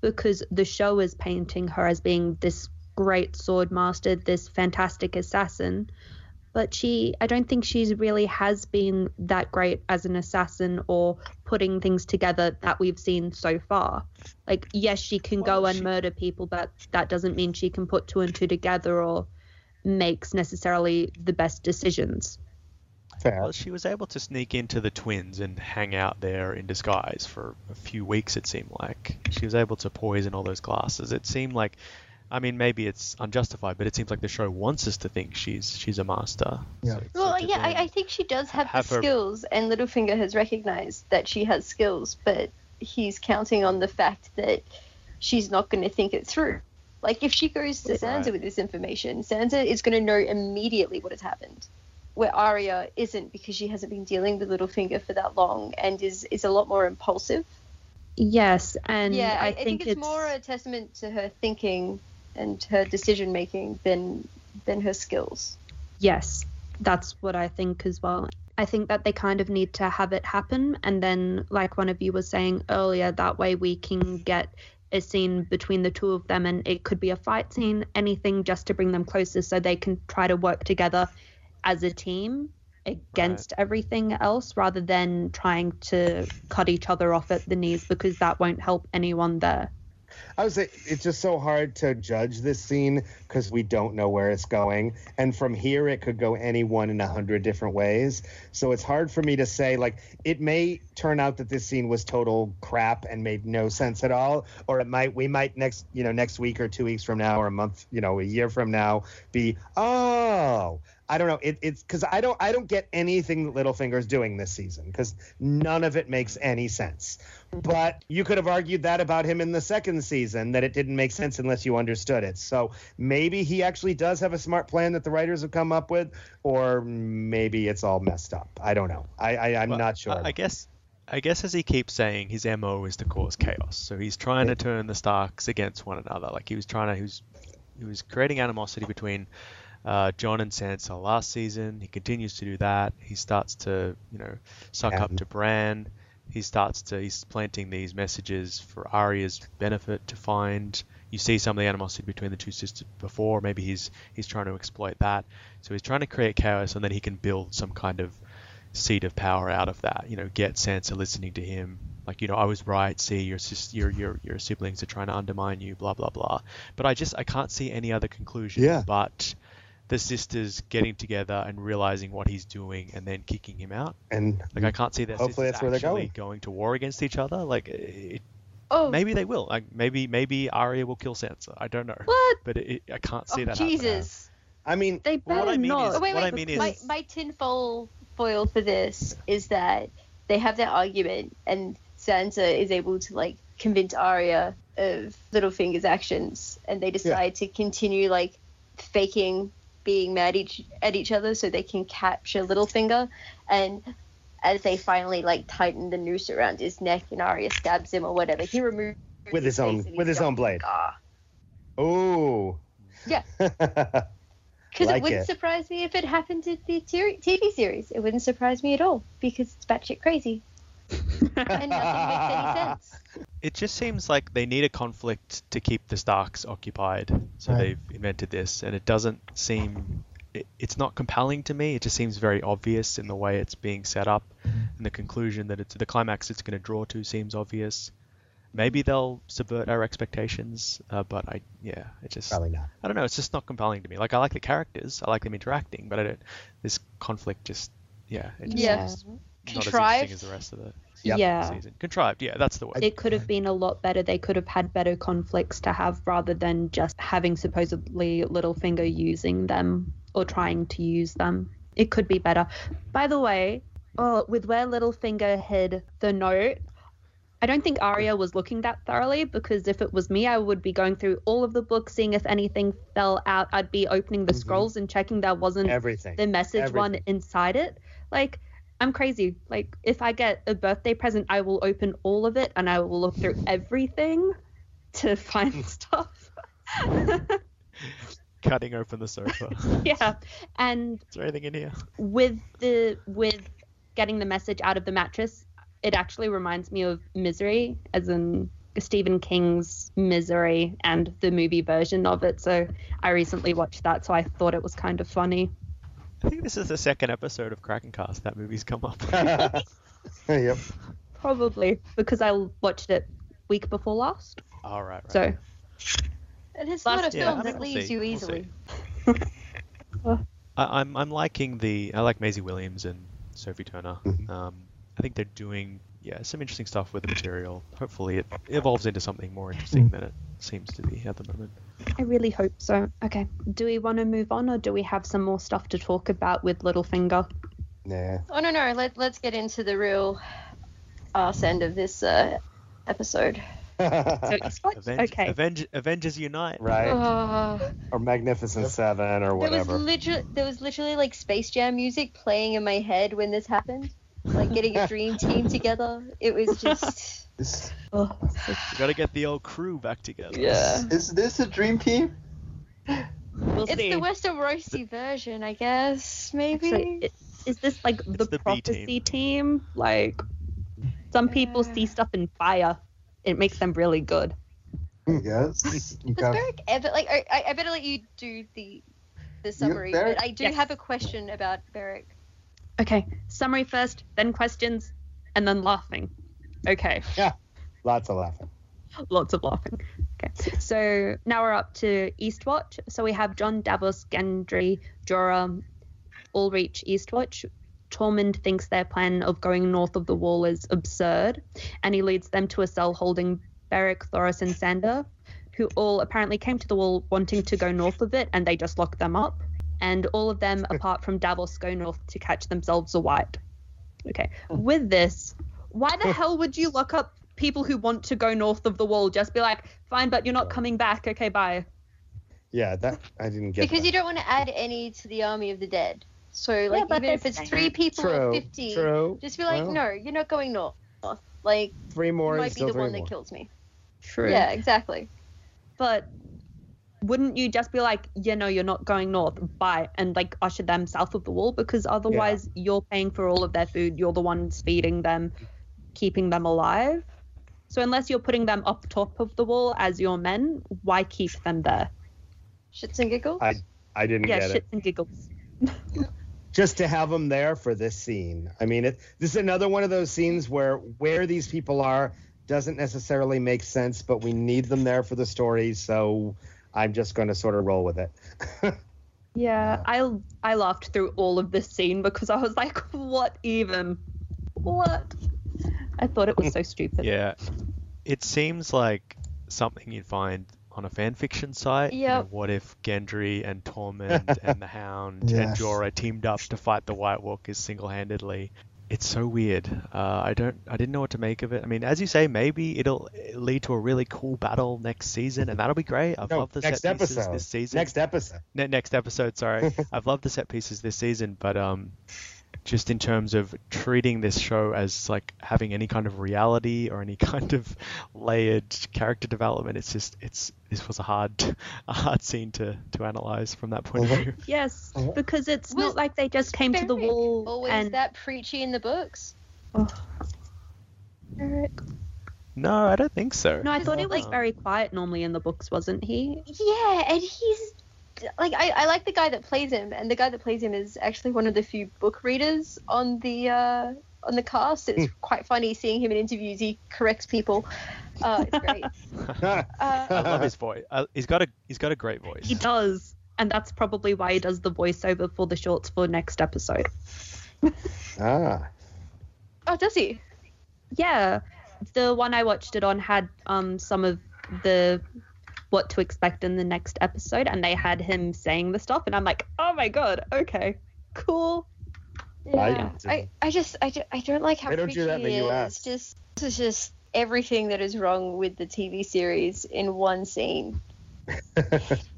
because the show is painting her as being this great sword master, this fantastic assassin. But she, I don't think she's really has been that great as an assassin or putting things together that we've seen so far. Like, yes, she can go and she- murder people, but that doesn't mean she can put two and two together or makes necessarily the best decisions. Fair. Well, she was able to sneak into the twins and hang out there in disguise for a few weeks. It seemed like she was able to poison all those glasses. It seemed like, I mean, maybe it's unjustified, but it seems like the show wants us to think she's she's a master. Yeah. So- so Well, to yeah, I, I think she does have, have the her- skills, and Littlefinger has recognized that she has skills, but he's counting on the fact that she's not going to think it through. Like, if she goes to Sansa Right. with this information, Sansa is going to know immediately what has happened. Where Arya isn't because she hasn't been dealing with Littlefinger for that long and is, is a lot more impulsive. Yes, and yeah, I, I, I think, it's, more a testament to her thinking and her decision making than than her skills. yes, that's what I think as well. I think that they kind of need to have it happen, and then, like one of you was saying earlier, that way we can get a scene between the two of them, and it could be a fight scene, anything just to bring them closer, so they can try to work together as a team against everything else, rather than trying to cut each other off at the knees, because that won't help anyone there. I would say it's just so hard to judge this scene because we don't know where it's going, and from here it could go any one in a hundred different ways. So it's hard for me to say. Like, it may turn out that this scene was total crap and made no sense at all, or it might we might next you know next week or two weeks from now or a month you know a year from now be oh I don't know. It, it's because I don't I don't get anything that Littlefinger's doing this season because none of it makes any sense. But you could have argued that about him in the second season that it didn't make sense unless you understood it. So maybe he actually does have a smart plan that the writers have come up with, or maybe it's all messed up. I don't know. I, I I'm Well, not sure. I, I guess. I guess as he keeps saying, his mo is to cause chaos. So he's trying to turn the Starks against one another. Like he was trying to, he was, he was creating animosity between uh, Jon and Sansa last season. He continues to do that. He starts to, you know, suck up to Bran. He starts to, he's planting these messages for Arya's benefit to find. You see some of the animosity between the two sisters before. Maybe he's he's trying to exploit that. So he's trying to create chaos, and then he can build some kind of seed of power out of that. You know, get Sansa listening to him. Like, you know, I was right. See, your sis, your your your siblings are trying to undermine you. Blah blah blah. But I just I can't see any other conclusion. Yeah. But the sisters getting together and realizing what he's doing, and then kicking him out. and Like I can't see their Hopefully sisters that's where they're actually going. to war against each other. Like it, Oh, maybe they will. Like maybe maybe Arya will kill Sansa. I don't know. What? But it, it, I can't see oh, that happening. Jesus. I mean, They Well, better what I mean not. is- Oh, wait, what wait. I mean my, is- my tinfoil foil for this is that they have their argument, and Sansa is able to like convince Arya of Littlefinger's actions, and they decide to continue like faking being mad each at each other so they can capture Littlefinger. And as they finally like tighten the noose around his neck, and Arya stabs him or whatever, he removes With his own- with his own blade. Ah. scar. oh. Yeah. Because Like it wouldn't it. surprise me if it happened in the TV series. It wouldn't surprise me at all because it's batshit crazy and nothing makes any sense. It just seems like they need a conflict to keep the Starks occupied. So Right. they've invented this, and it doesn't seem. It, it's not compelling to me. It just seems very obvious in the way it's being set up, and the conclusion that it's the climax it's going to draw to seems obvious. Maybe they'll subvert our expectations, uh, but I yeah, it just Probably not. I don't know. It's just not compelling to me. Like I like the characters, I like them interacting, but I don't. This conflict just yeah, it just Yeah. seems not as interesting as the rest of the Yep. Yeah. season. Contrived, yeah, that's the word. It could have been a lot better. They could have had better conflicts to have rather than just having supposedly Littlefinger using them or trying to use them. It could be better. By the way, oh, with where Littlefinger hid the note, I don't think Arya was looking that thoroughly because if it was me, I would be going through all of the books, seeing if anything fell out. I'd be opening the Mhm. scrolls and checking there wasn't Everything. the message one inside it. Like, I'm crazy. Like, if I get a birthday present, I will open all of it and I will look through everything to find hmm. stuff. Cutting open the sofa. yeah. And Is there anything in here? with the with getting the message out of the mattress, it actually reminds me of Misery, as in Stephen King's Misery and the movie version of it. So I recently watched that, so I thought it was kind of funny. I think this is the second episode of *Kraken* Krakencast that movie's come up. yep. Probably because I watched it week before last. All right, right. So it's Last- not a yeah, film I that leaves see, you we'll easily. I, I'm I'm liking the I like Maisie Williams and Sophie Turner. Mhm. Um, I think they're doing yeah some interesting stuff with the material. Hopefully it evolves into something more interesting than it seems to be at the moment. I really hope so. Okay. Do we want to move on or do we have some more stuff to talk about with Littlefinger? Nah. Oh no no, let let's get into the real arse end of this uh, episode. So Avenge, okay. Avenge, Avengers Unite. right. Uh, or Magnificent Seven or whatever. there was whatever. literally there was literally like Space Jam music playing in my head when this happened. Like getting a dream team together. It was just Is, Oh, We got to get the old crew back together. yeah. is this a dream team? we'll It's see. the Western Roasty version, I guess. Maybe. Actually, it- is this like the, the B prophecy team? Like some people see stuff in fire. It makes them really good. Yes. guess. Does got- Beric ever like? I, I- I better let you do the the summary, Beric- but I do Yes. have a question about Beric. Okay, summary first, then questions, and then laughing. Okay, Yeah, Lots of laughing. lots of laughing. Okay, so now we're up to Eastwatch. So we have Jon Davos, Gendry, Jorah, all reach Eastwatch. Tormund thinks their plan of going north of the wall is absurd, and he leads them to a cell holding Beric, Thoros, and Sandor, who all apparently came to the wall wanting to go north of it, and they just locked them up. And all of them, apart from Davos, go north to catch themselves a wight. Okay, hmm. with this, why the hmm. hell would you lock up people who want to go north of the wall? Just be like, fine, but you're not coming back. Okay, bye. Yeah, that I didn't get. Because that. you don't want to add any to the army of the dead. So like but even if that's it's three people True. or fifty, True. just be like, Well. no, you're not going north. Like Three more you is might be still the one more. that kills me. True. Yeah, exactly. But wouldn't you just be like, yeah, no, you're not going north, bye, and like usher them south of the wall? Because otherwise, you're paying for all of their food. You're the ones feeding them, keeping them alive. So unless you're putting them up top of the wall as your men, why keep them there? Shits and giggles. I I didn't Yeah, get shits and giggles. Just to have them there for this scene. I mean, it, this is another one of those scenes where where these people are doesn't necessarily make sense, but we need them there for the story. So I'm just going to sort of roll with it. Yeah, I I laughed through all of this scene because I was like, what even? What? I thought it was so stupid. Yeah, it seems like something you'd find on a fan fiction site. you know, what if Gendry and Tormund and the Hound and Jorah teamed up to fight the White Walkers single-handedly? It's so weird. Uh, I don't. I didn't know what to make of it. I mean, as you say, maybe it'll lead to a really cool battle next season, and that'll be great. I've No, loved the set pieces this season. Next episode. Ne- next episode, sorry. I've loved the set pieces this season, but um, just in terms of treating this show as like having any kind of reality or any kind of layered character development, it's just it's this was a hard a hard scene to to analyze from that point of Mhm. view. Yes, Mhm. because it's Was not like they just came to the wall Always and that preachy in the books. Oh, Beric. No, I don't think so. No, I thought he was very quiet normally in the books, wasn't he? Yeah, and he's like I, I like the guy that plays him, and the guy that plays him is actually one of the few book readers on the uh, on the cast. It's quite funny seeing him in interviews. He corrects people. Uh, it's great. I Uh, love his voice. Uh, he's got a he's got a great voice. He does. And that's probably why he does the voiceover for the shorts for next episode. ah. oh, does he? Yeah. The one I watched it on had um some of the what to expect in the next episode and they had him saying the stuff and I'm like, "Oh my god. Okay. Cool." Yeah. I- I, I just I, ju- I don't like how They don't do that in the he US. is. Just this is just everything that is wrong with the TV series in one scene.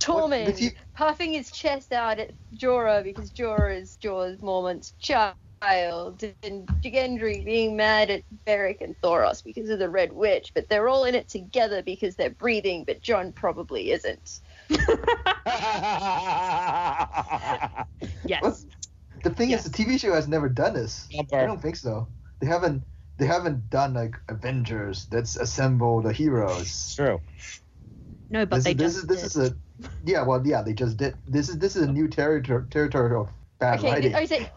Tormund What, the T- puffing his chest out at Jorah because Jorah is Jorah's Mormont's child, and Gendry being mad at Beric and Thoros because of the Red Witch, but they're all in it together because they're breathing, but Jon probably isn't. Yes. The thing Yeah. is, the TV show has never done this. Number. I don't think so. They haven't. They haven't done like Avengers. That's assemble the heroes. True. No, but This, they is, this just is this is a. Yeah, well, yeah, they just did. This is this is a new territory territory of bad Okay, writing. Oh, I say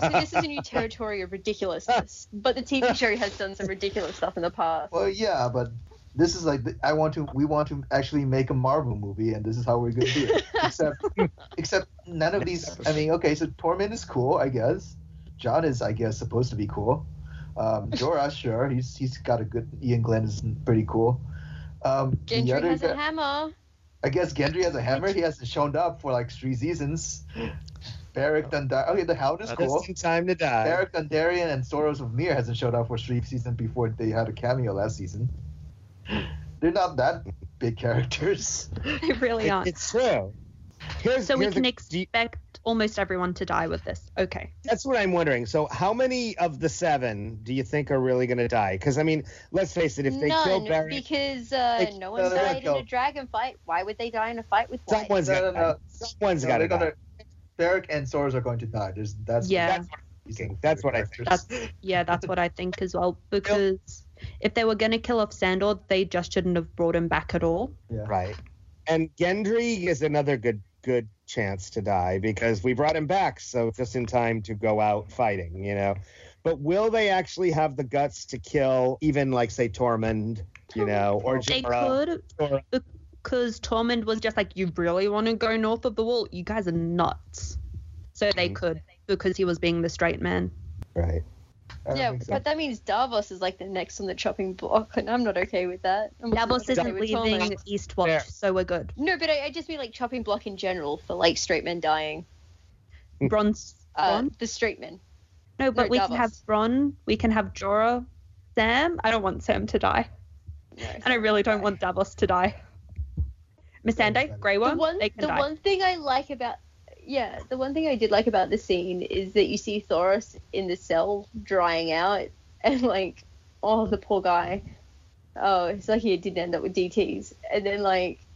so this is a new territory of ridiculousness, but the TV show has done some ridiculous stuff in the past. Well, yeah, but this is like I want to. We want to actually make a Marvel movie, and this is how we're gonna do it. except, except none of these. I mean, okay, so Tormund is cool, I guess. Jon is, I guess, supposed to be cool. Um, Jorah, sure, he's he's got a good. Iain Glen is pretty cool. Um, Gendry other has a hammer. I guess Gendry has a hammer. He hasn't shown up for like three seasons. Beric Dondarrion. Okay, the Hound is That's- cool. Just in time to die. Beric Dondarrion and Thoros of Myr hasn't showed up for three seasons before they had a cameo last season. They're not that big characters. they really It- aren't. it's true. Here's, So we can a- do you- expect almost everyone to die with this. Okay. That's what I'm wondering. So, how many of the seven do you think are really going to die? Because I mean, let's face it, if they kill None, Barry, because uh, They- no one no, no, no, died in no. a dragon fight. Why would they die in a fight with wight? someone's No, got to no, no. die. Someone's No, got to die. Gonna. Beric and Thoros are going to die. There's that's Yeah. That's what I'm thinking. That's what I think. That's yeah, that's what I think as well. Because if they were gonna kill off Sandor, they just shouldn't have brought him back at all. Yeah. Right. And Gendry is another good good chance to die because we brought him back so just in time to go out fighting, you know. But will they actually have the guts to kill even like say Tormund, you know, or They Jorah? could or- because Tormund was just like, You really want to go north of the wall? You guys are nuts. So they Mhm. could because he was being the straight man. Right. I Yeah, think so. but that means Davos is like the next on the chopping block, and I'm not okay with that. I'm Davos isn't with leaving Eastwatch, Fair. so we're good. No, but I, I just mean like chopping block in general for like straight men dying. Bronze. Uh, the straight men. No, but no, we can have Bronn, We can have Jorah. Sam. I don't want Sam to die, No, and I really don't want Davos to die. Missandei, Grey the one they can the die. one thing I like about yeah, the one thing I did like about the scene is that you see Thoros in the cell drying out and like oh the poor guy. Oh, it's like he didn't end up with DTs. And then like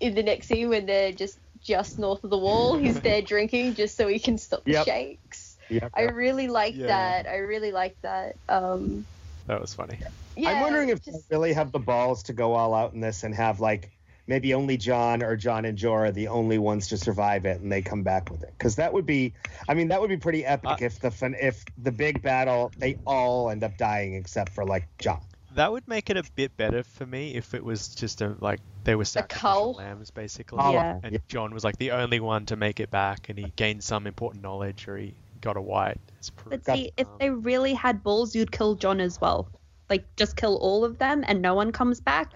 in the next scene when they're just just north of the wall, he's there drinking just so he can stop the Yep. shakes. Yeah. I really like Yeah. that. I really like that. Um That was funny. yeah, I'm wondering if just, they really have the balls to go all out in this and have like maybe only Jon or Jon and Jorah the only ones to survive it, and they come back with it. Because that would be, I mean, that would be pretty epic Uh, if the fin- if the big battle they all end up dying except for like Jon. That would make it a bit better for me if it was just a like they were sacrificial cull? lambs basically, Oh, Yeah. and Jon was like the only one to make it back, and he gained some important knowledge, or he got a white. It's But proof. see, if they really had balls, you'd kill Jon as well. Like, just kill all of them and no one comes back.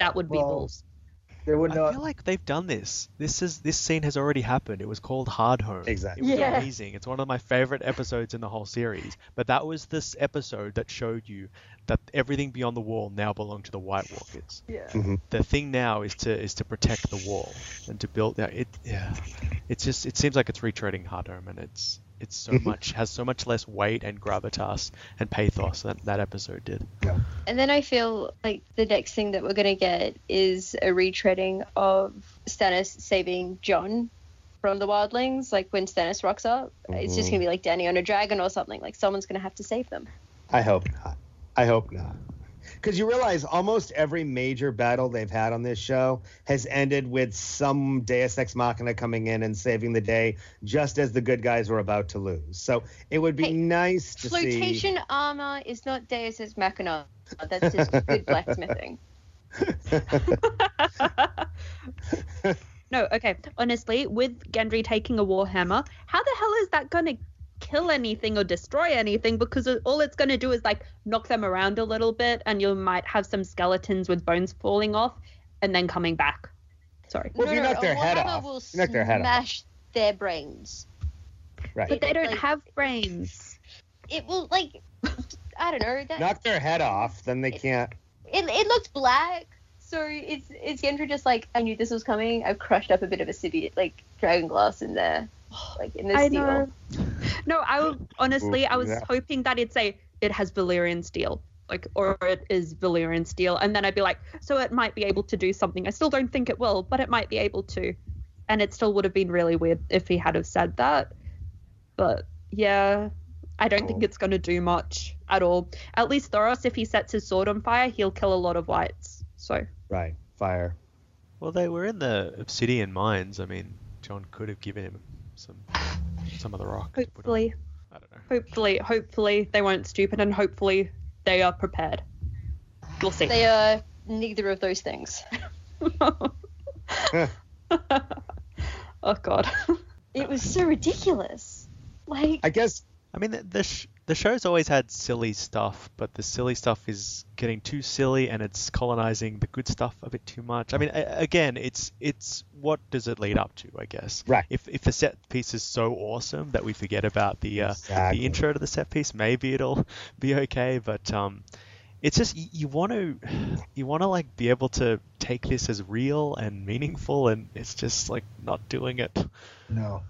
That would be Well, balls. They would not. I feel like they've done this. This is this scene has already happened. It was called Hard Home. Exactly. It was Yeah. amazing. It's one of my favorite episodes in the whole series. But that was this episode that showed you that everything beyond the wall now belonged to the White Walkers. yeah. Mm-hmm. The thing now is to is to protect the wall and to build. Yeah, it yeah, it's just it seems like it's retreading Hard Home, and it's it's so much has so much less weight and gravitas and pathos than that episode did. And then I feel like the next thing that we're gonna get is a retreading of Stannis saving Jon from the wildlings. Like when Stannis rocks up, it's just Mhm. gonna be like Dany on a dragon or something. Like someone's gonna have to save them. I hope not. I hope not. Because you realize almost every major battle they've had on this show has ended with some Deus Ex Machina coming in and saving the day just as the good guys were about to lose. So it would be Hey, nice to see. Flotation armor is not Deus Ex Machina. That's just good blacksmithing. no, okay. Honestly, with Gendry taking a warhammer, how the hell is that gonna kill anything or destroy anything? Because all it's gonna do is like knock them around a little bit, and you might have some skeletons with bones falling off and then coming back. Sorry, Well, if you knock a their head off, will you knock their head off. smash their brains. right. but they don't like- have brains. It will like I don't know. That, Knock their head off, then they can't. it, it looked black. So it's it's Gendry just like I knew this was coming. I've crushed up a bit of a city like dragon glass in there, like in this I steel. know. No, I would, honestly, I was yeah. hoping that it'd say it has Valyrian steel, like, or it is Valyrian steel, and then I'd be like, so it might be able to do something. I still don't think it will, but it might be able to, and it still would have been really weird if he had have said that. But yeah, I don't think it's going to do much at all. At least Thoros, if he sets his sword on fire, he'll kill a lot of whites. So Right. Fire. Well, they were in the obsidian mines. I mean, Jon could have given him some some of the rock. to put on. hopefully, I don't know. hopefully, hopefully they weren't stupid, and hopefully they are prepared. We'll see. They are neither of those things. oh god. It was so ridiculous. Like I guess I mean, the the, show's always had silly stuff, but the silly stuff is getting too silly, and it's colonizing the good stuff a bit too much. I mean, a- again, it's it's what does it lead up to? I guess. Right. If if the set piece is so awesome that we forget about the uh, Exactly. the intro to the set piece, maybe it'll be okay. But um, it's just you, you want to you want to like be able to take this as real and meaningful, and it's just like not doing it. No.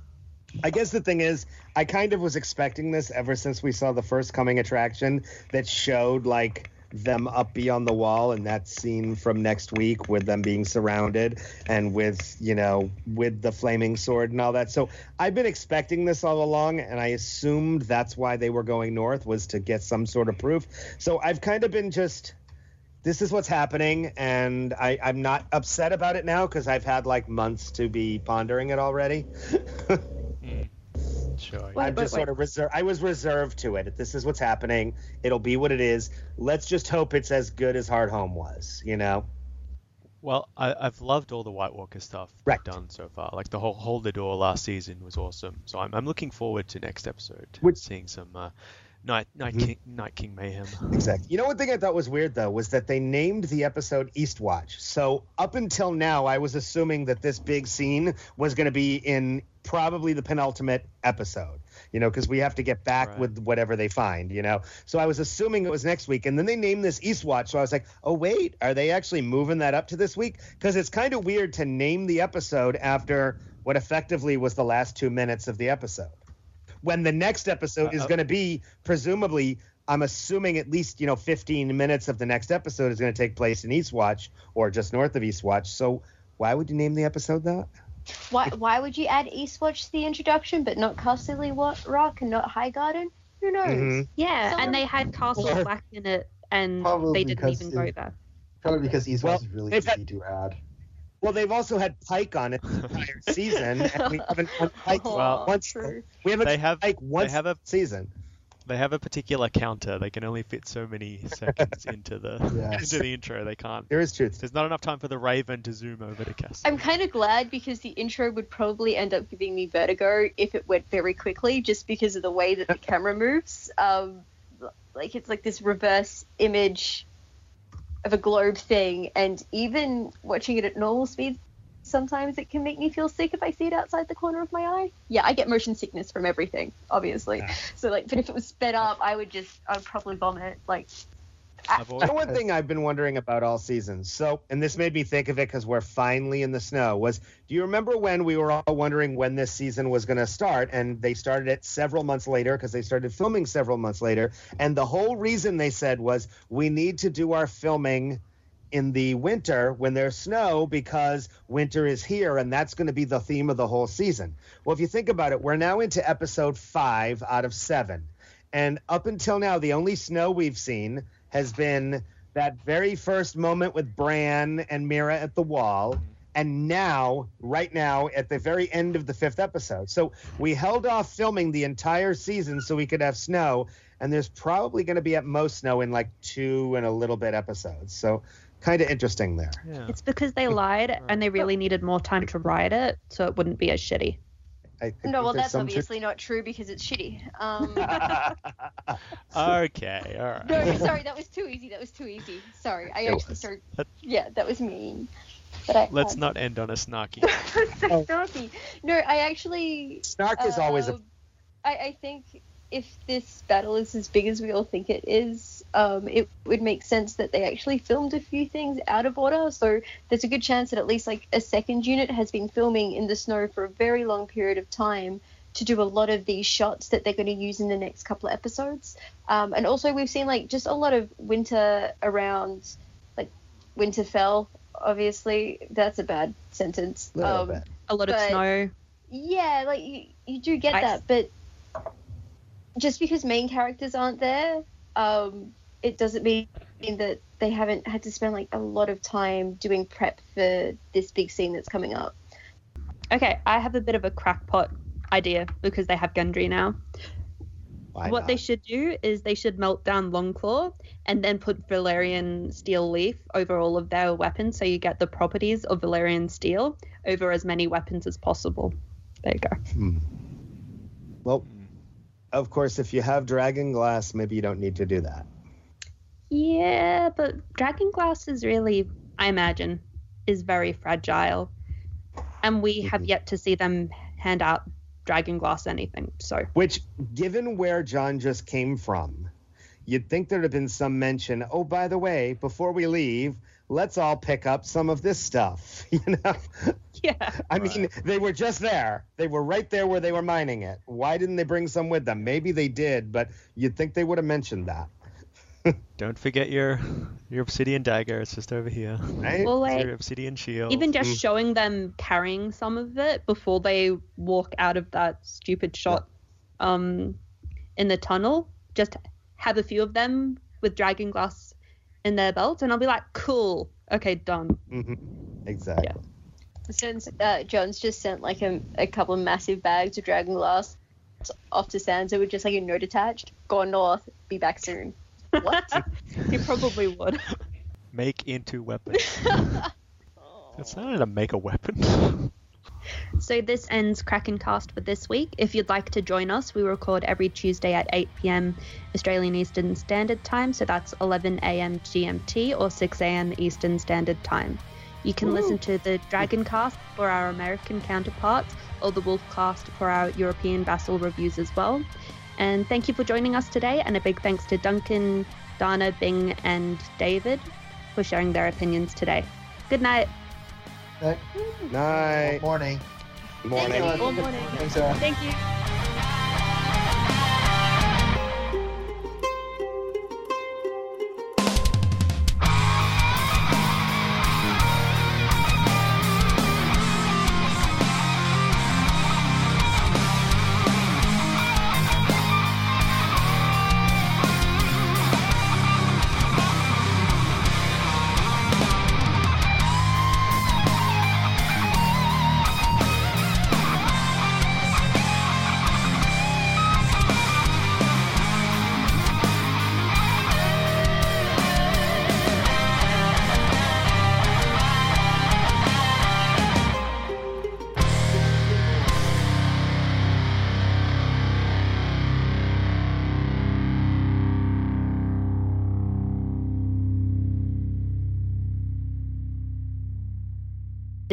I guess the thing is, I kind of was expecting this ever since we saw the first coming attraction that showed like them up beyond the wall and that scene from next week with them being surrounded and with you know with the flaming sword and all that. So i've been expecting this all along and i assumed that's why they were going north was to get some sort of proof. So i've kind of been just this is what's happening and I, i'm not upset about it now because i've had like months to be pondering it already Sure. Wait, I'm just wait. sort of reserved. I was reserved to it. This is what's happening. It'll be what it is. Let's just hope it's as good as Hard Home was. You know. Well, I, I've loved all the White Walker stuff Right. they've done so far. Like the whole Hold the Door last season was awesome. So I'm, I'm looking forward to next episode, Which- seeing some uh, Night Night Mhm. King Night King mayhem. Exactly. You know, one thing I thought was weird though was that they named the episode Eastwatch. So up until now, I was assuming that this big scene was going to be in probably the penultimate episode. You know, because we have to get back Right. with whatever they find. You know, so I was assuming it was next week, and then they named this Eastwatch. So I was like, oh wait, are they actually moving that up to this week? Because it's kind of weird to name the episode after what effectively was the last two minutes of the episode when the next episode is Uh, uh, going to be presumably i'm assuming at least you know 15 minutes of the next episode is going to take place in eastwatch or just north of eastwatch so why would you name the episode that why why would you add Eastwatch to the introduction but not Casterly Rock and not High Garden? Who knows? Mhm. Yeah, Someone- and they had Castle Or- Black in it, and Probably they didn't even it- go there. Probably because Eastwatch Well, is really easy had- to add. Well they've also had Pyke on it the entire season and we haven't had Pyke Well, once true. we haven't They have Pyke once have a- season they have a particular counter. They can only fit so many seconds into the Yeah. into the intro. They can't. there is truth There's not enough time for the Raven to zoom over to Castle. I'm kind of glad because the intro would probably end up giving me vertigo if it went very quickly, just because of the way that the camera moves. Um, like it's like this reverse image of a globe thing, and even watching it at normal speed, sometimes it can make me feel sick if I see it outside the corner of my eye. Yeah, I get motion sickness from everything, obviously. Ah. So like, but if it was sped up, I would just, I'd probably vomit. Like, I've always, one thing I've been wondering about all seasons. So, and this made me think of it because we're finally in the snow. Was do you remember when we were all wondering when this season was going to start? And they started it several months later because they started filming several months later. And the whole reason they said was we need to do our filming in the winter when there's snow because winter is here and that's going to be the theme of the whole season. Well, if you think about it, we're now into episode five out of seven. And up until now, the only snow we've seen has been that very first moment with Bran and Meera at the wall, mm-hmm. and now, right now, at the very end of the fifth episode. So we held off filming the entire season so we could have snow, and there's probably going to be at most snow in like two and a little bit episodes. So kind of interesting there. Yeah. It's because they lied and they really needed more time to write it, so it wouldn't be as shitty. I think No, well, that's some truth- obviously not true because it's shitty. Um, Okay, all right. no, sorry, that was too easy. That was too easy. Sorry, I It actually was. started. Let- Yeah, that was mean. But I, Let's um, not end on a snarky. so snarky. No, I actually. Snark is always a um, I, I think if this battle is as big as we all think it is, um, it would make sense that they actually filmed a few things out of order. So there's a good chance that at least like a second unit has been filming in the snow for a very long period of time to do a lot of these shots that they're going to use in the next couple of episodes. Um, and also we've seen like just a lot of winter around like Winterfell. Obviously, that's a bad sentence. little um, bit. A lot of snow. yeah, like you, you do get Ice. that, but just because main characters aren't there, um, it doesn't mean that they haven't had to spend like a lot of time doing prep for this big scene that's coming up. Okay, I have a bit of a crackpot idea because they have Gendry now. Why what they should do is they should melt down Longclaw and then put Valyrian steel leaf over all of their weapons so you get the properties of Valyrian steel over as many weapons as possible. There you go. Hmm. Well, of course, if you have dragon glass, maybe you don't need to do that. Yeah, but dragon glass is really, I imagine, is very fragile. And we have Mhm. yet to see them hand out dragon glass anything. So Which, given where Jon just came from, you'd think there'd have been some mention. Oh, by the way, before we leave, let's all pick up some of this stuff. You know, yeah. I mean, they were just there. They were right there where they were mining it. Why didn't they bring some with them? Maybe they did, but you'd think they would have mentioned that, Don't forget your your obsidian dagger. It's just over here. right? Well, like, your obsidian shield. even just Mm. showing them carrying some of it before they walk out of that stupid shot um in the tunnel just have a few of them with dragon glass in their belts and i'll be like cool okay done Mhm. Exactly. Since uh, Jon's just sent like a, a couple of massive bags of dragon glass off to Sansa with just like a note attached. Go north, be back soon. What? he probably would make into weapon. It's not to make a weapon. So this ends Kraken Cast for this week. If you'd like to join us, we record every Tuesday at 8 p.m. Australian Eastern Standard Time, so that's 11 a.m. GMT or 6 a.m. Eastern Standard Time. You can listen to the Dragon Cast for our American counterparts or the Wolf Cast for our European vassal reviews as well. And thank you for joining us today, and a big thanks to Duncan, Dana, Bing, and David for sharing their opinions today. Good night. Right. Night. Morning. Morning. Thank you. Good morning. Thanks, Sarah. Thank you.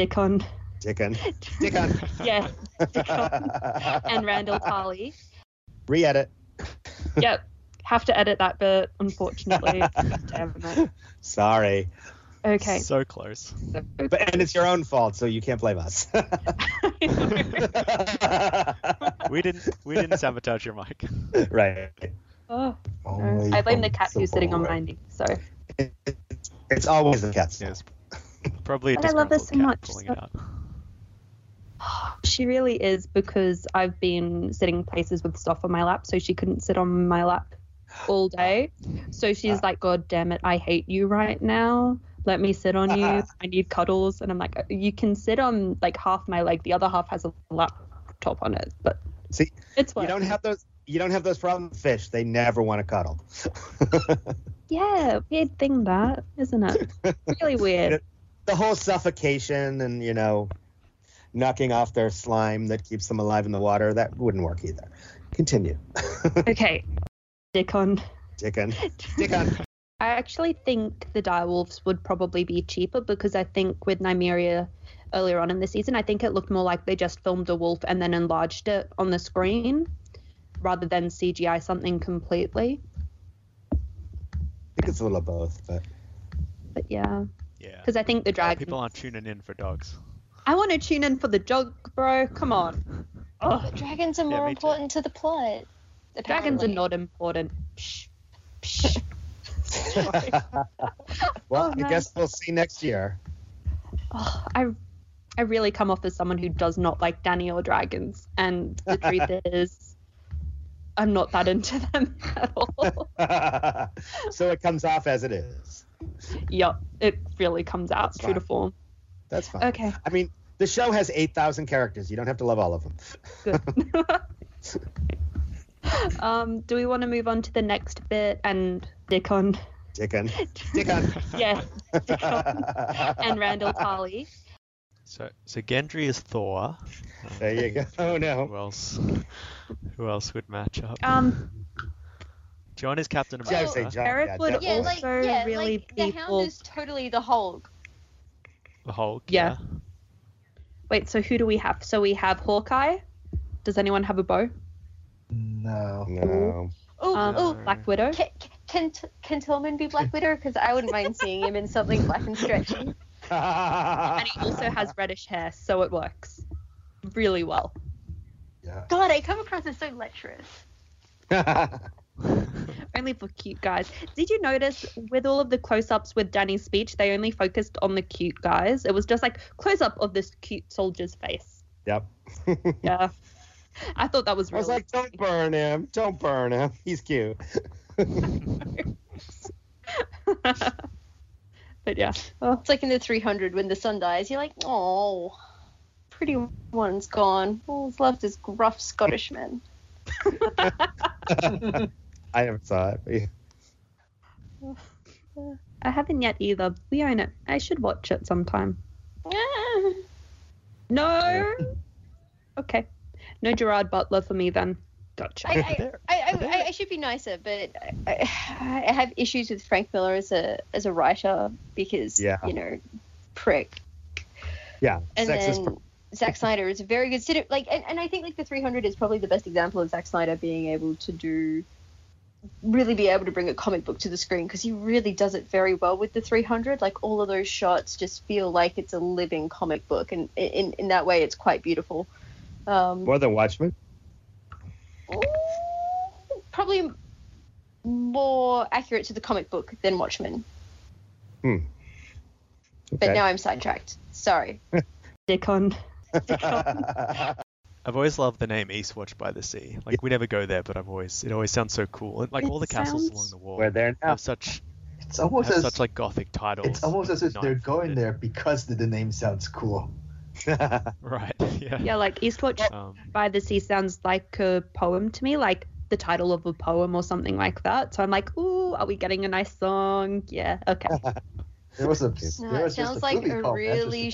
Dickon. Dickon. Dickon. Yeah, Dickon. and Randyll Tarly. Re-edit. Yep. Have to edit that bit, unfortunately. Damn it. Sorry. Okay. So close. But and it's your own fault, so you can't blame us. We didn't we didn't sabotage your mic. right. oh, no. I blame the cat who's sitting on Sapporo. my knee. So It's always the cat's fault. Yes. Probably a But I love her so much, so- she really is because I've been sitting places with stuff on my lap, so she couldn't sit on my lap. all day. So she's Ah. like, God damn it, I hate you right now. Let me sit on you. I need cuddles. And I'm like, you can sit on like half my leg. The other half has a laptop on it. But See, it's you don't have those. You don't have those problems fish. They never want to cuddle. Yeah, weird thing that, isn't it? Really weird. the whole suffocation and you know knocking off their slime that keeps them alive in the water that wouldn't work either continue Okay. Dickon. dickon dickon I actually think the direwolves would probably be cheaper because I think with Nymeria earlier on in the season, I think it looked more like they just filmed a wolf and then enlarged it on the screen rather than CGI something completely. i think it's a little of both but But yeah, Yeah. because I think the dragon. People aren't tuning in for dogs. I want to tune in for the jog, bro. Come on. Oh, But dragons are Yeah, more me too. important to the plot. dragons are not important. Psh, psh. Well Oh, i guess we'll see next year Oh, I I really come off as someone who does not like Dany or dragons, and the truth is, I'm not that into them at all. so it comes off as it is yep, it really comes out That's true to form. that's fine Okay, i mean the show has 8000 characters you don't have to love all of them good. um, do we want to move on to the next bit and Dickon? dickon dickon Yes, Dickon and Randyll Tarly. So, so Gendry is Thor. There you go oh no. Who no else? Who else would match up? Um, Jon is Captain Yeah, I America. would say Jon, Eric yeah, would definitely. Yeah, like Also yeah, really like the people- Hound is totally the Hulk. The Hulk. Yeah. wait, so who do we have? So we have Hawkeye. Does anyone have a bow? No. no Oh, Um, oh, Black Widow. can, can can Tillman be Black Widow? Because I wouldn't mind seeing him in something black and stretchy. and he also has reddish hair, so it works really well. Yeah. God, I come across as so lecherous. Only for cute guys. Did you notice with all of the close-ups with Dany's speech, they only focused on the cute guys? It was just like close-up of this cute soldier's face. yep Yeah, I thought that was really. I was like, don't burn him. Don't burn him. He's cute. but yeah, oh, It's like in the 300 when the sun dies. You're like, oh, pretty one's gone. All that's left is gruff Scottish men. I never saw it. but yeah. I haven't yet either. We own it. I should watch it sometime. Ah. No. Okay. No Gerard Butler for me then. Gotcha. I, I, I, I, I should be nicer, but I, I have issues with Frank Miller as a as a writer because Yeah. you know, prick. Yeah. And sexist. then Zack Snyder is a very good cine- like, and, and I think like the 300 is probably the best example of Zack Snyder being able to do, really be able to bring a comic book to the screen because he really does it very well with the 300. Like all of those shots just feel like it's a living comic book, and in in that way, it's quite beautiful. Um, More than Watchmen. probably more accurate to the comic book than Watchmen. Okay. But now I'm sidetracked. Sorry. Dickon. I've always loved the name Eastwatch by the Sea. Like we never go there, but I've always it always sounds so cool. Like all the It castles along the wall We're there now. have such It's almost have as such like gothic titles. it's almost as if they're going there because the, the name sounds cool. Right. Yeah. Yeah, like Eastwatch Um, by the Sea sounds like a poem to me, like the title of a poem or something like that. So I'm like, ooh, are we getting a nice song? Yeah, okay. There was a No, there it was just sounds a like a really Manchester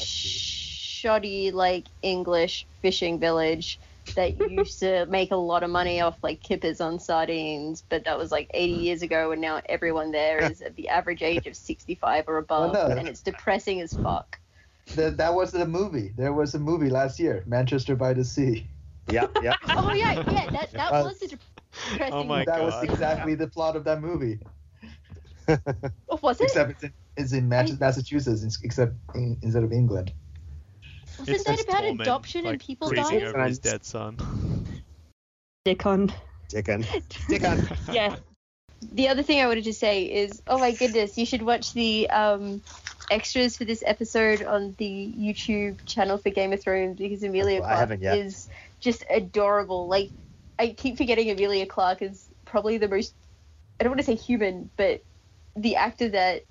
shoddy, like English fishing village that used to make a lot of money off like kippers on sardines, but that was like 80 years ago, and now everyone there is at the average age of 65 or above, Well, no. and it's depressing as fuck. That, that was the movie. There was a movie last year, Manchester by the Sea. yep, yep. Oh yeah, yeah, that that Uh, was a depressing. Oh my that was God. exactly the plot of that movie. Oh, was it? Except it's in, it's in Massachusetts, ins- except in, instead of England. Wasn't it's that about Tormund, adoption and like, people freezing dying? over his dead son. Dickon. Dickon. Dickon. Yeah. The other thing I wanted to say is, oh my goodness, you should watch the um, extras for this episode on the YouTube channel for Game of Thrones because Emilia Oh, Clarke is just adorable. Like, I keep forgetting Emilia Clarke is probably the most I don't want to say human, but the actor that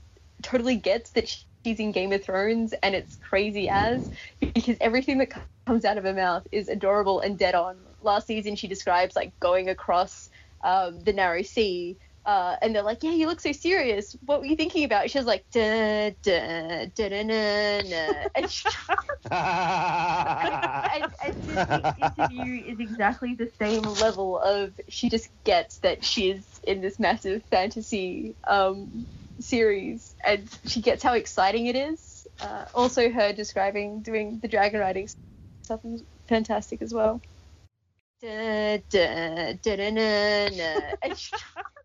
totally gets that she's in Game of Thrones and it's crazy as because everything that comes out of her mouth is adorable and dead on. Last season, she describes like going across um, the narrow sea. Uh, and they're like, yeah, you look so serious. What were you thinking about? She was like, da da da da da da. And, she, and, and this interview is exactly the same level of she just gets that she's in this massive fantasy um, series, and she gets how exciting it is. Uh, also, her describing doing the dragon riding stuff is fantastic as well. Da, da, da. And she-